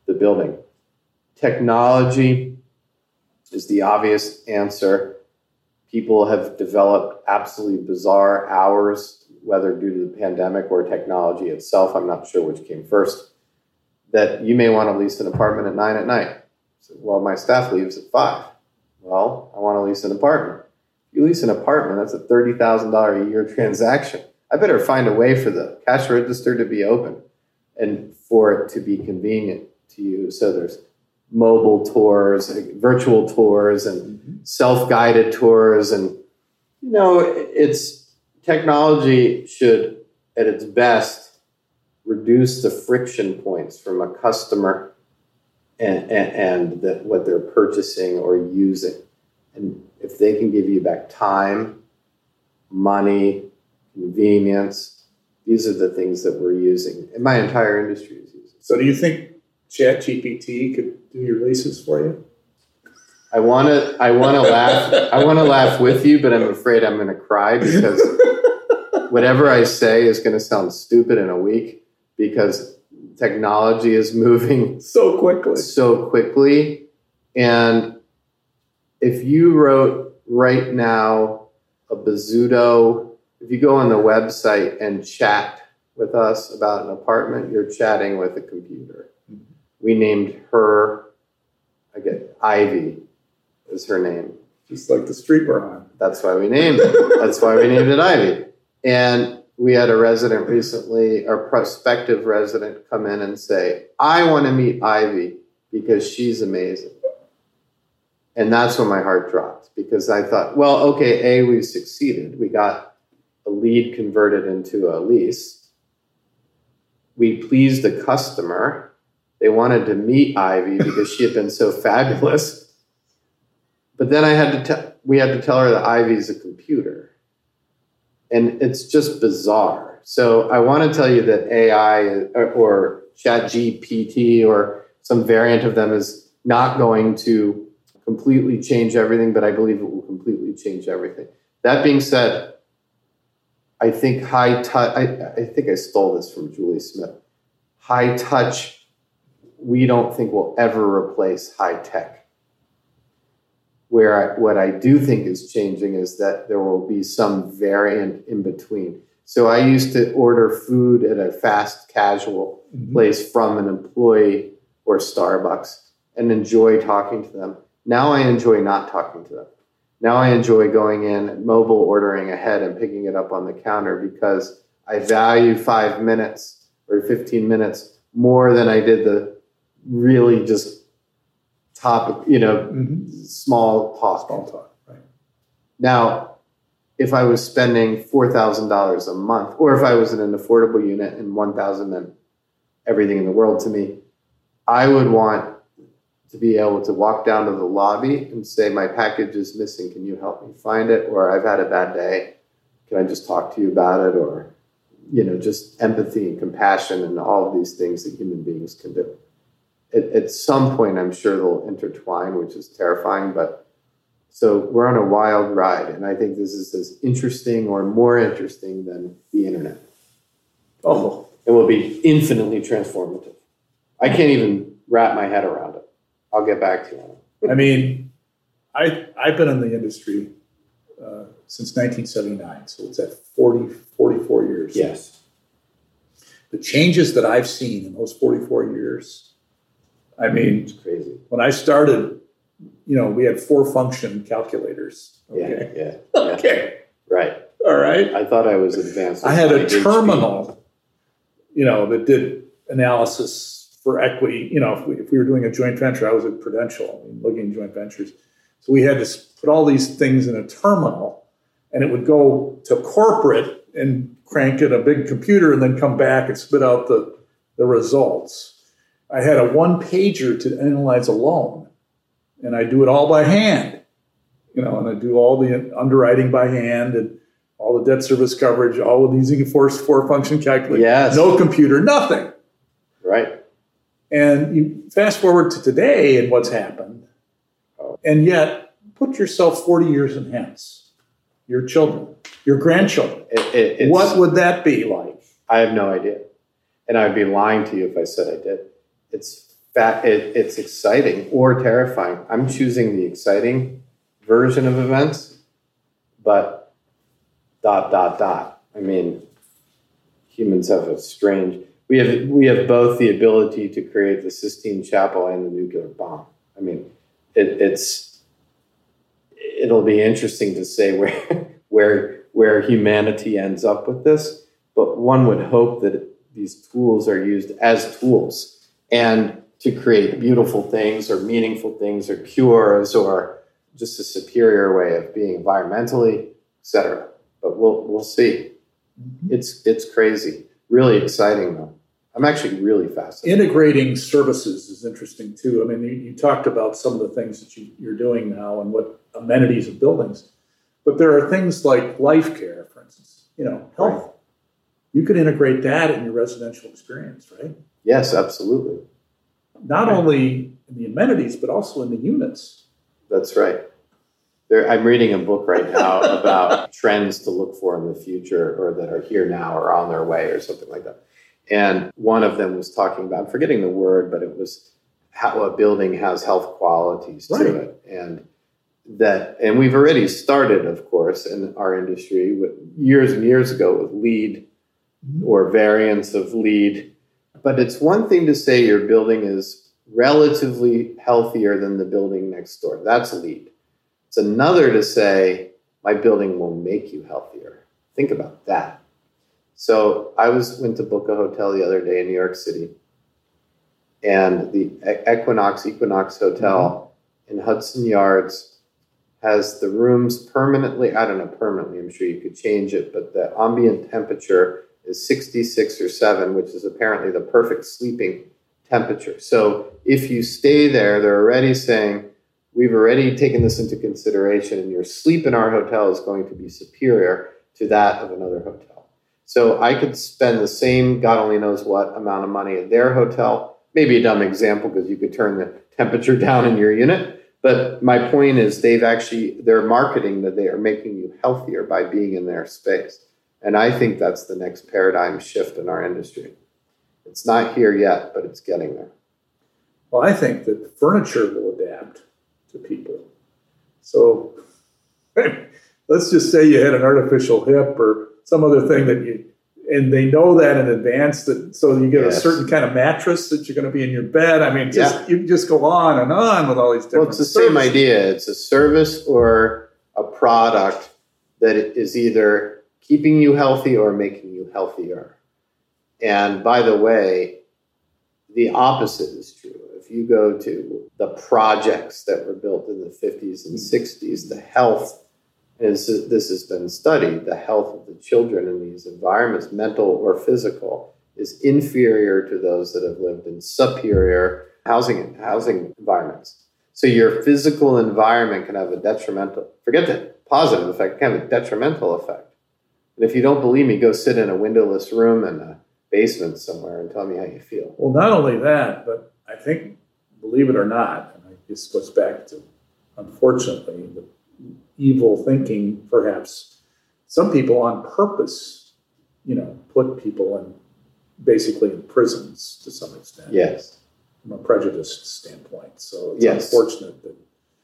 the building. Technology, is the obvious answer. People have developed absolutely bizarre hours, whether due to the pandemic or technology itself. I'm not sure which came first. That you may want to lease an apartment at nine at night. So, well, my staff leaves at five. Well, I want to lease an apartment. If you lease an apartment, that's a $30,000 a year transaction. I better find a way for the cash register to be open and for it to be convenient to you. So there's mobile tours, virtual tours, and mm-hmm. self-guided tours, and you know, it's technology should, at its best, reduce the friction points from a customer and and, and the, what they're purchasing or using, and if they can give you back time, money, convenience, these are the things that we're using, and my entire industry is using. So, do you think ChatGPT could do your leases for you? I want to. I want to laugh. I want to laugh with you, but I'm afraid I'm going to cry because whatever I say is going to sound stupid in a week because technology is moving so quickly. So quickly, and if you wrote right now a Bozzuto, if you go on the website and chat with us about an apartment, you're chatting with a computer we named her, I get Ivy is her name. Just like the street we're on. That's why we named it. That's why we named it Ivy. And we had a resident recently, a prospective resident, come in and say, I want to meet Ivy because she's amazing. And that's when my heart dropped because I thought, well, okay, A, we succeeded. We got a lead converted into a lease. We pleased the customer they wanted to meet Ivy because she had been so fabulous. But then I had to tell we had to tell her that Ivy's a computer and it's just bizarre. So I want to tell you that AI or, or ChatGPT or some variant of them is not going to completely change everything, but I believe it will completely change everything. That being said, I think high touch, I, I think I stole this from Julie Smith. High touch, we don't think will ever replace high tech. Where I, what I do think is changing is that there will be some variant in between. So I used to order food at a fast casual mm-hmm. place from an employee or Starbucks and enjoy talking to them. Now I enjoy not talking to them. Now I enjoy going in, mobile ordering ahead and picking it up on the counter because I value five minutes or 15 minutes more than I did the really just top, you know, mm-hmm. small talk. Small talk, right. Now, if I was spending $4,000 a month, or if I was in an affordable unit and 1,000 meant everything in the world to me, I would want to be able to walk down to the lobby and say, My package is missing. Can you help me find it? Or I've had a bad day. Can I just talk to you about it? Or, you know, just empathy and compassion and all of these things that human beings can do. At, at some point, I'm sure they'll intertwine, which is terrifying. But so we're on a wild ride. And I think this is as interesting or more interesting than the internet. Oh. It will be infinitely transformative. I can't even wrap my head around it. I'll get back to you. I mean, I I've been in the industry uh, since 1979, so it's at 40 44 years. Yes. The changes that I've seen in those 44 years, I mean, it's crazy. When I started, you know, we had four function calculators. Okay. Yeah. yeah, yeah. okay. Right. All right. I thought I was advanced. I had a terminal, you know, that did analysis for equity, you know, if we, if we were doing a joint venture, I was at Prudential, looking at joint ventures. So we had to put all these things in a terminal and it would go to corporate and crank in a big computer and then come back and spit out the, the results. I had a one pager to analyze a loan and I do it all by hand, you know, and I do all the underwriting by hand and all the debt service coverage, all of these force four function calculators. Yes. No computer, nothing. Right. And you fast forward to today and what's happened, and yet put yourself 40 years in hence, your children, your grandchildren. It, it, what would that be like? I have no idea. And I'd be lying to you if I said I did. It's fat, it, it's exciting or terrifying. I'm choosing the exciting version of events, but dot, dot, dot. I mean, humans have a strange we have we have both the ability to create the Sistine Chapel and the nuclear bomb. I mean, it, it's it'll be interesting to say where where where humanity ends up with this. But one would hope that these tools are used as tools and to create beautiful things or meaningful things or cures or just a superior way of being environmentally, etc. But we'll we'll see. Mm-hmm. It's it's crazy. Really exciting though. I'm actually really fascinated. Integrating services is interesting too. I mean, you, you talked about some of the things that you, you're doing now and what amenities of buildings, but there are things like life care, for instance, you know, health. Right. You could integrate that in your residential experience, right? Yes, absolutely. Not right. only in the amenities, but also in the units. That's right. There, I'm reading a book right now about trends to look for in the future or that are here now or on their way or something like that. And one of them was talking about, I'm forgetting the word, but it was how a building has health qualities to right. it. And that, and we've already started, of course, in our industry with years and years ago with LEED mm-hmm. or variants of LEED. But it's one thing to say your building is relatively healthier than the building next door. That's LEED. It's another to say my building will make you healthier. Think about that. So I was went to book a hotel the other day in New York City, and the Equinox Equinox Hotel mm-hmm. in Hudson Yards has the rooms permanently. I don't know permanently. I'm sure you could change it, but the ambient temperature is 66 or 7, which is apparently the perfect sleeping temperature. So if you stay there, they're already saying, We've already taken this into consideration, and your sleep in our hotel is going to be superior to that of another hotel. So I could spend the same, God only knows what amount of money at their hotel. Maybe a dumb example because you could turn the temperature down in your unit. But my point is, they've actually, they're marketing that they are making you healthier by being in their space. And I think that's the next paradigm shift in our industry. It's not here yet, but it's getting there. Well, I think that furniture will adapt to people. So let's just say you had an artificial hip or some other thing that you, and they know that in advance that so you get yes. a certain kind of mattress that you're going to be in your bed. I mean, just yeah. you just go on and on with all these different. Well, it's the services. same idea. It's a service or a product that is either keeping you healthy or making you healthier. And by the way, the opposite is true. If you go to the projects that were built in the 50s and 60s, the health is this has been studied, the health of the children in these environments, mental or physical, is inferior to those that have lived in superior housing housing environments. So your physical environment can have a detrimental, forget the positive effect, can have a detrimental effect. And if you don't believe me, go sit in a windowless room in a basement somewhere and tell me how you feel. Well, not only that, but I think, believe it or not, and I guess goes back to, unfortunately, the evil thinking, perhaps, some people on purpose, you know, put people in basically in prisons to some extent. Yes. From a prejudiced standpoint. So it's yes. unfortunate that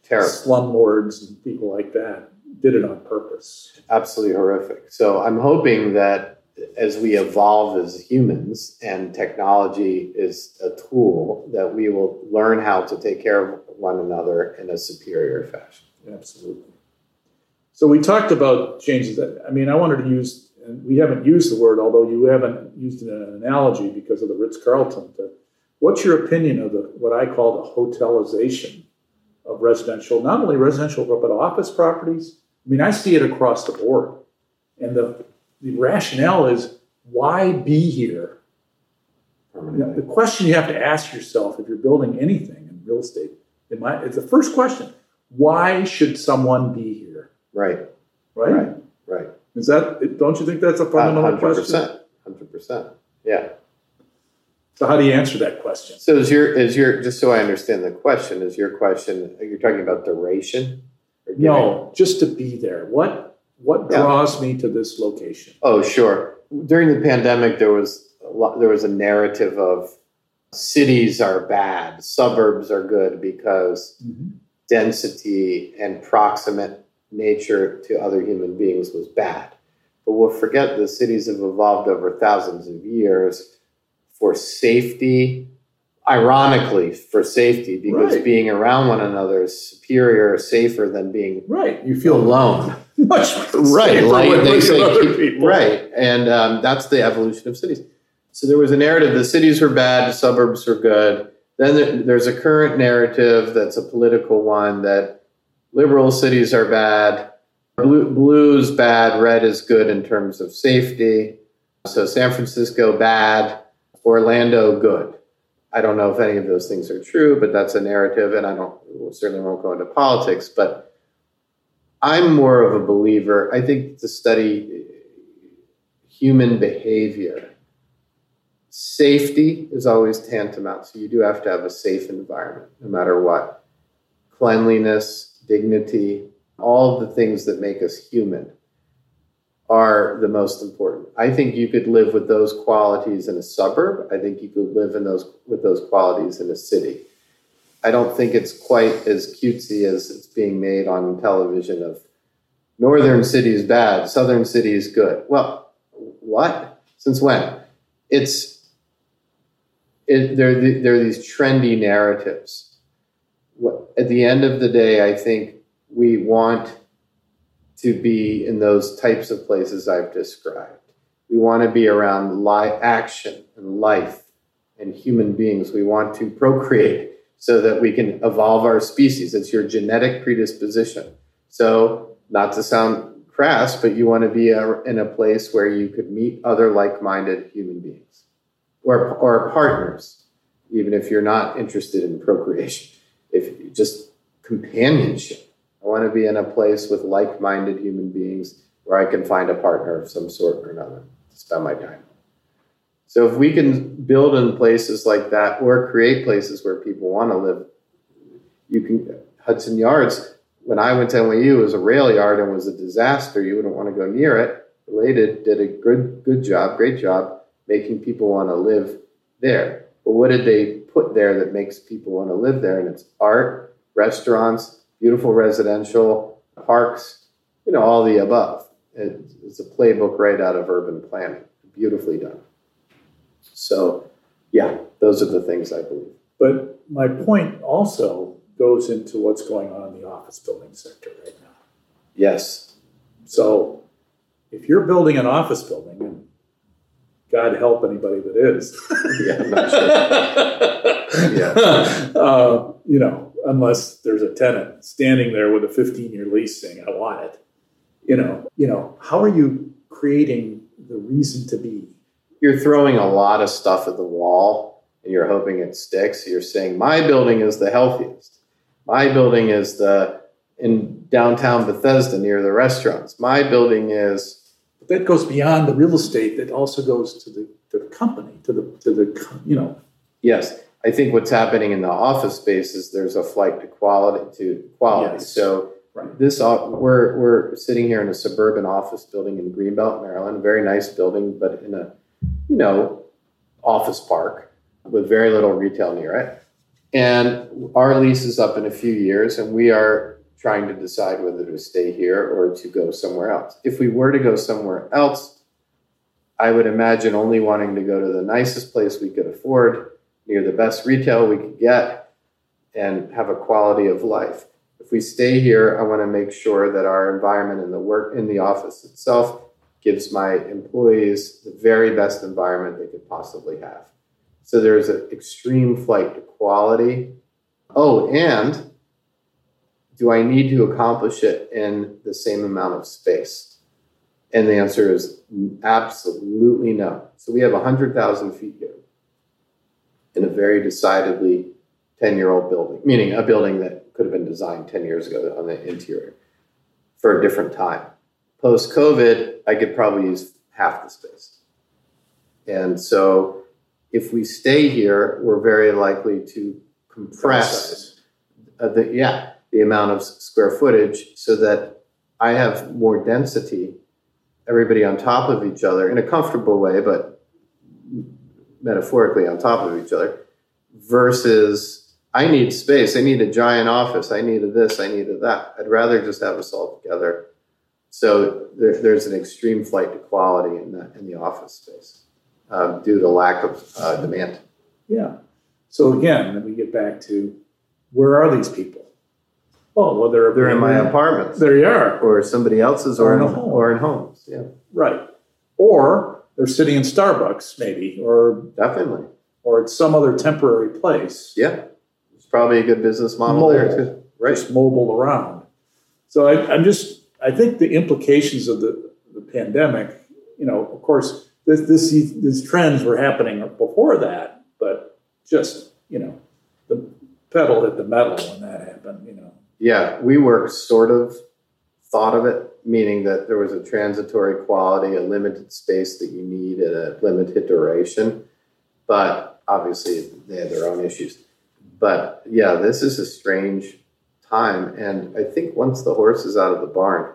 Terrible. slumlords and people like that did it on purpose. Absolutely horrific. So I'm hoping that as we evolve as humans and technology is a tool that we will learn how to take care of one another in a superior fashion. Absolutely. So we talked about changes I mean I wanted to use and we haven't used the word although you haven't used an analogy because of the Ritz Carlton. What's your opinion of the what I call the hotelization of residential, not only residential but office properties? I mean I see it across the board. And the the rationale is why be here? the question you have to ask yourself if you're building anything in real estate, it might, it's the first question. Why should someone be here? Right. Right? Right. Right. Is that, don't you think that's a fundamental 100%, question? 100%. Yeah. So how do you answer that question? So is your, is your, just so I understand the question, is your question, you're talking about duration? No, just to be there. What what draws yeah. me to this location? Oh, sure. During the pandemic, there was a lot, there was a narrative of cities are bad, suburbs are good because mm-hmm. density and proximate nature to other human beings was bad. But we'll forget the cities have evolved over thousands of years for safety, ironically for safety because right. being around one another is superior safer than being right. you feel alone. Much right like they say right and um, that's the evolution of cities. So there was a narrative the cities were bad the suburbs were good. Then there's a current narrative that's a political one that liberal cities are bad blue, blue is bad red is good in terms of safety. So san francisco bad orlando good I don't know if any of those things are true, but that's a narrative, and I don't certainly won't go into politics. But I'm more of a believer. I think to study human behavior, safety is always tantamount. So you do have to have a safe environment, no matter what. Cleanliness, dignity, all the things that make us human are the most important. I think you could live with those qualities in a suburb. I think you could live in those with those qualities in a city. I don't think it's quite as cutesy as it's being made on television of northern cities bad, southern cities good. Well, what? Since when? It's it, there, there are these trendy narratives. At the end of the day, I think we want to be in those types of places I've described. We want to be around action and life and human beings. We want to procreate so that we can evolve our species. It's your genetic predisposition. So, not to sound crass, but you want to be a, in a place where you could meet other like minded human beings or, or partners, even if you're not interested in procreation, if just companionship I want to be in a place with like minded human beings where I can find a partner of some sort or another to spend my time. So if we can build in places like that or create places where people want to live, you can Hudson Yards. When I went to NYU, it was a rail yard and was a disaster. You wouldn't want to go near it. Related did a good good job, great job making people want to live there. But what did they put there that makes people want to live there? And it's art, restaurants, beautiful residential, parks, you know, all the above. It's a playbook right out of urban planning, beautifully done. So, yeah, those are the things I believe. But my point also goes into what's going on in the office building sector right now. Yes. So, if you're building an office building, and God help anybody that is, yeah, sure. yeah, uh, you know, unless there's a tenant standing there with a 15 year lease saying, "I want it," you know, you know, how are you creating the reason to be? You're throwing a lot of stuff at the wall and you're hoping it sticks. You're saying, my building is the healthiest. My building is the in downtown Bethesda near the restaurants. My building is. But that goes beyond the real estate. That also goes to the to the company, to the to the you know. Yes, I think what's happening in the office space is there's a flight to quality to quality. Yes. So Right. This we're we're sitting here in a suburban office building in Greenbelt, Maryland. Very nice building, but in a you know office park with very little retail near it. And our lease is up in a few years, and we are trying to decide whether to stay here or to go somewhere else. If we were to go somewhere else, I would imagine only wanting to go to the nicest place we could afford, near the best retail we could get, and have a quality of life if we stay here, I want to make sure that our environment in the work in the office itself gives my employees the very best environment they could possibly have. So there's an extreme flight to quality. Oh, and do I need to accomplish it in the same amount of space? And the answer is absolutely no. So we have 100,000 feet here in a very decidedly 10 year old building, meaning a building that could have been designed 10 years ago on the interior for a different time. Post COVID, I could probably use half the space. And so if we stay here, we're very likely to compress uh, the, yeah, the amount of square footage so that I have more density, everybody on top of each other in a comfortable way, but metaphorically on top of each other, versus I need space. I need a giant office. I need a this. I need a that. I'd rather just have us all together. So there, there's an extreme flight to quality in the in the office space uh, due to lack of uh, demand. Yeah. So again, then we get back to where are these people? Oh, well, whether they're in my apartments, there you are, or somebody else's, or, or in, in home. or in homes. Yeah. Right. Or they're sitting in Starbucks, maybe, or definitely, or at some other temporary place. Yeah it's probably a good business model mobile, there too. Right. Just mobile around. So I, am just, I think the implications of the, the pandemic, you know, of course, this, this, these trends were happening before that, but just, you know, the pedal hit the metal when that happened, you know. Yeah, we were sort of thought of it, meaning that there was a transitory quality, a limited space that you need at a limited duration. But obviously, they had their own issues but yeah, this is a strange time. And I think once the horse is out of the barn,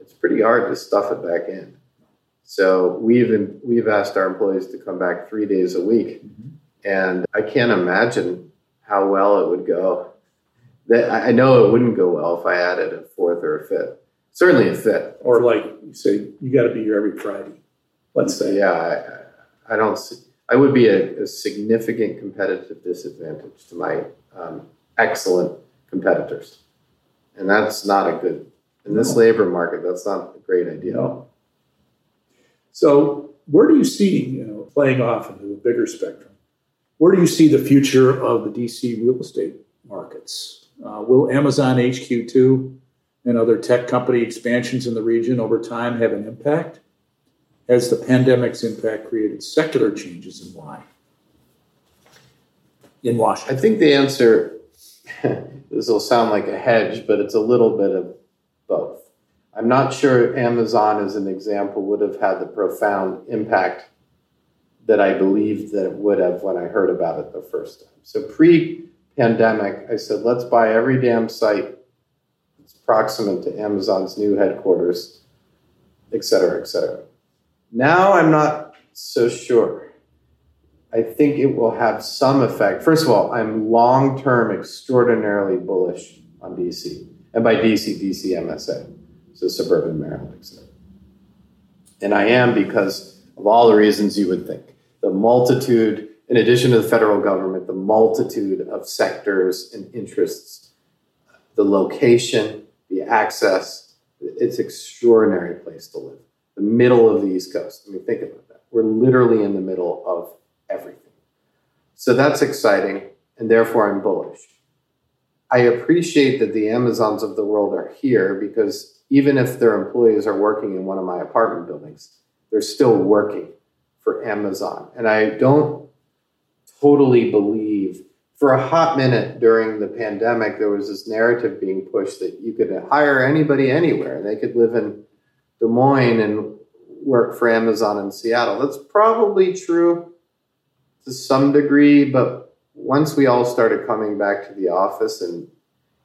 it's pretty hard to stuff it back in. So we've we've asked our employees to come back three days a week, mm-hmm. and I can't imagine how well it would go. That I know it wouldn't go well if I added a fourth or a fifth. Certainly a fit. Or like you say, you got to be here every Friday. Let's say. Yeah, I, I don't see. I would be a, a significant competitive disadvantage to my um, excellent competitors. And that's not a good, in this no. labor market, that's not a great idea. No. So, where do you see, you know, playing off into a bigger spectrum, where do you see the future of the DC real estate markets? Uh, will Amazon HQ2 and other tech company expansions in the region over time have an impact? Has the pandemic's impact created secular changes and why? In Washington. I think the answer, this will sound like a hedge, but it's a little bit of both. I'm not sure Amazon, as an example, would have had the profound impact that I believed that it would have when I heard about it the first time. So pre pandemic, I said, let's buy every damn site proximate to Amazon's new headquarters, et cetera, et cetera. Now I'm not so sure. I think it will have some effect. First of all, I'm long term extraordinarily bullish on DC. And by DC, DC MSA, so suburban Maryland, etc. And I am because of all the reasons you would think. The multitude, in addition to the federal government, the multitude of sectors and interests, the location, access, it's extraordinary place to live. The middle of the East Coast. I mean, think about that. We're literally in the middle of everything. So that's exciting, and therefore I'm bullish. I appreciate that the Amazons of the world are here because even if their employees are working in one of my apartment buildings, they're still working for Amazon. And I don't totally believe, for a hot minute during the pandemic, there was this narrative being pushed that you could hire anybody anywhere. and They could live in Des Moines and work for Amazon in Seattle. That's probably true to some degree, but once we all started coming back to the office and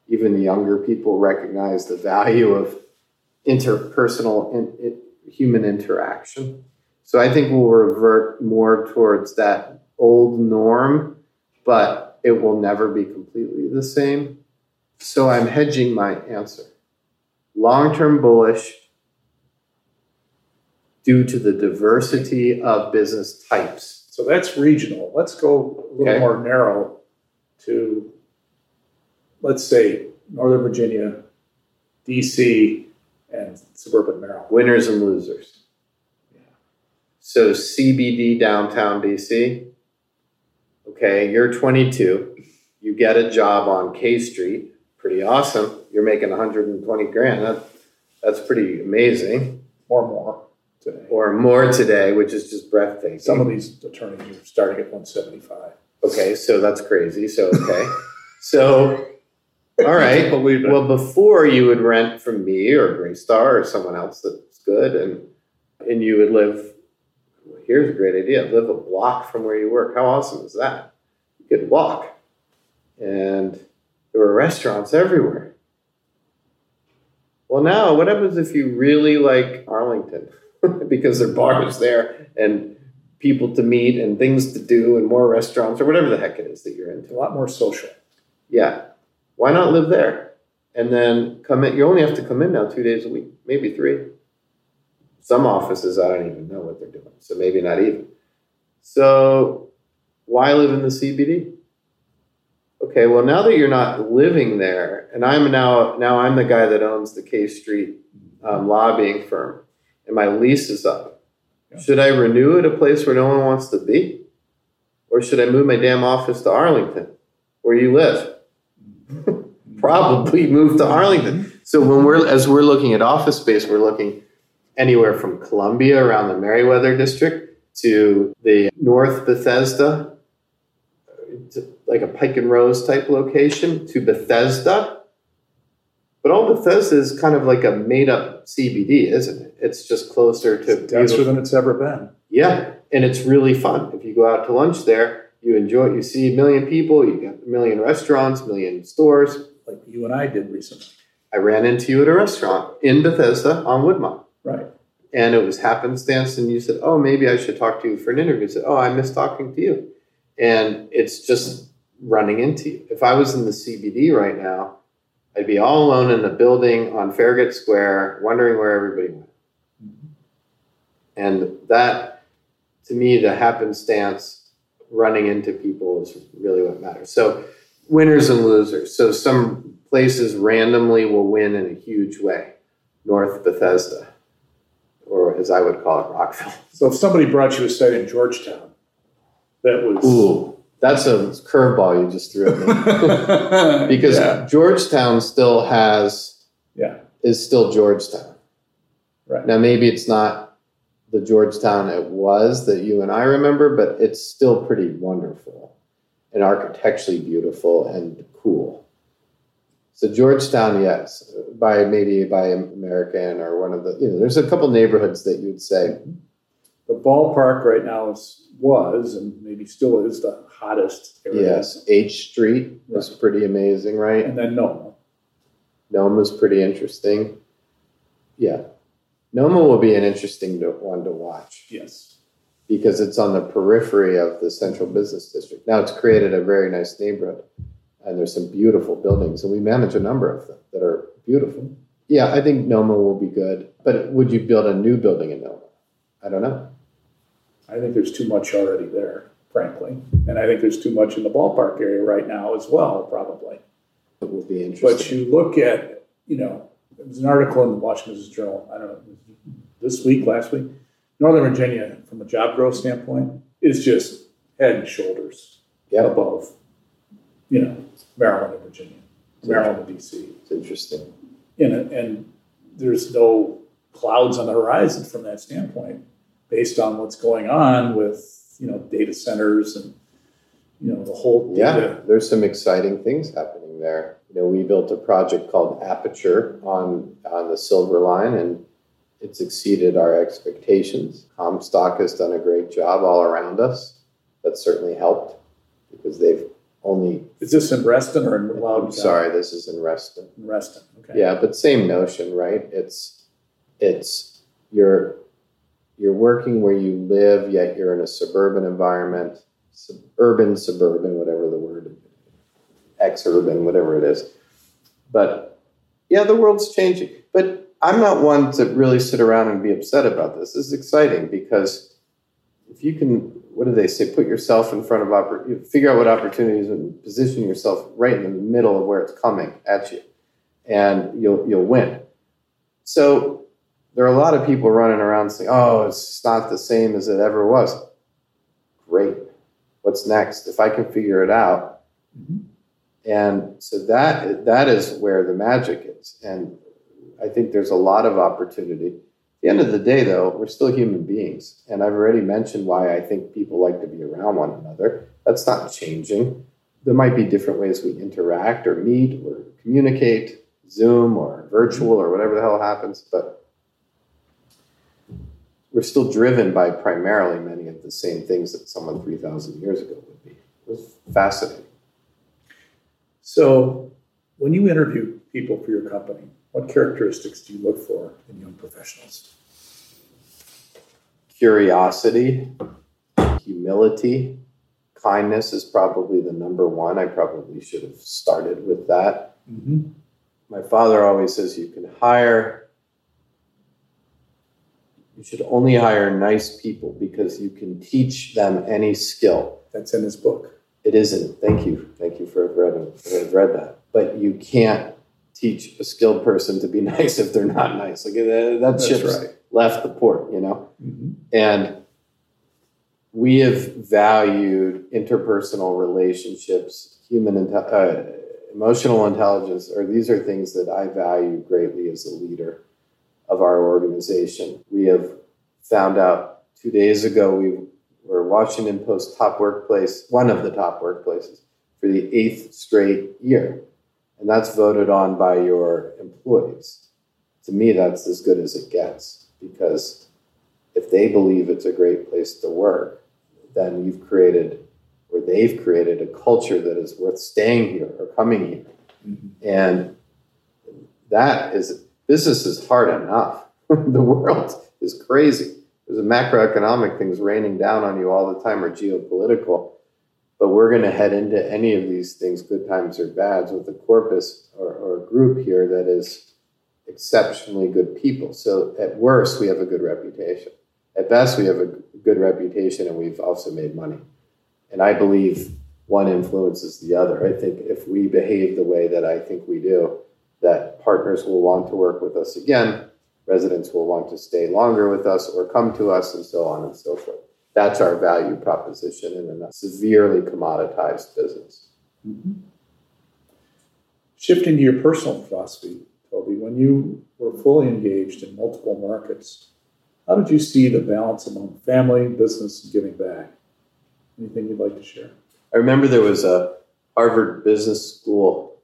even the younger people recognize the value of interpersonal in, in, human interaction. So I think we'll revert more towards that old norm, but it will never be completely the same. So I'm hedging my answer. Long term bullish due to the diversity of business types so that's regional. Let's go a little Okay. more narrow to, let's say, Northern Virginia, DC, and suburban Maryland. winners and losers. So CBD downtown DC. Okay, you're 22. You get a job on K Street. Pretty awesome. You're making 120 grand. That, that's pretty amazing. Or more today. Or more today, which is just breathtaking. Some of these attorneys are starting at 175. okay, so that's crazy. So okay, so all right. Well, before you would rent from me or Greystar or someone else that's good, and and you would live. Here's a great idea: live a block from where you work. How awesome is that? You could walk, and there were restaurants everywhere. Well, now what happens if you really like Arlington because there are bars there and people to meet and things to do and more restaurants or whatever the heck it is that you're into? a lot more social. Yeah. Why not live there? And then come in. You only have to come in now two days a week, maybe three. Some offices, I don't even know what they're doing. So maybe not even. So why live in the CBD? Okay, well now that you're not living there, and I'm now now I'm the guy that owns the K Street um, lobbying firm, and my lease is up. Yeah. Should I renew at a place where no one wants to be, or should I move my damn office to Arlington, where you live? Probably move to Arlington. So when we're as we're looking at office space, we're looking anywhere from Columbia around the Merriweather district to the North Bethesda, like a Pike and Rose type location to Bethesda. But all Bethesda is kind of like a made up CBD, isn't it? It's just closer to Denser beautiful- than it's ever been. yeah, and it's really fun. If you go out to lunch there, you enjoy. it. You see a million people. You get a million restaurants, million stores. Like you and I did recently. I ran into you at a restaurant in Bethesda on Woodmont, Right. and it was happenstance. And you said, "Oh, maybe I should talk to you for an interview." I said, "Oh, I miss talking to you," and it's just running into you. If I was in the CBD right now, I'd be all alone in the building on Farragut Square, wondering where everybody went. And that, to me, the happenstance running into people is really what matters. So, winners and losers. So, some places randomly will win in a huge way. North Bethesda, or as I would call it, Rockville. So if somebody brought you a site in Georgetown that was Ooh, that's a curveball you just threw at me. because yeah, Georgetown still has yeah, is still Georgetown. Right. Now maybe it's not the Georgetown it was that you and I remember, but it's still pretty wonderful and architecturally beautiful and cool. So Georgetown, yes, by maybe by American or one of the you know, there's a couple neighborhoods that you'd say The ballpark right now is was and maybe still is the hottest area. yes, H Street was pretty amazing, right? And then Noma. Nome was pretty interesting. Yeah, Noma will be an interesting to, one to watch Yes. because it's on the periphery of the central business district. Now it's created a very nice neighborhood, and there's some beautiful buildings, and we manage a number of them that are beautiful. Yeah, I think Noma will be good, but would you build a new building in Noma? I don't know. I think there's too much already there, frankly. And I think there's too much in the ballpark area right now as well, probably. It will be interesting. But you look at, you know, there was an article in the Washington Journal, I don't know, this week, last week. Northern Virginia, from a job growth standpoint, is just head and shoulders yeah, above, you know, Maryland and Virginia, Maryland and DC. it's interesting. And, and there's no clouds on the horizon from that standpoint, based on what's going on with, you know, data centers and, you know, the whole Yeah, there's some exciting things happening there. You know, we built a project called Aperture on on the Silver Line, and it's exceeded our expectations. Comstock has done a great job all around us. That certainly helped because they've only. Is this in Reston or in Loudoun? I'm sorry, this is in Reston. In Reston, okay. Yeah, but same notion, right? It's it's you're you're working where you live, yet you're in a suburban environment, suburban, suburban, whatever the word, exurban, whatever it is. But yeah, the world's changing. But I'm not one to really sit around and be upset about this. This is exciting because if you can, what do they say? Put yourself in front of oppor- figure out what opportunities and position yourself right in the middle of where it's coming at you and you'll you'll win. So there are a lot of people running around saying, "Oh, it's not the same as it ever was." Great. What's next? If I can figure it out, Mhm. and so that that is where the magic is. And I think there's a lot of opportunity. At the end of the day, though, we're still human beings, and I've already mentioned why I think people like to be around one another. That's not changing. There might be different ways we interact or meet or communicate, Zoom or virtual or whatever the hell happens, but we're still driven by primarily many of the same things that someone 3,000 years ago would be. It was fascinating. So when you interview people for your company, what characteristics do you look for in young professionals? Curiosity, humility, kindness is probably the number one. I probably should have started with that. Mm-hmm. My father always says you can hire, you should only hire nice people because you can teach them any skill. That's in his book. It isn't. Thank you. Thank you for reading. I've read that. But you can't teach a skilled person to be nice if they're not nice. Like that, that That's ship's right. left the port, you know. Mm-hmm. And we have valued interpersonal relationships, human inte- uh, emotional intelligence, or these are things that I value greatly as a leader of our organization. We have found out two days ago we were Washington Post top workplace, one of the top workplaces for the eighth straight year. And that's voted on by your employees. To me, that's as good as it gets because if they believe it's a great place to work, then you've created or they've created a culture that is worth staying here or coming here. Mm-hmm. And that is business is hard enough. the world is crazy. There's a macroeconomic things raining down on you all the time or geopolitical. But we're going to head into any of these things, good times or bads, with a corpus or, or a group here that is exceptionally good people. So at worst, we have a good reputation. At best, we have a good reputation and we've also made money. And I believe one influences the other. I think if we behave the way that I think we do, that partners will want to work with us again, residents will want to stay longer with us or come to us, and so on and so forth. That's our value proposition in a severely commoditized business. Mm-hmm. Shifting to your personal philosophy, Toby, when you were fully engaged in multiple markets, how did you see the balance among family, business, and giving back? Anything you'd like to share? I remember there was a Harvard Business School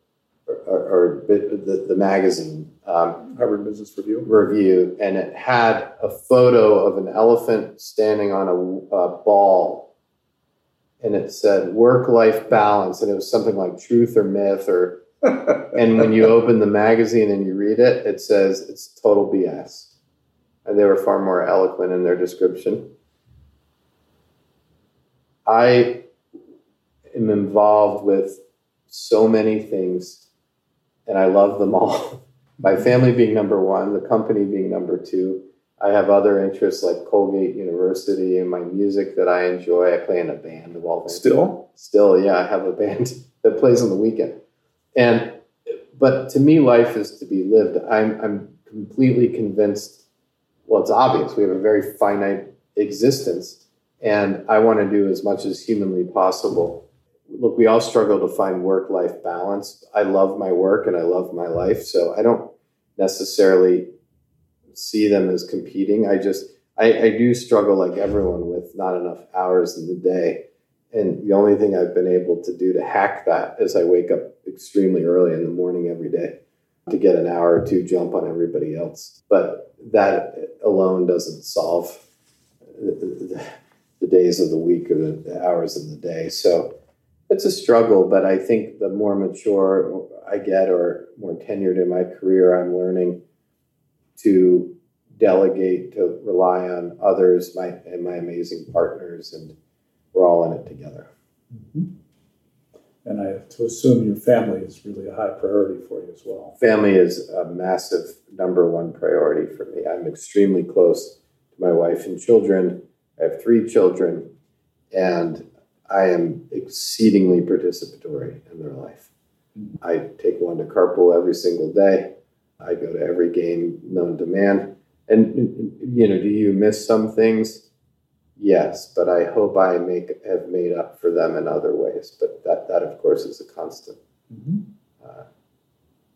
or, or the, the magazine um, Harvard Business Review review, and it had a photo of an elephant standing on a, a ball, and it said work life balance, and it was something like truth or myth or. and when you open the magazine and you read it, it says it's total BS. And they were far more eloquent in their description. I am involved with so many things, and I love them all. My family being number one, the company being number two. I have other interests like Colgate University and my music that I enjoy. I play in a band of all things. Still? Still, yeah, I have a band that plays on the weekend. And but to me, life is to be lived. I'm I'm completely convinced. Well, it's obvious we have a very finite existence, and I want to do as much as humanly possible look, we all struggle to find work life balance. I love my work and I love my life. So I don't necessarily see them as competing. I just, I, I do struggle like everyone with not enough hours in the day. And the only thing I've been able to do to hack that is I wake up extremely early in the morning every day to get an hour or two jump on everybody else. But that alone doesn't solve the, the days of the week or the hours in the day. So it's a struggle, but I think the more mature I get or more tenured in my career, I'm learning to delegate, to rely on others, my and my amazing partners, and we're all in it together. Mm-hmm. And I have to assume your family is really a high priority for you as well. Family is a massive number one priority for me. I'm extremely close to my wife and children. I have three children, and I am exceedingly participatory in their life. I take one to carpool every single day. I go to every game known to man. And you know, do you miss some things? Yes, but I hope I make have made up for them in other ways. But that that of course is a constant mm-hmm. uh,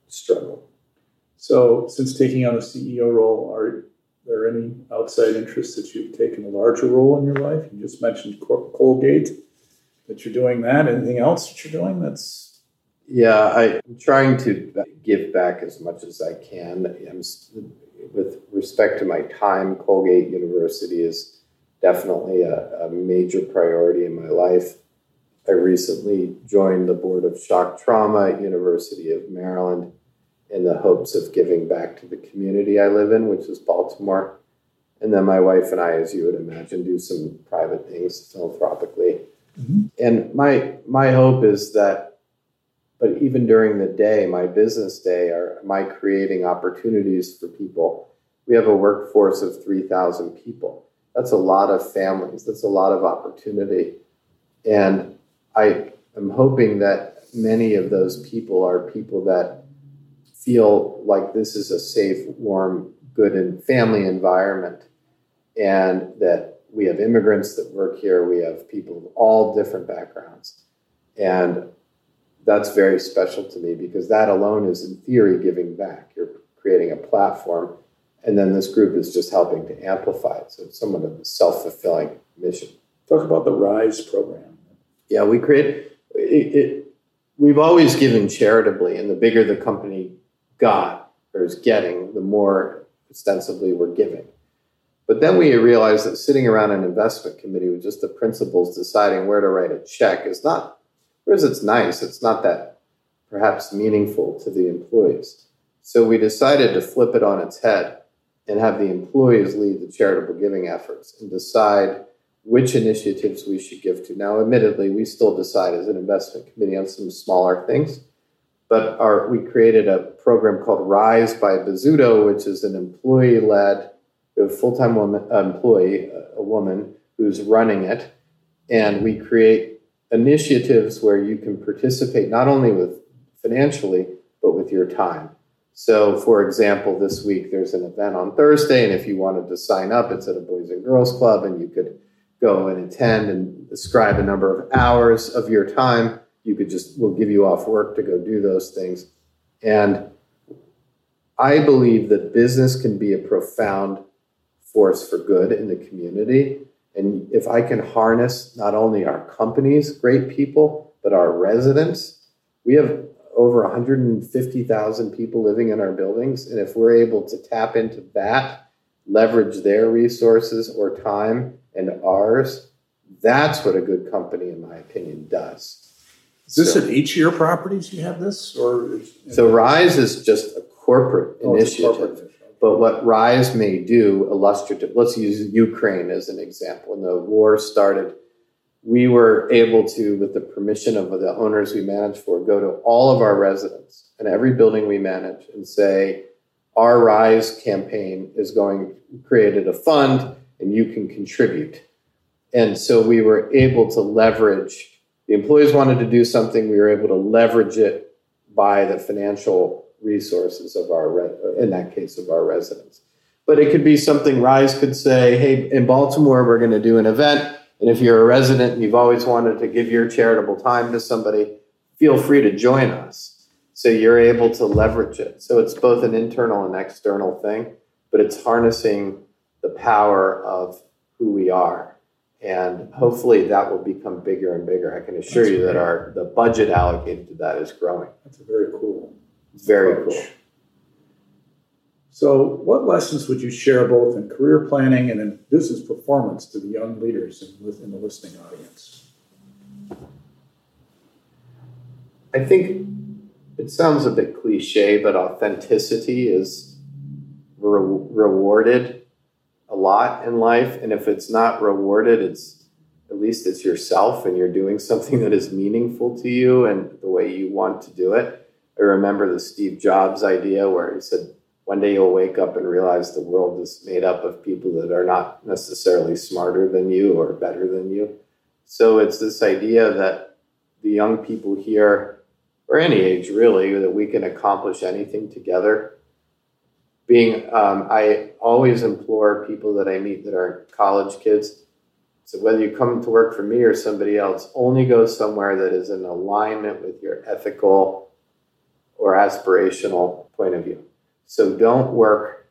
struggle. So, since taking on the CEO role, are there any outside interests that you've taken a larger role in your life? You just mentioned Colgate that you're doing that. Anything else that you're doing that's yeah, I'm trying to give back as much as I can. I'm, with respect to my time, Colgate University is definitely a, a, major priority in my life. I recently joined the board of shock trauma at University of Maryland in the hopes of giving back to the community I live in, which is Baltimore. And then my wife and I, as you would imagine, do some private things philanthropically. Mm-hmm. And my my hope is that, but even during the day, my business day, are am I creating opportunities for people? We have a workforce of three thousand people. That's a lot of families. That's a lot of opportunity, and I am hoping that many of those people are people that feel like this is a safe, warm, good, and family environment, and that we have immigrants that work here. We have people of all different backgrounds. And that's very special to me because that alone is, in theory, giving back. You're creating a platform, and then this group is just helping to amplify it. So it's somewhat of a self fulfilling mission. Talk about the RISE program. Yeah, we create it, it, We've always given charitably, and the bigger the company got or is getting, the more ostensibly we're giving. But then we realized that sitting around an investment committee with just the principals deciding where to write a check is not, whereas it's nice, it's not that perhaps meaningful to the employees. So we decided to flip it on its head and have the employees lead the charitable giving efforts and decide which initiatives we should give to. Now, admittedly, we still decide as an investment committee on some smaller things, but our, we created a program called Rise by Bozzuto, which is an employee led we have a full time employee, a woman who's running it, and we create initiatives where you can participate not only with financially but with your time. So, for example, this week there's an event on Thursday, and if you wanted to sign up, it's at a Boys and Girls Club, and you could go and attend and ascribe a number of hours of your time. You could just, we'll give you off work to go do those things. And I believe that business can be a profound force for good in the community. And if I can harness not only our companies, great people, but our residents, we have over 150,000 people living in our buildings. And if we're able to tap into that, leverage their resources or time and ours, that's what a good company, in my opinion, does. Is this so, at each of your properties you have this? or So RISE is just a corporate oh, initiative. But what RISE may do, illustrative, let's use Ukraine as an example. When the war started, we were able to, with the permission of the owners we manage for, go to all of our residents and every building we manage and say, our RISE campaign is going created a fund and you can contribute. And so we were able to leverage the employees wanted to do something, we were able to leverage it by the financial resources of our, in that case, of our residents. But it could be something RISE could say, hey, in Baltimore, we're going to do an event and if you're a resident and you've always wanted to give your charitable time to somebody, feel free to join us. So you're able to leverage it. So it's both an internal and external thing, but it's harnessing the power of who we are. And hopefully that will become bigger and bigger. I can assure That's you that our the budget allocated to that is growing. That's a very cool. Very cool. So, what lessons would you share both in career planning and in business performance to the young leaders in, in the listening audience? I think it sounds a bit cliche, but authenticity is re- rewarded a lot in life. And if it's not rewarded, it's at least it's yourself and you're doing something that is meaningful to you and the way you want to do it. I remember the Steve Jobs idea where he said, one day you'll wake up and realize the world is made up of people that are not necessarily smarter than you or better than you. So it's this idea that the young people here, or any age really, that we can accomplish anything together. Being, um, I always implore people that I meet that are college kids. So whether you come to work for me or somebody else, only go somewhere that is in alignment with your ethical or aspirational point of view so don't work.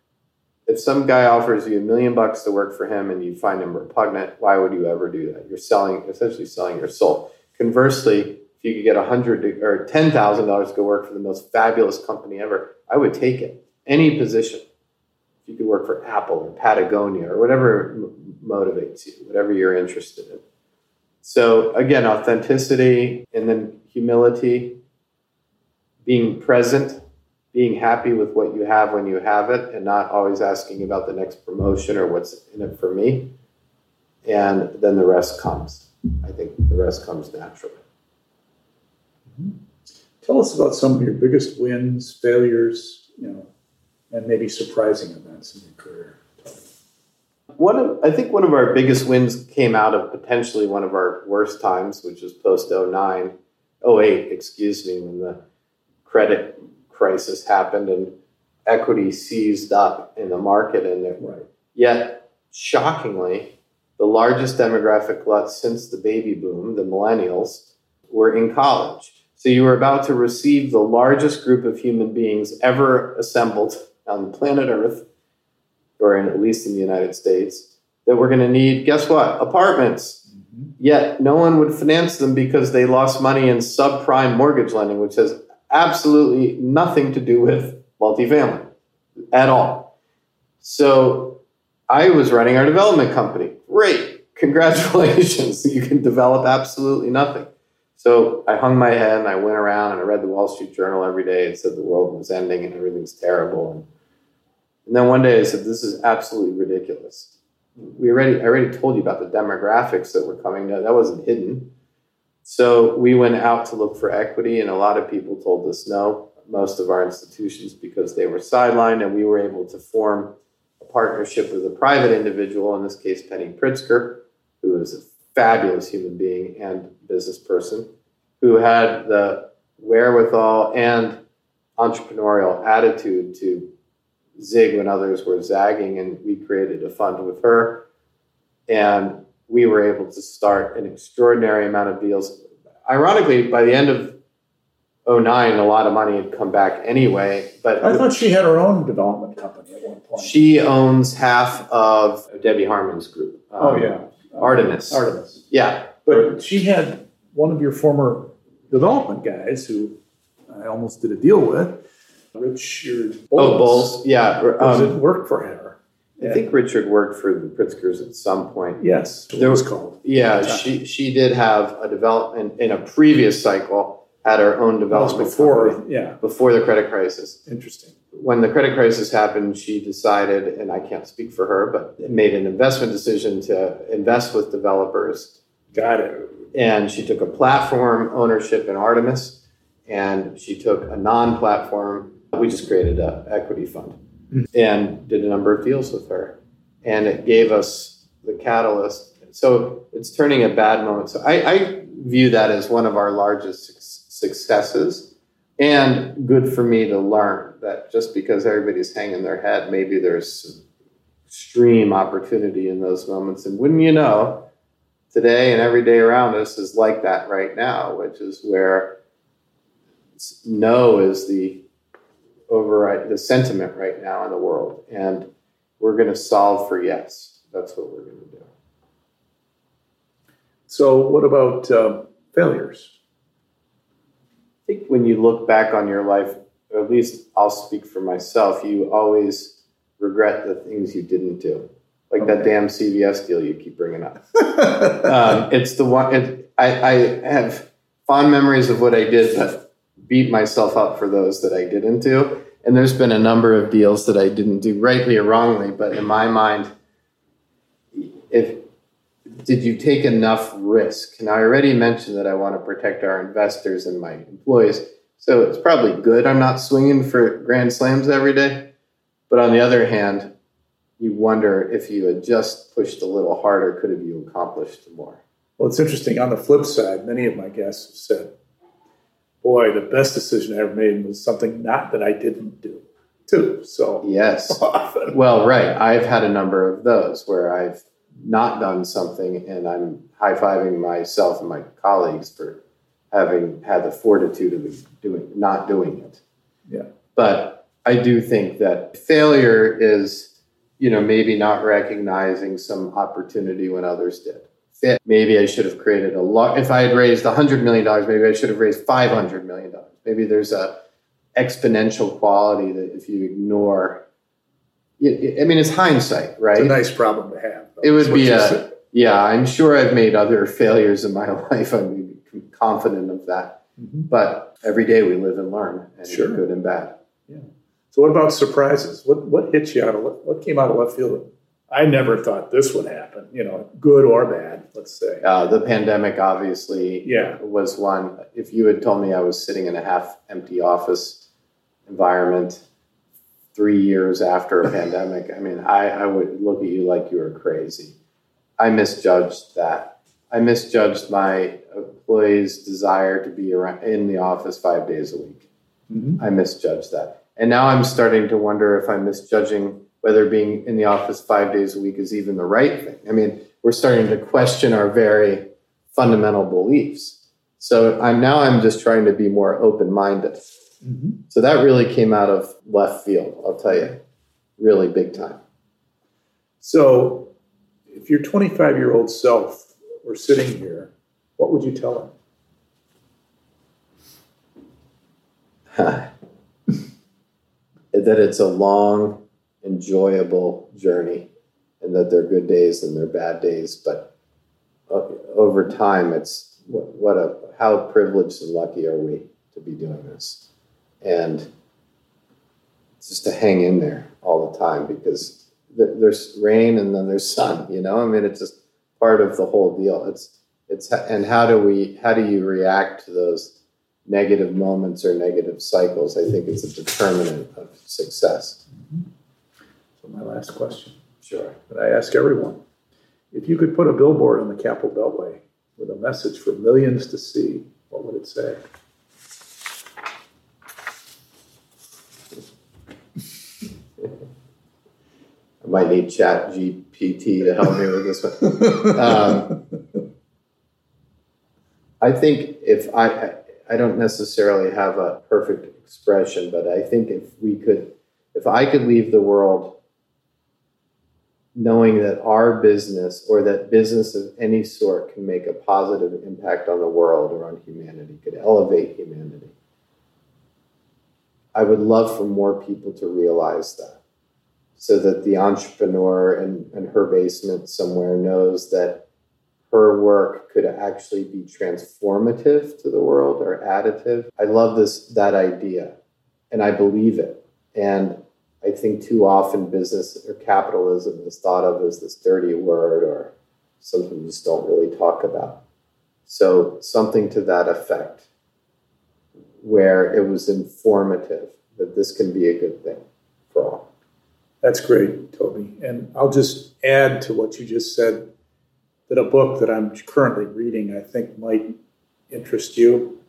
If some guy offers you a million bucks to work for him and you find him repugnant, why would you ever do that? You're selling, essentially selling your soul. Conversely, if you could get a hundred or ten thousand dollars to go work for the most fabulous company ever, I would take it. Any position. If you could work for Apple or Patagonia or whatever m- motivates you, whatever you're interested in. So again, authenticity and then humility, being present being happy with what you have when you have it and not always asking about the next promotion or what's in it for me. And then the rest comes. I think the rest comes naturally. Mm-hmm. Tell us about some of your biggest wins, failures, you know, and maybe surprising events in your career. One of, I think one of our biggest wins came out of potentially one of our worst times, which was post 09, 08, excuse me, when the credit crisis happened and equity seized up in the market and it, right. yet shockingly the largest demographic glut since the baby boom the millennials were in college so you were about to receive the largest group of human beings ever assembled on planet earth or in, at least in the united states that were going to need guess what apartments mm-hmm. yet no one would finance them because they lost money in subprime mortgage lending which has absolutely nothing to do with multifamily at all. So I was running our development company. Great. Congratulations. you can develop absolutely nothing. So I hung my head and I went around and I read the Wall Street Journal every day and said the world was ending and everything's terrible. And, and then one day I said, this is absolutely ridiculous. We already, I already told you about the demographics that were coming. That wasn't hidden. So we went out to look for equity, and a lot of people told us no, most of our institutions, because they were sidelined, and we were able to form a partnership with a private individual, in this case, Penny Pritzker, who is a fabulous human being and business person, who had the wherewithal and entrepreneurial attitude to zig when others were zagging, and we created a fund with her. And we were able to start an extraordinary amount of deals. Ironically, by the end of 09, a lot of money had come back anyway. But I thought she had her own development company at one point. She owns half of Debbie Harmon's group. Um, oh yeah, Artemis. Artemis. Yeah, but she had one of your former development guys who I almost did a deal with. Richard Oh, Bowles. Yeah. Does it Um, work for her? I think Richard worked for the Pritzkers at some point. Yes, There there was was- called. Yeah, she she did have a development in a previous cycle, had her own development before, company yeah, before the credit crisis. interesting. When the credit crisis happened, she decided, and I can't speak for her, but made an investment decision to invest with developers Got it. and she took a platform ownership in Artemis, and she took a non-platform. We just created an equity fund Mm. and did a number of deals with her, and it gave us the catalyst. So it's turning a bad moment. So I, I view that as one of our largest successes, and good for me to learn that just because everybody's hanging their head, maybe there's extreme opportunity in those moments. And wouldn't you know? today and every day around us is like that right now, which is where no is the override, the sentiment right now in the world. And we're going to solve for yes. That's what we're going to do. So, what about uh, failures? I think when you look back on your life, or at least I'll speak for myself, you always regret the things you didn't do. Like that damn CVS deal you keep bringing up. um, it's the one it, I, I have fond memories of what I did, but beat myself up for those that I didn't do. And there's been a number of deals that I didn't do, rightly or wrongly. But in my mind, if did you take enough risk? And I already mentioned that I want to protect our investors and my employees. So it's probably good I'm not swinging for grand slams every day. But on the other hand, you wonder if you had just pushed a little harder, could have you accomplished more? well, it's interesting. On the flip side, many of my guests have said, "Boy, the best decision I ever made was something not that I didn't do." Too. So Yes. often, Well, right. I've had a number of those where I've not done something and I'm high fiving myself and my colleagues for having had the fortitude of doing not doing it. Yeah. But I do think that failure is, you know, maybe not recognizing some opportunity when others did. Fa- Maybe I should have created a lot. If I had raised $100 million, maybe I should have raised $500 million. Maybe there's a exponential quality that if you ignore, I mean, it's hindsight, right? it's a nice problem to have. though, It would be a- said. Yeah, I'm sure I've made other failures in my life. I'm confident of that. Mhm. But every day we live and learn, and Sure. good and bad. Yeah. So, what about surprises? What what hit you out of what came out of left field? I never thought this would happen. You know, good or bad. Let's say. Uh, the pandemic obviously Yeah. was one. If you had told me I was sitting in a half empty office environment three years after a pandemic, I mean, I, I would look at you like you were crazy. I misjudged that. I misjudged my employees' desire to be around, in the office five days a week. Mhm. I misjudged that. And now I'm starting to wonder if I'm misjudging whether being in the office five days a week is even the right thing. I mean, we're starting to question our very fundamental beliefs. So I'm now I'm just trying to be more open-minded. Mhm. So that really came out of left field, I'll tell you. Really big time. So, if your 25 year old self were sitting here, what would you tell him? that it's a long, enjoyable journey, and that there are good days and there are bad days. But uh, over time, it's what, what a how privileged and lucky are we to be doing this, and just to hang in there all the time because there's rain and then there's sun. You know, I mean, it's just part of the whole deal. It's it's and how do we how do you react to those negative moments or negative cycles, I think it's a determinant of success. So, my last question Sure. that I ask everyone if you could put a billboard on the Capitol Beltway with a message for millions to see, what would it say? I might need Chat GPT to help me with this one. Um, I think if I- I don't necessarily have a perfect expression, but I think if we could, if I could leave the world knowing that our business or that business of any sort can make a positive impact on the world or on humanity, could elevate humanity, I would love for more people to realize that so that the entrepreneur in, in her basement somewhere knows that her work could actually be transformative to the world or additive. I love this that idea and I believe it. And I think too often business or capitalism is thought of as this dirty word or something you just don't really talk about. So something to that effect where it was informative that this can be a good thing for all. That's great, Toby. And I'll just add to what you just said that a book that I'm currently reading I think might interest you.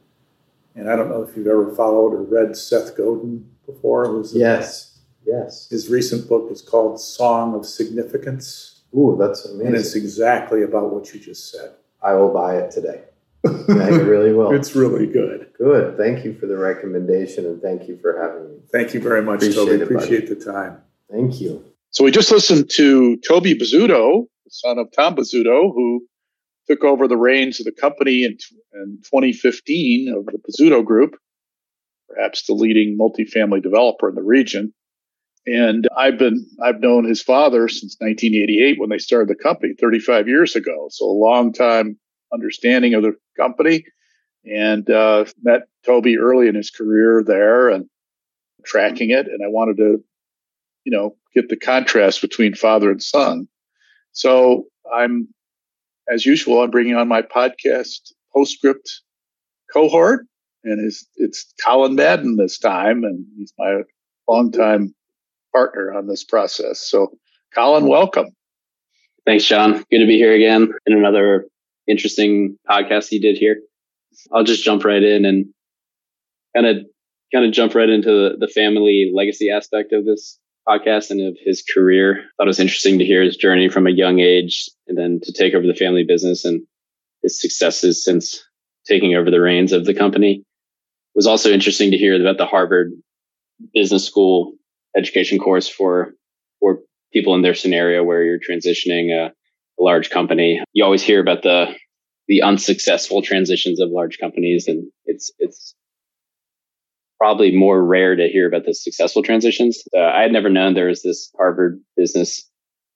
And I don't know if you've ever followed or read Seth Godin before. Who's yes, yes. His recent book is called Song of Significance. Ooh, that's amazing. And it's exactly about what you just said. I will buy it today. I really will. It's really good. Good. Thank you for the recommendation and thank you for having me. Thank you very much, Appreciate Toby. It, Appreciate buddy. the time. Thank you. So we just listened to Toby Bozzuto, the son of Tom Bozzuto, who took over the reins of the company in, in 2015 of the Bozzuto Group, perhaps the leading multifamily developer in the region. And I've been I've known his father since 1988 when they started the company 35 years ago. So a long time understanding of the company, and uh, met Toby early in his career there and tracking it. And I wanted to you know, get the contrast between father and son. So I'm, as usual, I'm bringing on my podcast postscript cohort, and it's, it's Colin Madden this time, and he's my longtime partner on this process. So, Colin, welcome. Thanks, John. Good to be here again in another interesting podcast you did here. I'll just jump right in and kind of kind of jump right into the, the family legacy aspect of this podcast and of his career. Thought it was interesting to hear his journey from a young age and then to take over the family business and his successes since taking over the reins of the company. It was also interesting to hear about the Harvard Business School education course for for people in their scenario where you're transitioning a, a large company. You always hear about the the unsuccessful transitions of large companies and it's it's probably more rare to hear about the successful transitions. Uh, I had never known there was this Harvard Business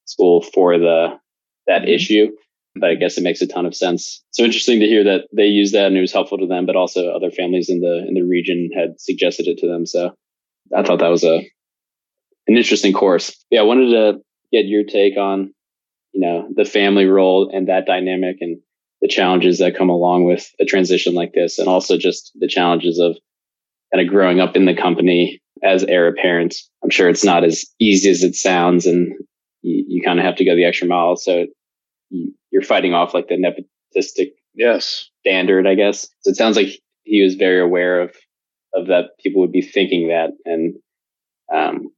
School for the that mm-hmm. issue, but I guess it makes a ton of sense. So interesting to hear that they used that and it was helpful to them, but also other families in the in the region had suggested it to them. So I thought that was a an interesting course. Yeah, I wanted to get your take on you know the family role and that dynamic and the challenges that come along with a transition like this, and also just the challenges of kind of growing up in the company as heir apparent. I'm sure it's not as easy as it sounds, and you, you kind of have to go the extra mile. So you, you're fighting off like the nepotistic yes standard, I guess. So it sounds like he was very aware of of that. People would be thinking that, and um,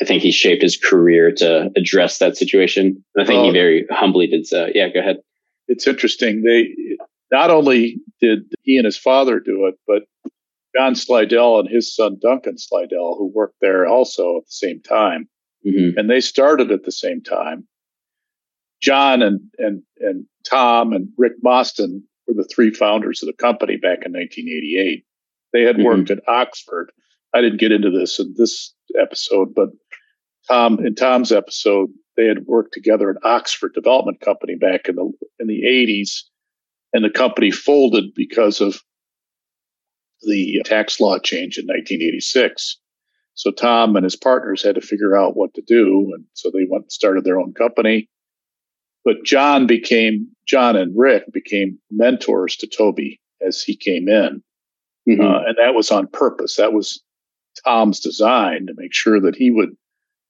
I think he shaped his career to address that situation. And I think well, he very humbly did so. Yeah, go ahead. It's interesting. They not only did he and his father do it, but John Slidell and his son Duncan Slidell, who worked there also at the same time, mm-hmm. and they started at the same time. John and and and Tom and Rick Mostyn were the three founders of the company back in 1988. They had mm-hmm. worked at Oxford. I didn't get into this in this episode, but Tom in Tom's episode, they had worked together at Oxford Development Company back in the in the 80s, and the company folded because of the tax law change in 1986. So Tom and his partners had to figure out what to do. And so they went and started their own company. But John became, John and Rick became mentors to Toby as he came in. Mm-hmm. Uh, and that was on purpose. That was Tom's design to make sure that he would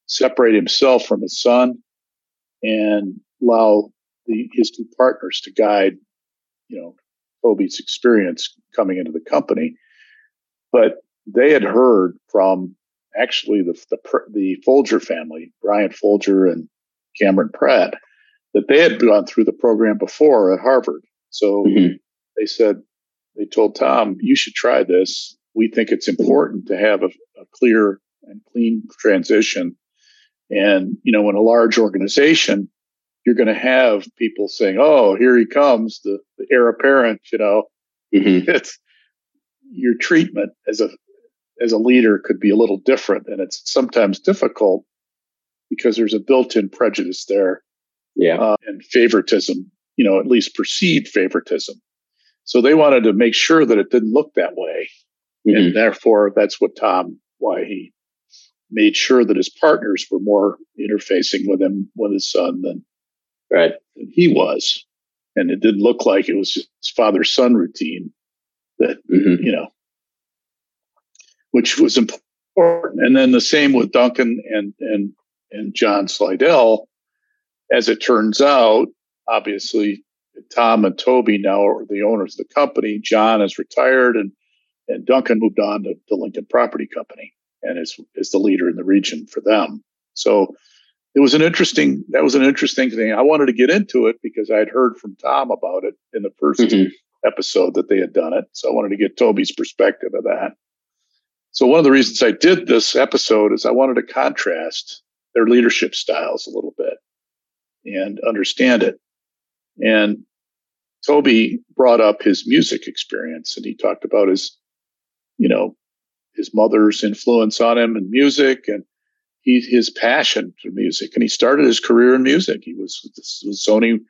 separate himself from his son and allow the, his two partners to guide, you know, Toby's experience coming into the company. But they had heard from actually the, the, the Folger family, Brian Folger and Cameron Pratt, that they had gone through the program before at Harvard. So mm-hmm. they said, they told Tom, you should try this. We think it's important to have a, a clear and clean transition. And, you know, in a large organization, you're going to have people saying, "Oh, here he comes, the, the heir apparent." You know, mm-hmm. it's your treatment as a as a leader could be a little different, and it's sometimes difficult because there's a built-in prejudice there, yeah, uh, and favoritism. You know, at least perceived favoritism. So they wanted to make sure that it didn't look that way, mm-hmm. and therefore that's what Tom why he made sure that his partners were more interfacing with him with his son than right than he was, and it didn't look like it was his father son routine that mm-hmm. you know which was important. And then the same with Duncan and and and John Slidell. As it turns out, obviously Tom and Toby now are the owners of the company. John is retired and and Duncan moved on to the Lincoln Property Company and is is the leader in the region for them. So it was an interesting that was an interesting thing. I wanted to get into it because I had heard from Tom about it in the 1st mm-hmm. episode that they had done it. So I wanted to get Toby's perspective of that. So one of the reasons I did this episode is I wanted to contrast their leadership styles a little bit and understand it. And Toby brought up his music experience and he talked about his, you know, his mother's influence on him and music and he, his passion for music. And he started his career in music. He was, with Sony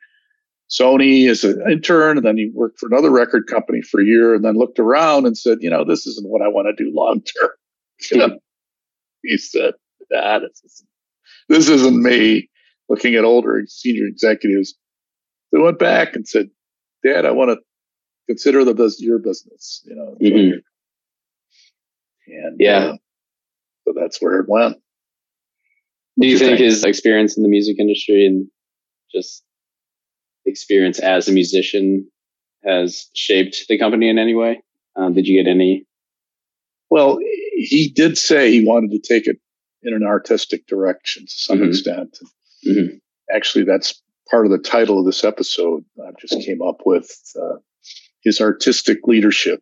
Sony as an intern, and then he worked for another record company for a year, and then looked around and said, "You know, this isn't what I want to do long term." you know, he said, "That ah, is, this isn't me." Looking at older senior executives, they went back and said, "Dad, I want to consider the business your business." You know, mm-hmm. And yeah, uh, so that's where it went. Do you, you think, think his experience in the music industry and just experience as a musician has shaped the company in any way? Um, did you get any? Well, he did say he wanted to take it in an artistic direction to some mm-hmm. extent. Mm-hmm. Actually, that's part of the title of this episode. I just came up with uh, his artistic leadership.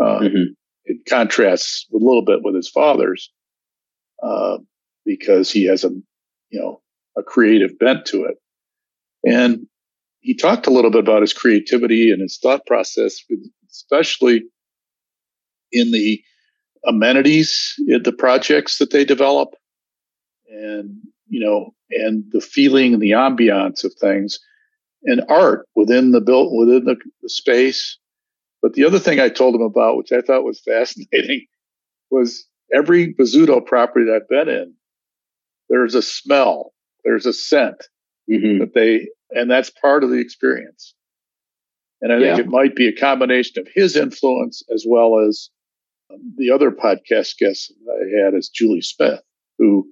Uh, mm-hmm. It contrasts a little bit with his father's uh, because he has a you know a creative bent to it, and he talked a little bit about his creativity and his thought process, especially in the amenities, the projects that they develop, and you know, and the feeling and the ambiance of things, and art within the built within the, the space. But the other thing I told him about, which I thought was fascinating, was every Bozzuto property that I've been in, there's a smell, there's a scent mm-hmm. that they and that's part of the experience. And I think yeah. it might be a combination of his influence as well as um, the other podcast guest I had is Julie Smith, who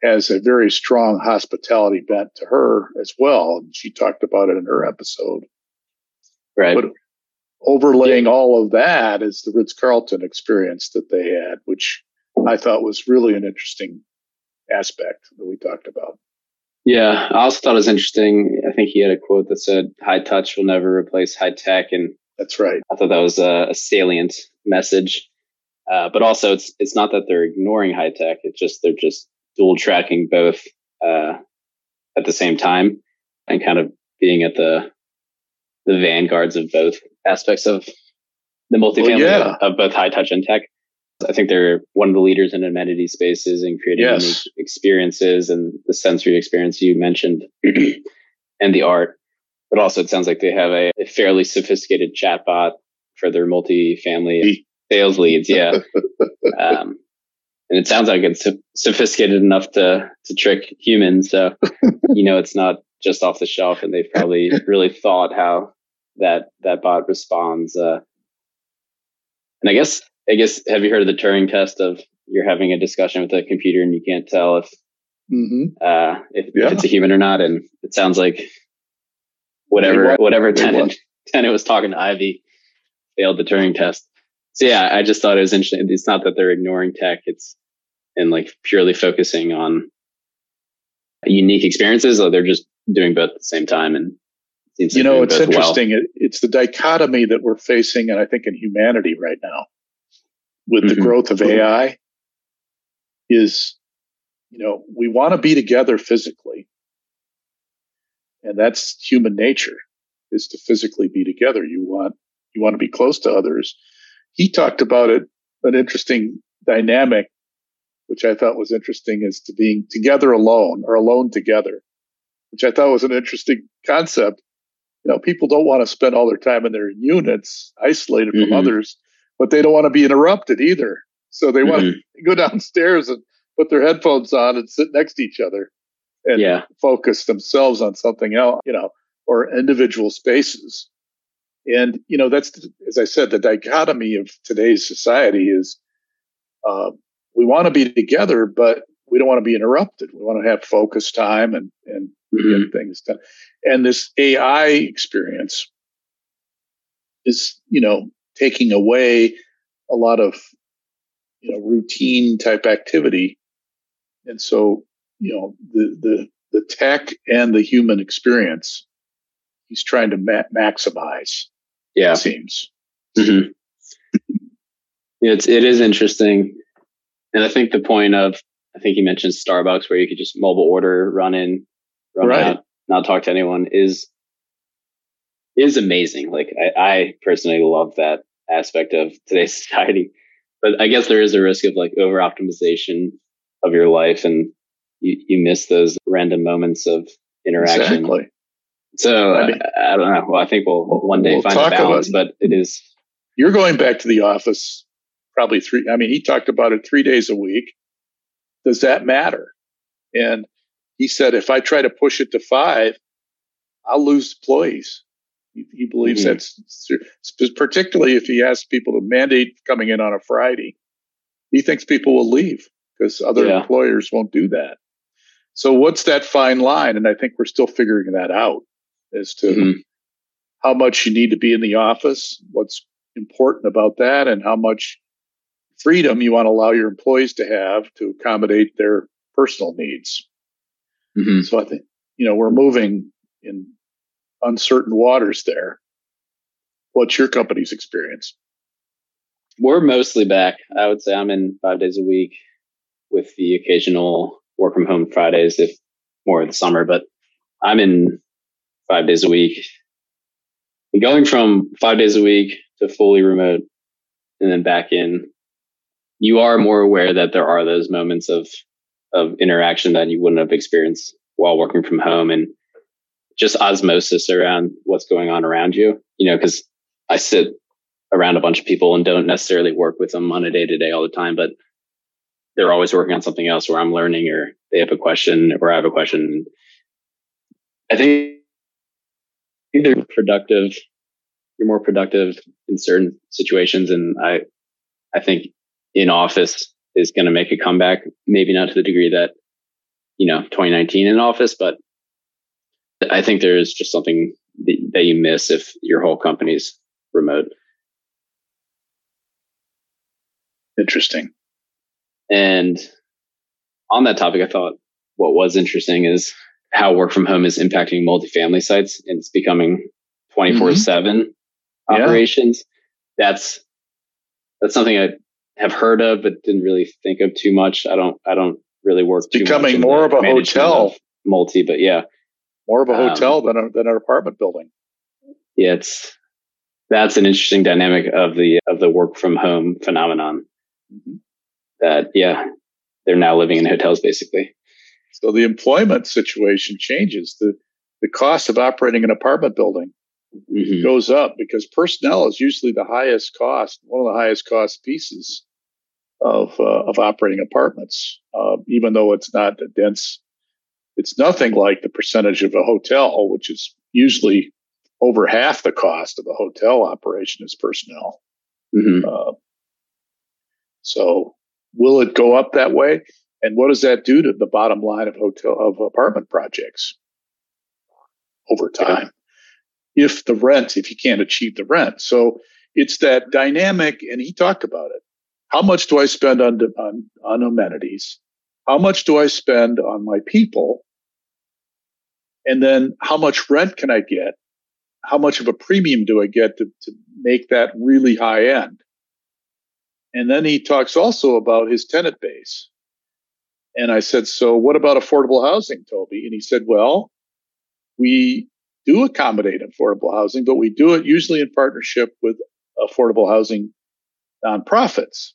has a very strong hospitality bent to her as well. And she talked about it in her episode. Right. But overlaying all of that is the Ritz Carlton experience that they had, which I thought was really an interesting aspect that we talked about. Yeah, I also thought it was interesting. I think he had a quote that said, "High touch will never replace high tech," and that's right. I thought that was a, a salient message. Uh, but also, it's it's not that they're ignoring high tech; it's just they're just dual tracking both uh, at the same time, and kind of being at the the vanguards of both aspects of the multifamily well, yeah. of both high touch and tech. I think they're one of the leaders in amenity spaces and creating yes. unique experiences and the sensory experience you mentioned and the art. But also, it sounds like they have a, a fairly sophisticated chatbot for their multi-family sales leads. Yeah. um, and it sounds like it's sophisticated enough to, to trick humans. So, you know, it's not just off the shelf and they've probably really thought how that, that bot responds. Uh, and I guess I guess have you heard of the Turing test of you're having a discussion with a computer and you can't tell if mm-hmm. uh, if, yeah. if, it's a human or not, and it sounds like whatever whatever tenant tenant was talking to Ivy failed the Turing test. So yeah, I just thought it was interesting. It's not that they're ignoring tech; it's and like purely focusing on unique experiences. Or they're just doing both at the same time, and you know, it's interesting. Well. It, it's the dichotomy that we're facing, and I think in humanity right now with mm-hmm. the growth of AI is, you know, we want to be together physically. And that's human nature is to physically be together. You want, you want to be close to others. He talked about it, an interesting dynamic, which I thought was interesting, is to being together alone or alone together, which I thought was an interesting concept. You know, people don't want to spend all their time in their units, isolated from mm-hmm. others, but they don't want to be interrupted either. So they mm-hmm. want to go downstairs and put their headphones on and sit next to each other and yeah. focus themselves on something else, you know, or individual spaces. And, you know, that's, as I said, the dichotomy of today's society is uh, we want to be together, but we don't want to be interrupted. We want to have focus time and, and mm-hmm. get things done. And this AI experience is, you know, taking away a lot of, you know, routine type activity. And so, you know, the, the, the tech and the human experience, he's trying to ma- maximize yeah. It seems. Mm-hmm. it's, it is interesting. And I think the point of, I think you mentioned Starbucks where you could just mobile order, run in, run right. out, not talk to anyone is, is amazing. Like I, I personally love that aspect of today's society, but I guess there is a risk of like over optimization of your life and you, you miss those random moments of interaction. Exactly. So I, mean, I, I, don't know. Well, I think we'll one day we'll find a balance, but it is. You're going back to the office probably three. I mean, he talked about it three days a week. Does that matter? And he said, if I try to push it to five, I'll lose employees. He, he believes mm-hmm. that's particularly if he asks people to mandate coming in on a Friday. He thinks people will leave because other yeah. employers won't do that. So what's that fine line? And I think we're still figuring that out as to mm-hmm. how much you need to be in the office, what's important about that, and how much freedom you want to allow your employees to have to accommodate their personal needs. Mm-hmm. So I think, you know, we're moving in uncertain waters there. What's your company's experience? We're mostly back. I would say I'm in five days a week with the occasional work from home Fridays, if more of the summer, but I'm in five days a week. And going from five days a week to fully remote and then back in, you are more aware that there are those moments of of interaction that you wouldn't have experienced while working from home and just osmosis around what's going on around you. You know, because I sit around a bunch of people and don't necessarily work with them on a day to day all the time, but they're always working on something else where I'm learning or they have a question or I have a question. I think either productive, you're more productive in certain situations. And I, I think in office is going to make a comeback, maybe not to the degree that, you know, 2019 in office, but I think there is just something that you miss if your whole company's remote. Interesting. And on that topic, I thought what was interesting is how work from home is impacting multifamily sites and it's becoming 24 mm-hmm. 7 operations. Yeah. That's, that's something I have heard of, but didn't really think of too much. I don't, I don't really work. It's becoming more of a hotel of multi, but yeah, more of a hotel um, than a, than an apartment building. Yeah. It's, that's an interesting dynamic of the, of the work from home phenomenon mm-hmm. that, yeah, they're now living in hotels basically. So the employment situation changes. The, the cost of operating an apartment building mm-hmm. goes up because personnel is usually the highest cost, one of the highest cost pieces of, uh, of operating apartments, uh, even though it's not a dense, it's nothing like the percentage of a hotel, which is usually over half the cost of a hotel operation is personnel. Mm-hmm. Uh, so will it go up that way? And what does that do to the bottom line of hotel of apartment projects over time? If the rent, if you can't achieve the rent. So it's that dynamic, and he talked about it. How much do I spend on, on, on amenities? How much do I spend on my people? And then how much rent can I get? How much of a premium do I get to, to make that really high end? And then he talks also about his tenant base. And I said, So what about affordable housing, Toby? And he said, Well, we do accommodate affordable housing, but we do it usually in partnership with affordable housing nonprofits.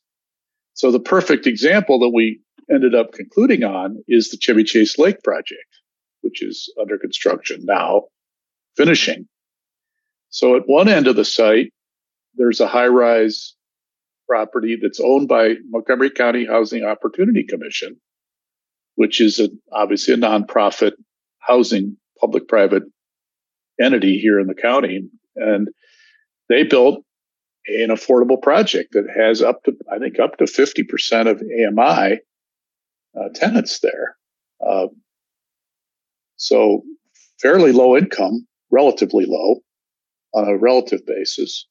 So the perfect example that we ended up concluding on is the Chevy Chase Lake project, which is under construction now, finishing. So at one end of the site, there's a high rise property that's owned by Montgomery County Housing Opportunity Commission, which is a, obviously a nonprofit housing public private entity here in the county. And they built an affordable project that has up to, I think, up to 50% of AMI uh, tenants there. Uh, so fairly low income, relatively low on a relative basis.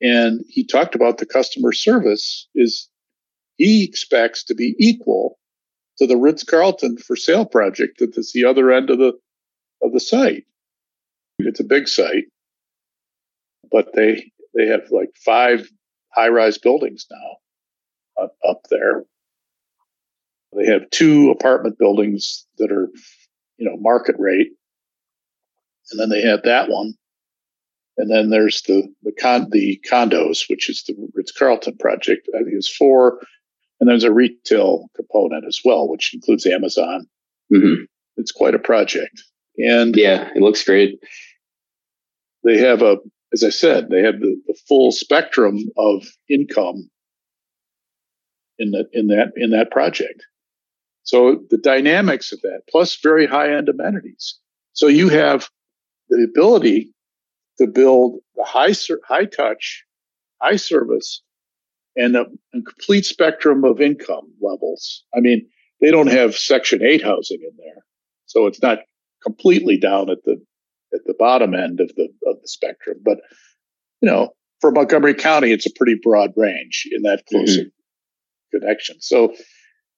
And he talked about the customer service is he expects to be equal to the Ritz Carlton for sale project that's the other end of the of the site. It's a big site, but they they have like five high rise buildings now up there. They have two apartment buildings that are, you know, market rate. And then they have that one. And then there's the the con the condos, which is the Ritz Carlton project. I think it's four. And there's a retail component as well, which includes Amazon. Mm-hmm. It's quite a project. And yeah, it looks great. They have a as I said, they have the, the full spectrum of income in that in that in that project. So the dynamics of that, plus very high end amenities. So you have the ability to build the high high touch, high service, and a, a complete spectrum of income levels. I mean, they don't have Section Eight housing in there, so it's not completely down at the at the bottom end of the of the spectrum. But you know, for Montgomery County, it's a pretty broad range in that close mm-hmm. connection. So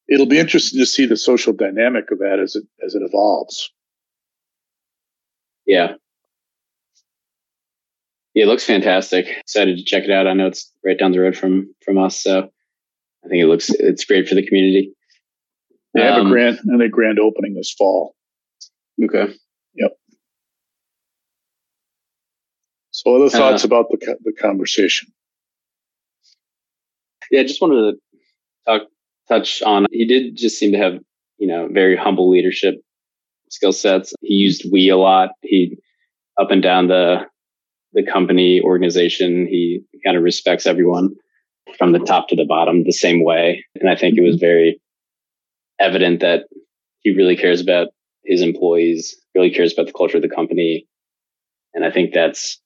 it'll be interesting to see the social dynamic of that as it as it evolves. Yeah. Yeah, it looks fantastic. Excited to check it out. I know it's right down the road from from us, so I think it looks it's great for the community. They have um, a grand and a grand opening this fall. Okay. So, other thoughts uh, about the the conversation? Yeah, I just wanted to talk touch on. He did just seem to have you know very humble leadership skill sets. He used we a lot. He up and down the the company organization. He kind of respects everyone from the top to the bottom the same way, and I think it was very evident that he really cares about his employees, really cares about the culture of the company, and I think that's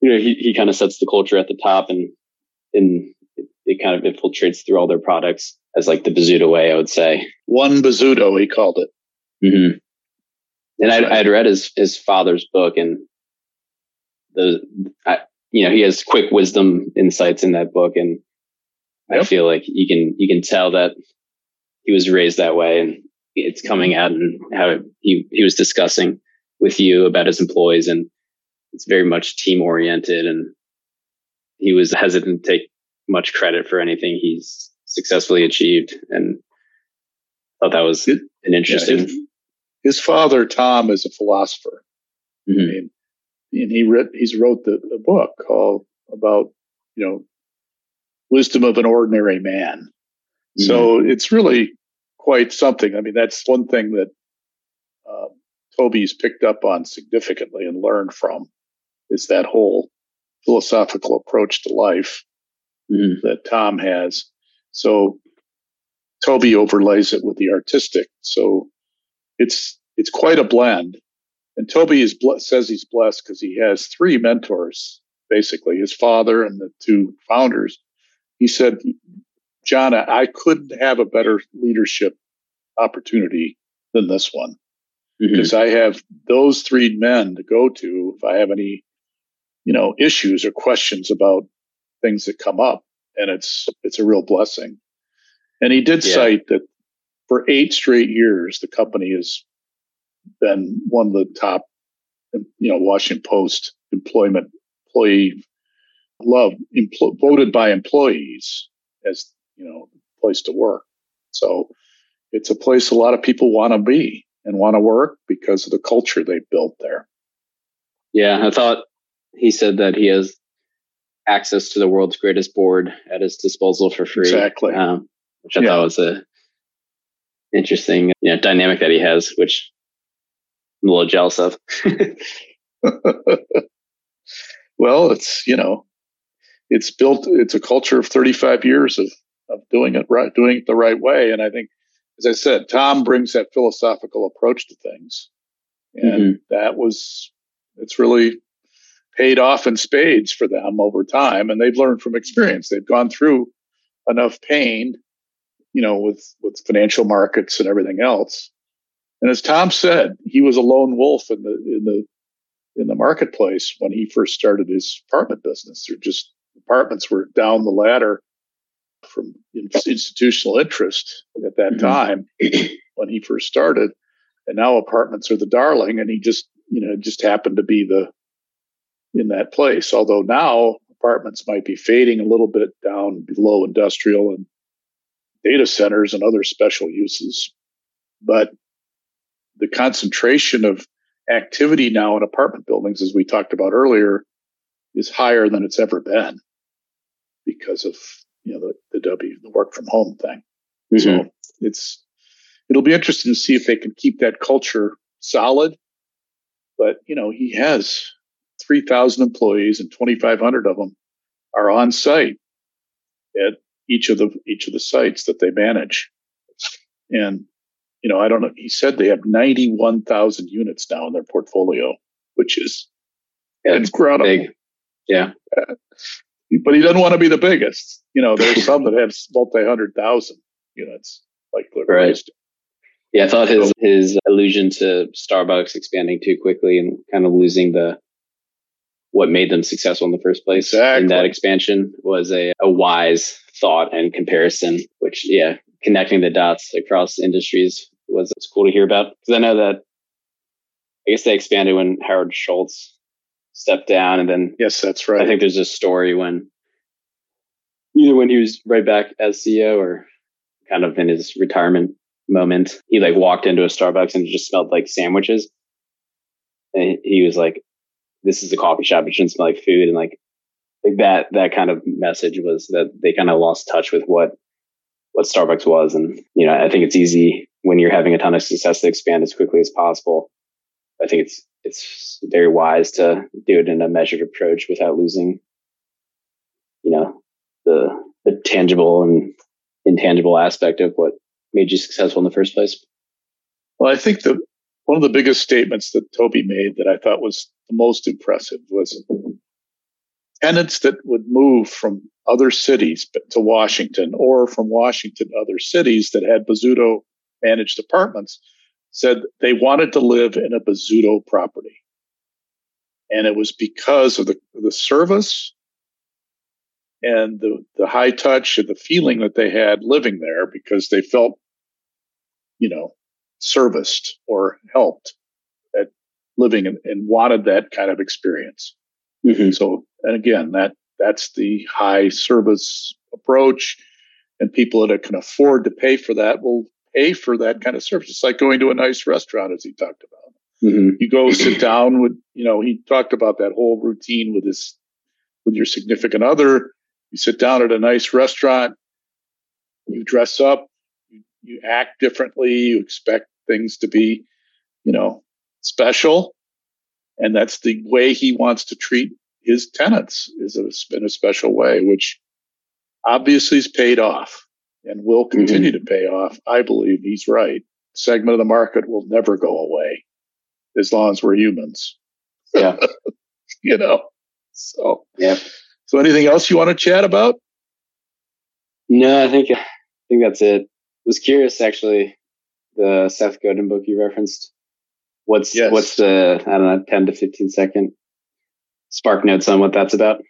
you know, he, he kind of sets the culture at the top and, and it, it kind of infiltrates through all their products as like the Bozzuto way, I would say. One Bozzuto, he called it. Mm-hmm. And I, I'd read his, his father's book and the, I, you know, he has quick wisdom insights in that book. And yep. I feel like you can, you can tell that he was raised that way and it's coming out and how he, he was discussing with you about his employees and it's very much team oriented and he was hesitant to take much credit for anything he's successfully achieved and thought that was an interesting yeah, his, his, father tom is a philosopher. Mm-hmm. I mean, and he wrote he's wrote the, the book called about you know wisdom of an ordinary man. Mm-hmm. so it's really quite something. I mean that's one thing that uh, toby's picked up on significantly and learned from is that whole philosophical approach to life mm-hmm. that Tom has. So Toby overlays it with the artistic. So it's it's quite a blend. And Toby is says he's blessed because he has three mentors, basically his father and the two founders. He said, "John, I couldn't have a better leadership opportunity than this one." Mm-hmm. because I have those three men to go to if I have any you know, issues or questions about things that come up. And it's, it's a real blessing. And he did yeah. cite that for eight straight years, the company has been one of the top, you know, Washington Post employment employee love empl- voted by employees as, you know, place to work. So it's a place a lot of people want to be and want to work because of the culture they've built there. Yeah, I thought he said that he has access to the world's greatest board at his disposal for free. Exactly. Um, which I yeah. thought was a interesting you know, dynamic that he has, which I'm a little jealous of. well, it's you know, it's built. It's a culture of 35 years of of doing it right, doing it the right way, and I think, as I said, Tom brings that philosophical approach to things, and mm-hmm. that was it's really paid off in spades for them over time, and they've learned from experience. They've gone through enough pain, you know, with with financial markets and everything else. And as Tom said, he was a lone wolf in the in the in the marketplace when he first started his apartment business. There just apartments were down the ladder from institutional interest at that mm-hmm. time when he first started. And now apartments are the darling, and he just, you know, just happened to be the in that place. Although now apartments might be fading a little bit down below industrial and data centers and other special uses. But the concentration of activity now in apartment buildings, as we talked about earlier, is higher than it's ever been because of you know the, the W the work from home thing. Mm-hmm. So it's it'll be interesting to see if they can keep that culture solid. But you know he has three thousand employees and twenty five hundred of them are on site at each of the each of the sites that they manage, and you know, I don't know. He said they have 91,000 units now in their portfolio, which is yeah, incredible. Big. Yeah. Uh, but he doesn't want to be the biggest. You know, there's some that have multi hundred thousand units, like right. Yeah, I thought his his allusion to Starbucks expanding too quickly and kind of losing the what made them successful in the first place exactly. in that expansion was a, a wise thought and comparison, which yeah, connecting the dots across industries was, was cool to hear about. Because I know that I guess they expanded when Howard Schultz stepped down, and then yes, that's right. I think there's a story when either when he was right back as CEO or kind of in his retirement moment, he like walked into a Starbucks and it just smelled like sandwiches, and he was like, "This is a coffee shop; it shouldn't smell like food." And like, like that that kind of message was that they kind of lost touch with what what Starbucks was. And, you know, I think it's easy when you're having a ton of success to expand as quickly as possible. I think it's, it's very wise to do it in a measured approach without losing, you know, the, the tangible and intangible aspect of what made you successful in the first place. Well, I think the, one of the biggest statements that Toby made that I thought was the most impressive was tenants that would move from other cities to Washington or from Washington to other cities that had Bozzuto managed apartments said they wanted to live in a Bozzuto property. And it was because of the, the service and the, the high touch and the feeling that they had living there because they felt, you know, serviced or helped at living and, and wanted that kind of experience. Mm-hmm. So, and again, that that's the high service approach, and people that can afford to pay for that will pay for that kind of service. It's like going to a nice restaurant, as he talked about. Mm-hmm. You go sit down with, you know, he talked about that whole routine with his, with your significant other. You sit down at a nice restaurant, you dress up, you, act differently, you expect things to be, you know, special. And that's the way he wants to treat his tenants is a, in a special way, which obviously is paid off and will mm-hmm. continue mm-hmm. to pay off. I believe he's right. Segment of the market will never go away as long as we're humans. Yeah. you know, so, yeah. So anything else you want to chat about? No, I think, I think that's it. Was curious actually, the Seth Godin book you referenced. What's, yes. what's the, I don't know, 10 to 15 second spark notes on what that's about?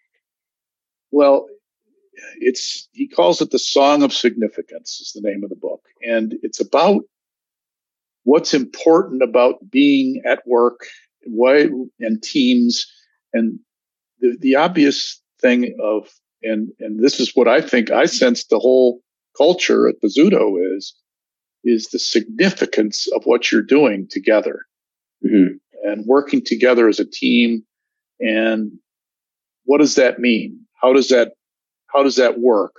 Well, it's he calls it the Song of Significance is the name of the book, and it's about what's important about being at work, why and teams, and the the obvious thing of and and this is what I think I sense the whole culture at Bozzuto is is the significance of what you're doing together mm-hmm. and working together as a team and what does that mean? How does that how does that work?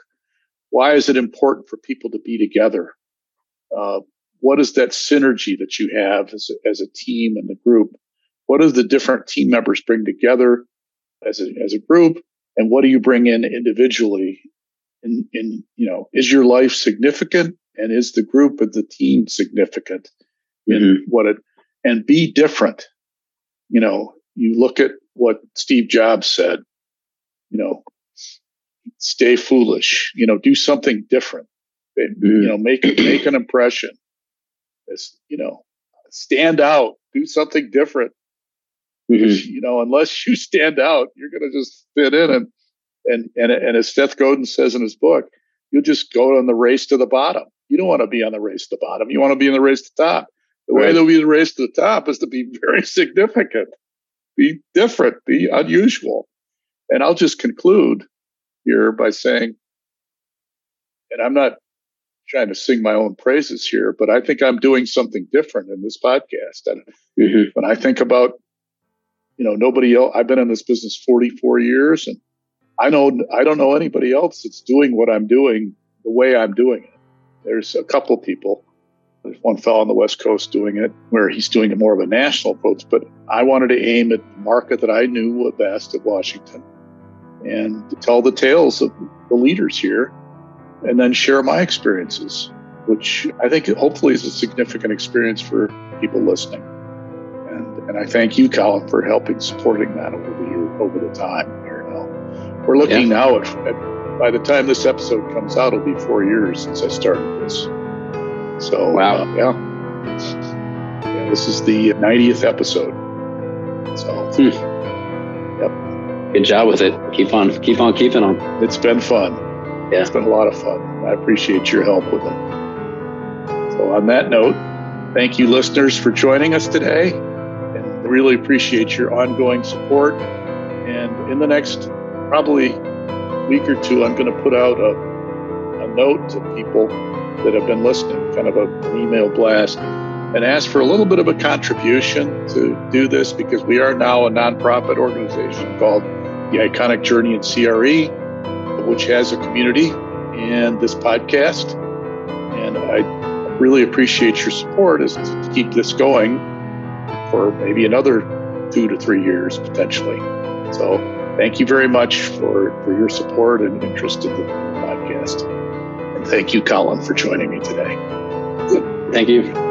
Why is it important for people to be together? Uh, what is that synergy that you have as a, as a team and the group? What do the different team members bring together as a, as a group? And what do you bring in individually? In, in, you know, is your life significant? And is the group of the team significant in mm-hmm. what it, and be different? You know, you look at what Steve Jobs said, you know, stay foolish, you know, do something different, mm-hmm. you know, make, make an impression. It's, you know, stand out, do something different. Mm-hmm. You know, unless you stand out, you're going to just fit in and, and, and, and as Seth Godin says in his book, you'll just go on the race to the bottom. You don't want to be on the race to the bottom. You want to be in the race to the top. The right. way to be the race to the top is to be very significant, be different, be unusual. And I'll just conclude here by saying, and I'm not trying to sing my own praises here, but I think I'm doing something different in this podcast. And mm-hmm. when I think about, you know, nobody else, I've been in this business 44 years and I know, I don't know anybody else that's doing what I'm doing the way I'm doing it. There's a couple people. There's one fellow on the West Coast doing it where he's doing it more of a national approach, but I wanted to aim at the market that I knew best at Washington and tell the tales of the leaders here and then share my experiences, which I think hopefully is a significant experience for people listening. And, and I thank you, Colin, for helping supporting that over the year, over the time. We're looking yeah. now at, at, by the time this episode comes out, it'll be four years since I started this. So, wow. Uh, yeah. yeah. This is the 90th episode. So, hmm. yep. Good job with it. Keep on, keep on keeping on. It's been fun. Yeah. It's been a lot of fun. I appreciate your help with it. So, on that note, thank you, listeners, for joining us today. And really appreciate your ongoing support. And in the next probably week or two, I'm going to put out a, a note to people that have been listening, kind of a, an email blast, and ask for a little bit of a contribution to do this because we are now a nonprofit organization called the Iconic Journey in CRE which has a community and this podcast. And I really appreciate your support as to keep this going for maybe another two to three years potentially. So thank you very much for, for your support and interest in the podcast. And thank you, Colin, for joining me today. Thank you.